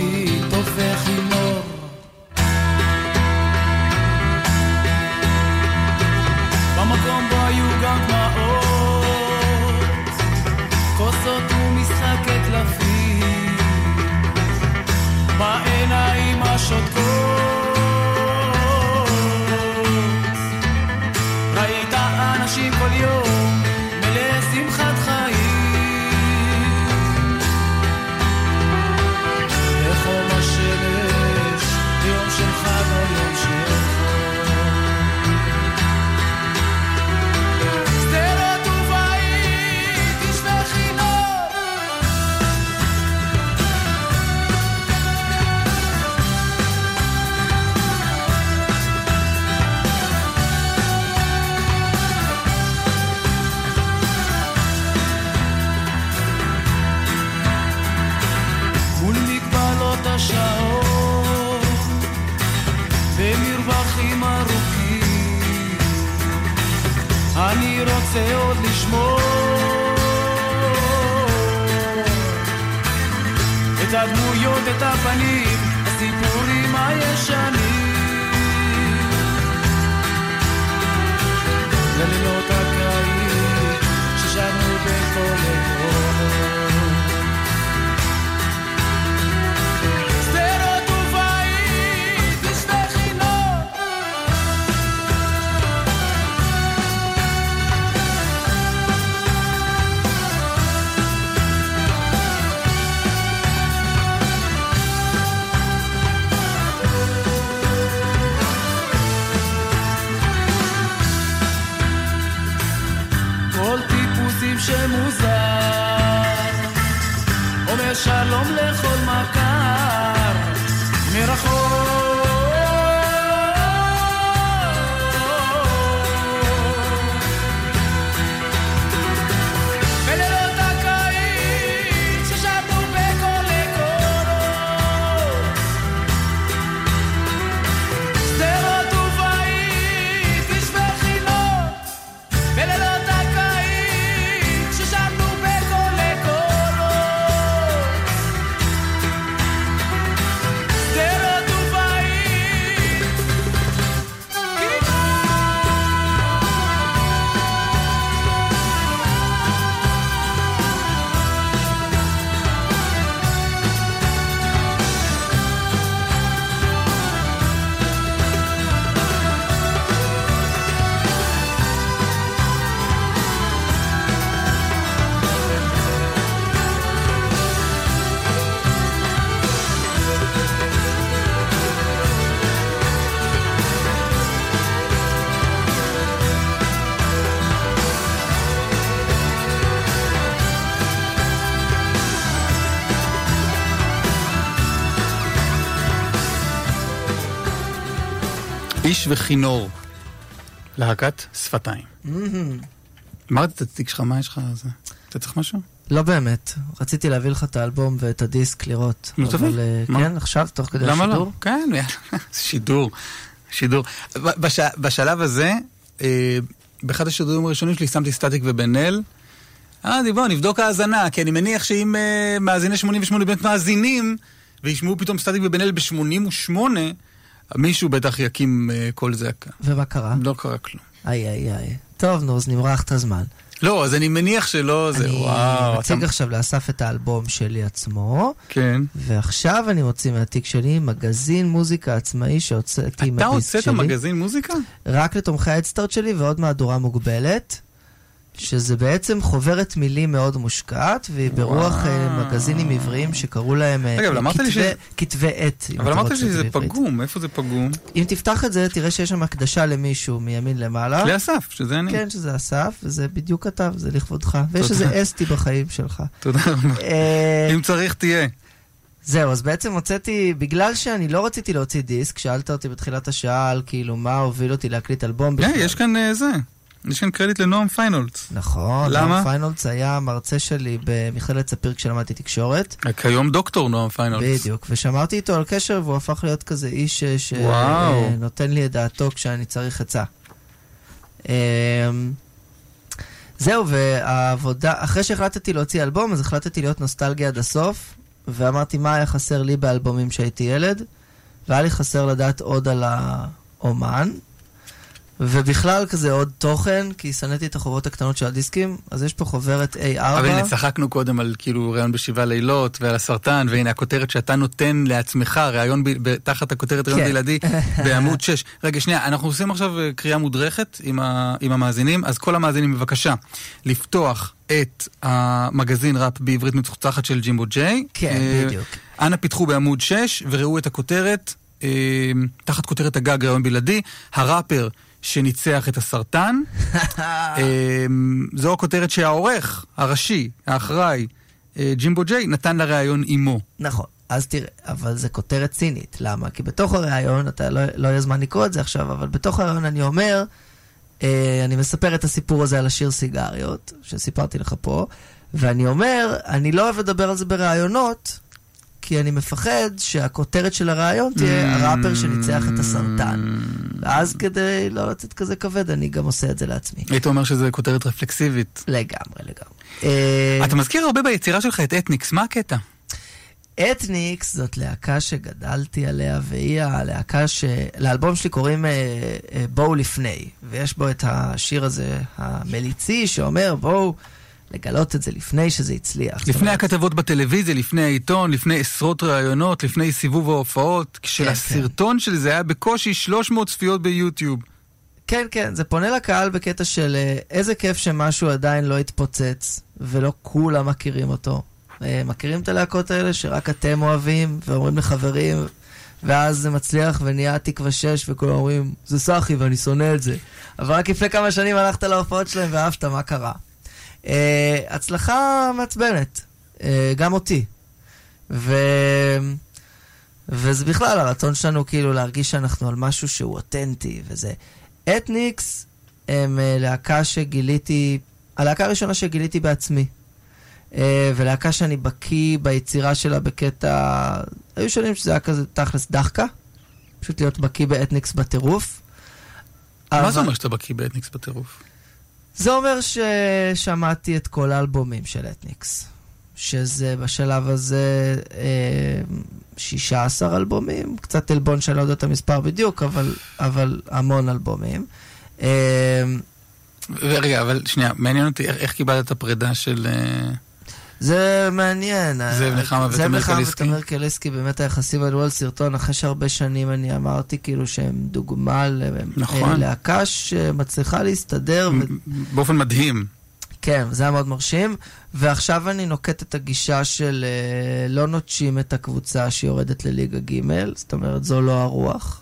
וכינור. להקת שפתיים. מהמם. אמרתי את התיק שלך, מה יש לך? אתה צריך משהו? לא באמת, רציתי להביא לך את האלבום ואת הדיסק לראות. נו, תביא. אבל, אה? כן, עכשיו, תוך כדי למה השידור? לא? כן, שידור. שידור. בשלב הזה, אה, באחד השידורים הראשונים שלי שמתי סטטיק ובן אל. אמרתי, בוא, נבדוק האזנה, כי אני מניח שאם אה, מאזיני 88 באמת מאזינים, וישמעו פתאום סטטיק ובן אל ב-88, מישהו בטח יקים אה, קול זעקה. ומה קרה? לא קרה כלום. איי איי איי. טוב, נו, אז נמרח את הזמן. לא, אז אני מניח שלא, זה, וואו. אני מציג אתה- עכשיו לאסף את האלבום שלי עצמו, כן. ועכשיו אני מוציא מהתיק שלי מגזין מוזיקה עצמאי שהוצאתי עם אתה הדיסק הוצאת שלי. מגזין מוזיקה? רק לתומכי האדסטארט שלי ועוד מהדורה מוגבלת, שזה בעצם חוברת מילים מאוד מושקעת, והיא ברוח אה, מגזינים עבריים שקראו להם אה, לי כתבי- עת. אבל אמרת זה שזה. פגום, איפה זה פגום? אם תפתח את זה, תראה שיש שם הקדשה למישהו מימין למעלה. לאסף, שזה אני. כן, שזה אסף, וזה בדיוק כתב, זה לכבודך. ויש. איזה אסתי בחיים שלך. תודה רבה. אה, אם צריך, תהיה. זהו, אז בעצם הוצאתי, בגלל שאני לא רציתי להוציא דיסק, שאלת אותי בתחילת השעה על כאילו מה הוביל אותי להקליט אלבום בכלל. יש כאן זה. יש כאן קרדיט לנועם פיינולס. נכון, למה? נועם פיינולס היה מרצה שלי במכללת ספיר כשלמדתי תקשורת. כיום דוקטור נועם פיינולס. בדיוק, ושמרתי איתו על קשר והוא הפך להיות כזה איש. שנותן לי את דעתו כשאני צריך עצה. אמ, זהו, והעבודה, אחרי שהחלטתי להוציא אלבום, אז החלטתי להיות נוסטלגי עד הסוף, ואמרתי מה היה חסר לי באלבומים כשהייתי ילד, והיה לי חסר לדעת עוד על האומן, ובכלל כזה עוד תוכן, כי שנאתי את החוברות הקטנות של הדיסקים, אז יש פה חוברת A4. אבל הנה, צחקנו קודם על כאילו ראיון בשבעה לילות ועל הסרטן, והנה הכותרת שאתה נותן לעצמך, ראיון ב- ב- תחת הכותרת ראיון כן. בלעדי, בעמוד 6. רגע, שנייה, אנחנו עושים עכשיו אה, קריאה מודרכת עם, ה, עם המאזינים, אז כל המאזינים בבקשה, לפתוח את המגזין ראפ בעברית מצוחצחת של ג'ימבו ג'יי. כן, אה, בדיוק. אנא פיתחו בעמוד 6 וראו את הכותרת, אה, תחת כותרת הגג ראיון בלעדי, הראפר שניצח את הסרטן. אה, זו הכותרת שהעורך הראשי, האחראי, אה, ג'ימבו ג'יי, נתן לראיון עימו. נכון. אז תראה, אבל זה כותרת צינית. למה? כי בתוך הראיון, אתה לא, לא יהיה זמן לקרוא את זה עכשיו, אבל בתוך הראיון אני אומר, אה, אני מספר את הסיפור הזה על השיר סיגריות, שסיפרתי לך פה, ואני אומר, אני לא אוהב לדבר על זה בראיונות, כי אני מפחד שהכותרת של הראיון תהיה הראפר שניצח את הסרטן. ואז כדי לא לצאת כזה כבד, אני גם עושה את זה לעצמי. היית אומר שזו כותרת רפלקסיבית. לגמרי, לגמרי. אה, אתה מזכיר הרבה ביצירה שלך את אתניקס, מה הקטע? אתניקס זאת להקה שגדלתי עליה, והיא הלהקה ש... לאלבום שלי קוראים אה, אה, בואו לפני, ויש בו את השיר הזה המליצי שאומר בואו לגלות את זה לפני שזה הצליח. לפני אומרת, הכתבות בטלוויזיה, לפני העיתון, לפני עשרות ראיונות, לפני סיבוב ההופעות, כן, כשלסרטון של זה היה בקושי 300 צפיות ביוטיוב. כן, כן, זה פונה לקהל בקטע של אה, איזה כיף שמשהו עדיין לא התפוצץ, ולא כולם מכירים אותו. אה, מכירים את הלהקות האלה שרק אתם אוהבים, ואומרים לחברים, ואז זה מצליח ונהיה תקווה 6, וכולם אומרים, זה סאחי ואני שונא את זה. אבל רק לפני כמה שנים הלכת להופעות שלהם ואהבת, מה קרה? אה, הצלחה מעצבנת, אה, גם אותי. ו... וזה בכלל הרצון שלנו כאילו להרגיש שאנחנו על משהו שהוא אותנטי, וזה... אתניקס הם אה, להקה שגיליתי, הלהקה הראשונה שגיליתי בעצמי. אה, ולהקה שאני בקיא ביצירה שלה בקטע... היו שנים שזה היה כזה תכלס דחקה. פשוט להיות בקיא באתניקס בטירוף. מה אבל- זה אומר שאתה בקיא באתניקס בטירוף? זה אומר ששמעתי את כל האלבומים של אתניקס. שזה בשלב הזה אה, 16 אלבומים, קצת עלבון שאני לא יודע את המספר בדיוק, אבל, אבל המון אלבומים. אה, רגע, אבל שנייה, מעניין אותי איך, איך קיבלת את הפרידה של... אה, זה מעניין. זאב נחמה זאב ותמר נחמה קליסקי? ותמר קליסקי, באמת היחסים עלו על סרטון, אחרי שהרבה שנים אני אמרתי כאילו שהם דוגמה ל- נכון. אה, להקה שמצליחה להסתדר. ו... באופן מדהים. כן, זה היה מאוד מרשים. ועכשיו אני נוקט את הגישה של אה, לא נוטשים את הקבוצה שיורדת לליגה ג', זאת אומרת, זו לא הרוח.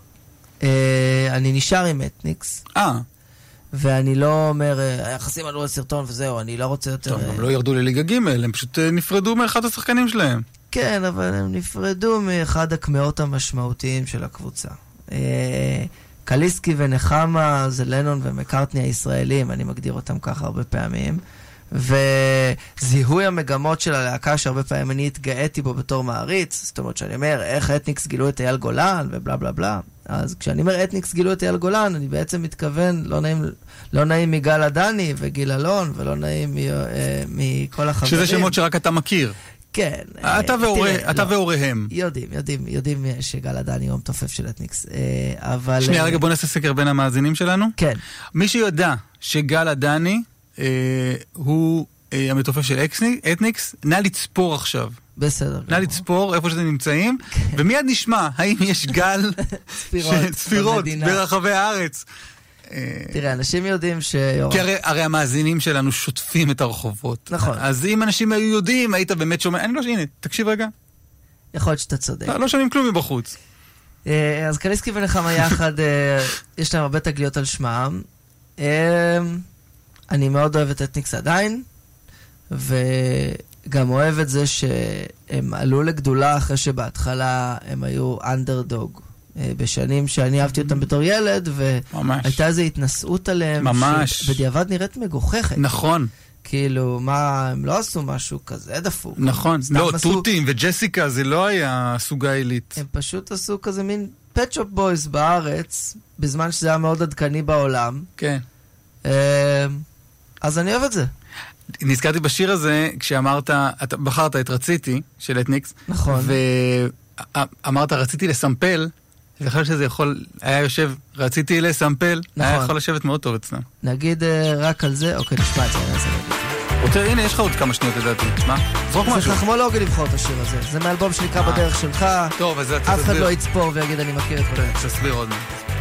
אה, אני נשאר עם אתניקס. אה. ואני לא אומר, אה, היחסים עלו על סרטון וזהו, אני לא רוצה יותר... טוב, אה, הם לא ירדו לליגה ג', הם פשוט אה, נפרדו מאחד השחקנים שלהם. כן, אבל הם נפרדו מאחד הקמעות המשמעותיים של הקבוצה. אה, קליסקי ונחמה זה לנון ומקארטני הישראלים, אני מגדיר אותם ככה הרבה פעמים. וזיהוי המגמות של הלהקה שהרבה פעמים אני התגאיתי בו בתור מעריץ, זאת אומרת שאני אומר, איך אתניקס גילו את אייל גולן ובלה בלה בלה. אז כשאני אומר אתניקס גילו את אייל גולן, אני בעצם מתכוון, לא נעים, לא נעים מגל עדני וגיל אלון, ולא נעים מ, אה, מכל החברים. שזה שמות שרק אתה מכיר. כן. אתה אה, והורי- תראה, אתה לא. והוריהם. יודעים, יודעים, יודעים שגל עדני הוא המתופף של אתניקס. אה, אבל... שנייה, אה, רגע, בוא נעשה סקר בין המאזינים שלנו. כן. מי שיודע שגל עדני אה, הוא אה, המתופף של אקסני- אתניקס, נא לצפור עכשיו. בסדר. נא לצפור איפה שאתם נמצאים, ומיד נשמע האם יש גל במדינה. ברחבי הארץ. תראה, אנשים יודעים ש... כי הרי, הרי המאזינים שלנו שוטפים את הרחובות. נכון. אז אם אנשים היו יודעים, היית באמת שומע, אני לא, הנה, תקשיב רגע. יכול להיות שאתה צודק. לא, לא שומעים כלום מבחוץ. אה, אז קליסקי ונחמה יחד, אה, יש להם הרבה תגליות על שמם. אה, אני מאוד אוהב את אתניקס עדיין, וגם אוהב את זה שהם עלו לגדולה אחרי שבהתחלה הם היו אנדרדוג. אה, בשנים שאני אהבתי אותם בתור ילד. והייתה איזו התנשאות עליהם, ממש. שבדיעבד נראית מגוחכת. נכון, כאילו, מה, הם לא עשו משהו כזה דפוק. נכון. לא, עשו- תותים וג'סיקה זה לא היה סוגה עילית. הם פשוט עשו כזה מין פטשופ בויז בארץ, בזמן שזה היה מאוד עדכני בעולם. כן. אה, אז אני אוהב את זה. נזכרתי בשיר הזה כשאמרת, אתה בחרת את רציתי של אתניקס. נכון. ואמרת רציתי לסמפל, ואחרי שזה יכול, היה יושב, רציתי לסמפל, היה נכון. יכול לשבת מאוד טוב אצלם. נגיד אה, רק על זה, אוקיי, נשמע את זה, אני. רוצה, הנה, יש לך עוד כמה שניות לדעתי. מה? זרוק זה משהו. חכמולוגי לבחור את השיר הזה. זה מאלבום שנקרא אה. בדרך שלך. טוב, אז אף אחד. לא יצפור ויגיד אני מכיר את זה. תסביר עוד מעט.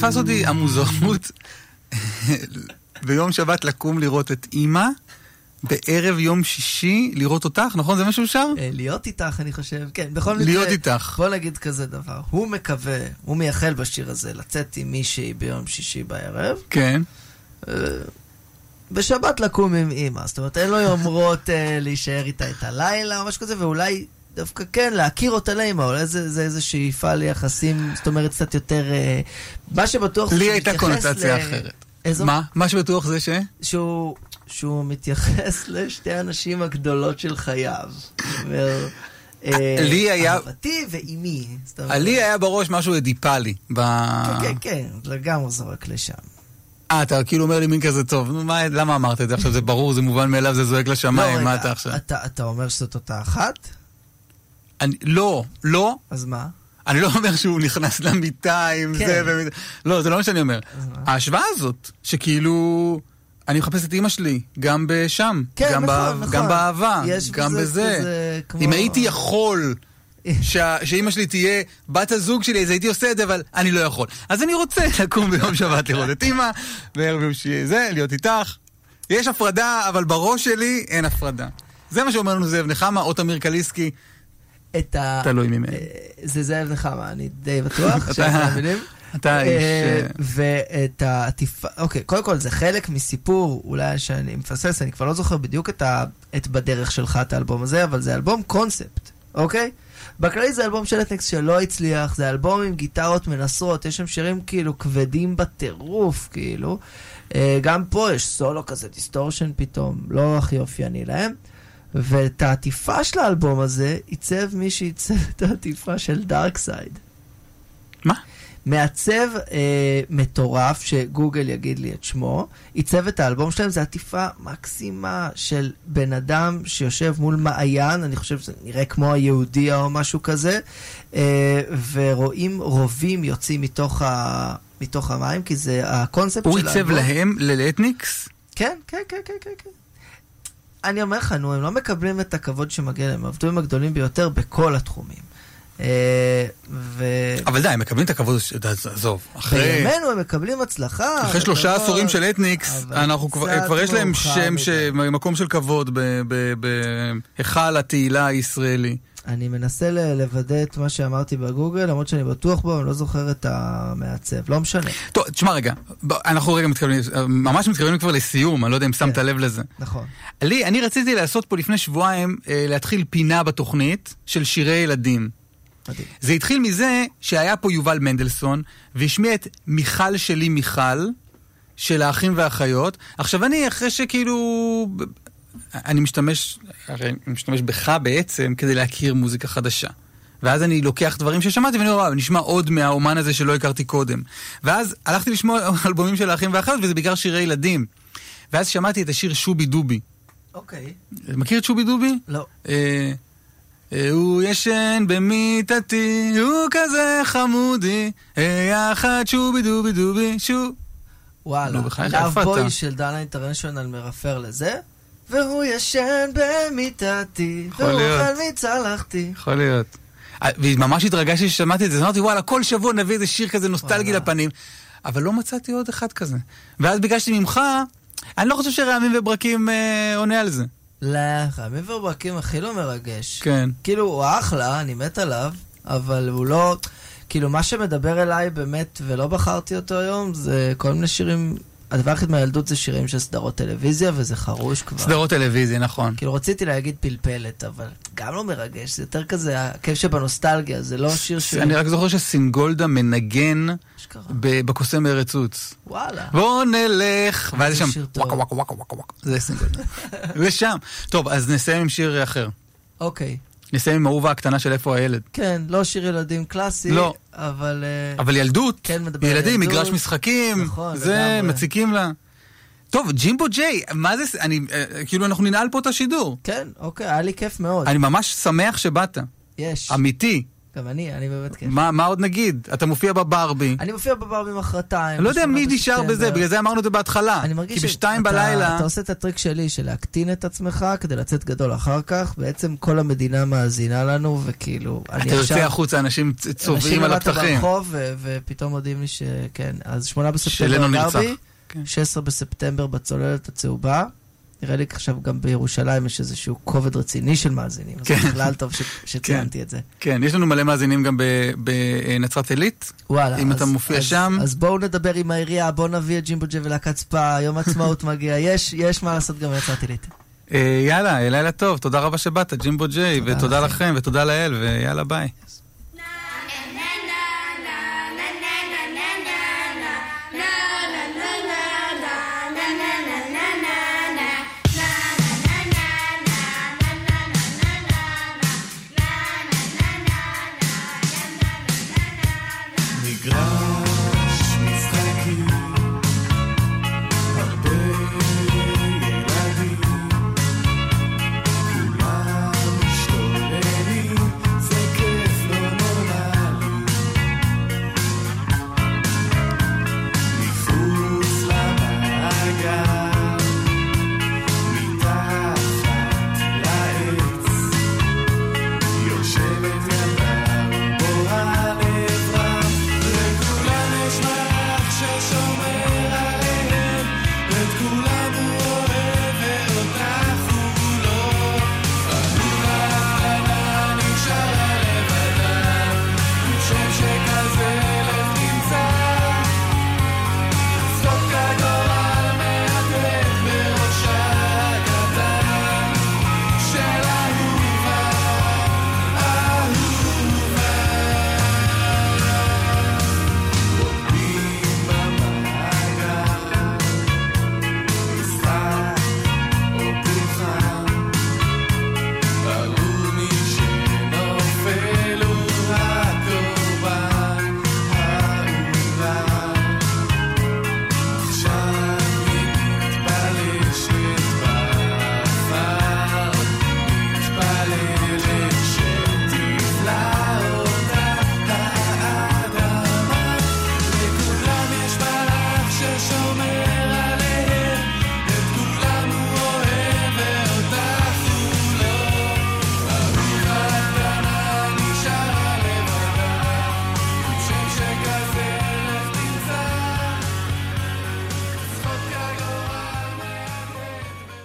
מה שתפס אותי, המוזרות, ביום שבת לקום לראות את אימא, בערב יום שישי לראות אותך, נכון? זה מה שהוא שר? אה, להיות איתך, אני חושב. כן, בכל מקרה... להיות איתך. בוא נגיד כזה דבר. הוא מקווה, הוא מייחל בשיר הזה לצאת עם מישהי ביום שישי בערב. כן. אה, בשבת לקום עם אימא. זאת אומרת, אין לו יומרות אה, להישאר איתה את הלילה או משהו כזה, ואולי דווקא כן, להכיר אותה לאמא, אולי זה, זה איזה שאיפה ליחסים, זאת אומרת, קצת יותר... אה, מה שבטוח... לי הייתה קונוטציה ל- אחרת. איזו? מה? מה שבטוח זה ש... שהוא, שהוא מתייחס לשתי הנשים הגדולות של חייו. אומר, אה, לי היה- אהבתי ואימי. לי היה בראש משהו אדיפלי. ב... כן, כן, כן, לגמרי זורק לשם. אה, אתה כאילו אומר לי מין כזה טוב, נו, מה, למה אמרת את זה עכשיו? זה ברור, זה מובן מאליו, זה זועק לשמיים, לא, מה אתה עכשיו? אתה אומר שזאת אותה אחת? אני, לא, לא. אז מה? אני לא אומר שהוא נכנס למיטה עם כן. זה ו... לא, זה לא מה שאני אומר. ההשוואה הזאת, שכאילו... אני מחפש את אימא שלי, גם בשם, כן, גם, נכון, ב... נכון. גם באהבה, גם בזה בזה. כמו- אם הייתי יכול שה... שאימא שלי תהיה בת הזוג שלי, אז הייתי עושה את זה, אבל אני לא יכול. אז אני רוצה לקום ביום שבת לראות את אימא, בערב יום שישי זה, להיות איתך. יש הפרדה, אבל בראש שלי אין הפרדה. זה מה שאומר לנו זאב נחמה, או תמיר קליסקי, את ה... תלוי ממני. זה זאב נחמה, אני די בטוח שאתה מבינים. אתה אה, אה, ואת העטיפה, אוקיי, קודם כל זה חלק מסיפור, אולי שאני מפספס, אני כבר לא זוכר בדיוק את, ה, את בדרך שלך את האלבום הזה, אבל זה אלבום קונספט, אוקיי? בכללי זה אלבום של אתניקס שלא הצליח, זה אלבום עם גיטרות מנסרות, יש שם שירים כאילו כבדים בטירוף, כאילו. אה, גם פה יש סולו כזה, distortion פתאום, לא הכי אופייני להם. ואת העטיפה של האלבום הזה עיצב מי שעיצב את העטיפה של Dark Side. מה? מעצב אה, מטורף, שגוגל יגיד לי את שמו, עיצב את האלבום שלהם, זו עטיפה מקסימה של בן אדם שיושב מול מעיין, אני חושב שזה נראה כמו היהודי או משהו כזה, אה, ורואים רובים יוצאים מתוך, ה, מתוך המים, כי זה הקונספט הוא של עיצב להם, ללטניקס? כן, כן, כן, כן, כן, כן. אני אומר לך, נו, הם לא מקבלים את הכבוד שמגיע להם, הם עבדו עם הגדולים ביותר בכל התחומים. אה, ו... אבל די, הם מקבלים את הכבוד, עזוב. אחרי בימינו הם מקבלים הצלחה. אחרי שלושה עשורים של אתניקס, אנחנו כבר כבר יש להם שם. ש- מקום של כבוד ב- ב- בהיכל התהילה הישראלי. אני מנסה לוודא את מה שאמרתי בגוגל, למרות שאני בטוח בו, אני לא זוכר את המעצב, לא משנה. טוב, תשמע רגע, אנחנו רגע מתכוונים, ממש מתקרבים כבר לסיום, אני לא יודע אם שמת לב לזה. נכון. לי, אני רציתי לעשות פה לפני שבועיים, אה, להתחיל פינה בתוכנית של שירי ילדים. מדהים. זה התחיל מזה שהיה פה יובל מנדלסון, והשמיע את מיכל שלי מיכל, של האחים והאחיות. עכשיו אני, אחרי שכאילו... אני משתמש, הרי אני משתמש בך בעצם כדי להכיר מוזיקה חדשה. ואז אני לוקח דברים ששמעתי ואני אומר, נשמע עוד מהאומן הזה שלא הכרתי קודם. ואז הלכתי לשמוע אלבומים של האחים והאחיות, וזה בעיקר שירי ילדים. ואז שמעתי את השיר שובי דובי. אוקיי. מכיר את שובי דובי? לא. אה, אה, הוא ישן במיטתי, הוא כזה חמודי, אה, יחד שובי דובי דובי שו. וואלה. לאב? בוי של דנה אינטרנשיונל מרפר לזה, והוא ישן במיטתי, והוא. אוכל מצלחתי. יכול להיות. אה, וממש התרגשתי ששמעתי את זה, אמרתי וואלה, כל שבוע נביא איזה שיר כזה נוסטלגי לפנים. אבל לא מצאתי עוד אחד כזה. ואז ביקשתי ממך, אני לא חושב שרעמים וברקים אה, עונה על זה. לא, חיימים וברקים הכי לא מרגש. כן. כאילו, הוא אחלה, אני מת עליו, אבל הוא לא... כאילו, מה שמדבר אליי באמת, ולא בחרתי אותו היום, זה כל מיני שירים... הדבר היחיד מהילדות זה שירים של סדרות טלוויזיה, וזה חרוש כבר. סדרות טלוויזיה, נכון. כאילו, רציתי להגיד פלפלת, אבל גם לא מרגש, זה יותר כזה הכיף שבנוסטלגיה, זה לא שיר ש... אני רק זוכר שסינגולדה מנגן בקוסם ארץ עוץ. וואלה. בוא נלך, ואז שם. וואקה וואקה וואקה וואקה וואקה, זה סינגולדה. לשם. טוב, אז נסיים עם שיר אחר. אוקיי. נסיים עם אהובה הקטנה של איפה הילד. כן, לא שיר ילדים קלאסי, לא. אבל... אה, אבל ילדות, כן, מדבר ילדים, ילדות. מגרש משחקים, נכון, זה, לגמרי. מציקים לה. טוב, ג'ימבו ג'יי, מה זה, אני, אה, כאילו אנחנו ננעל פה את השידור. כן, אוקיי, היה לי כיף מאוד. אני ממש שמח שבאת. יש. אמיתי. גם אני, אני באמת כיף. מה מה עוד נגיד? אתה מופיע בברבי. אני מופיע בברבי מחרתיים. אני לא יודע מי נשאר בזה. בגלל זה אמרנו את זה בהתחלה. אני מרגיש כי בשתיים שאתה- בלילה... אתה עושה את הטריק שלי של להקטין את עצמך כדי לצאת גדול אחר כך, בעצם כל המדינה מאזינה לנו, וכאילו, אתה עכשיו... יוצא החוצה, אנשים צובעים על אנשים הפתחים. למטה ברחוב, ו- ופתאום מודיעים לי שכן. אז שמונה בספטמבר שלנו נרצח. ברבי, כן. 16 בספטמבר בצוללת הצהובה. נראה לי עכשיו גם בירושלים יש איזשהו כובד רציני של מאזינים, אז כן. בכלל טוב ש- שציינתי את זה. כן, יש לנו מלא מאזינים גם בנצרת עילית. וואלה. אם אז- אתה מופיע אז- שם. אז בואו נדבר עם העירייה, בואו נביא את ג'ימבו ג'ה ולהקת ספא, יום העצמאות מגיע, יש יש מה לעשות גם בנצרת עילית. אה, יאללה, לילה טוב, תודה רבה שבאת, ג'ימבו ג'יי, תודה ותודה. לכם, ותודה לאל, ויאללה ביי.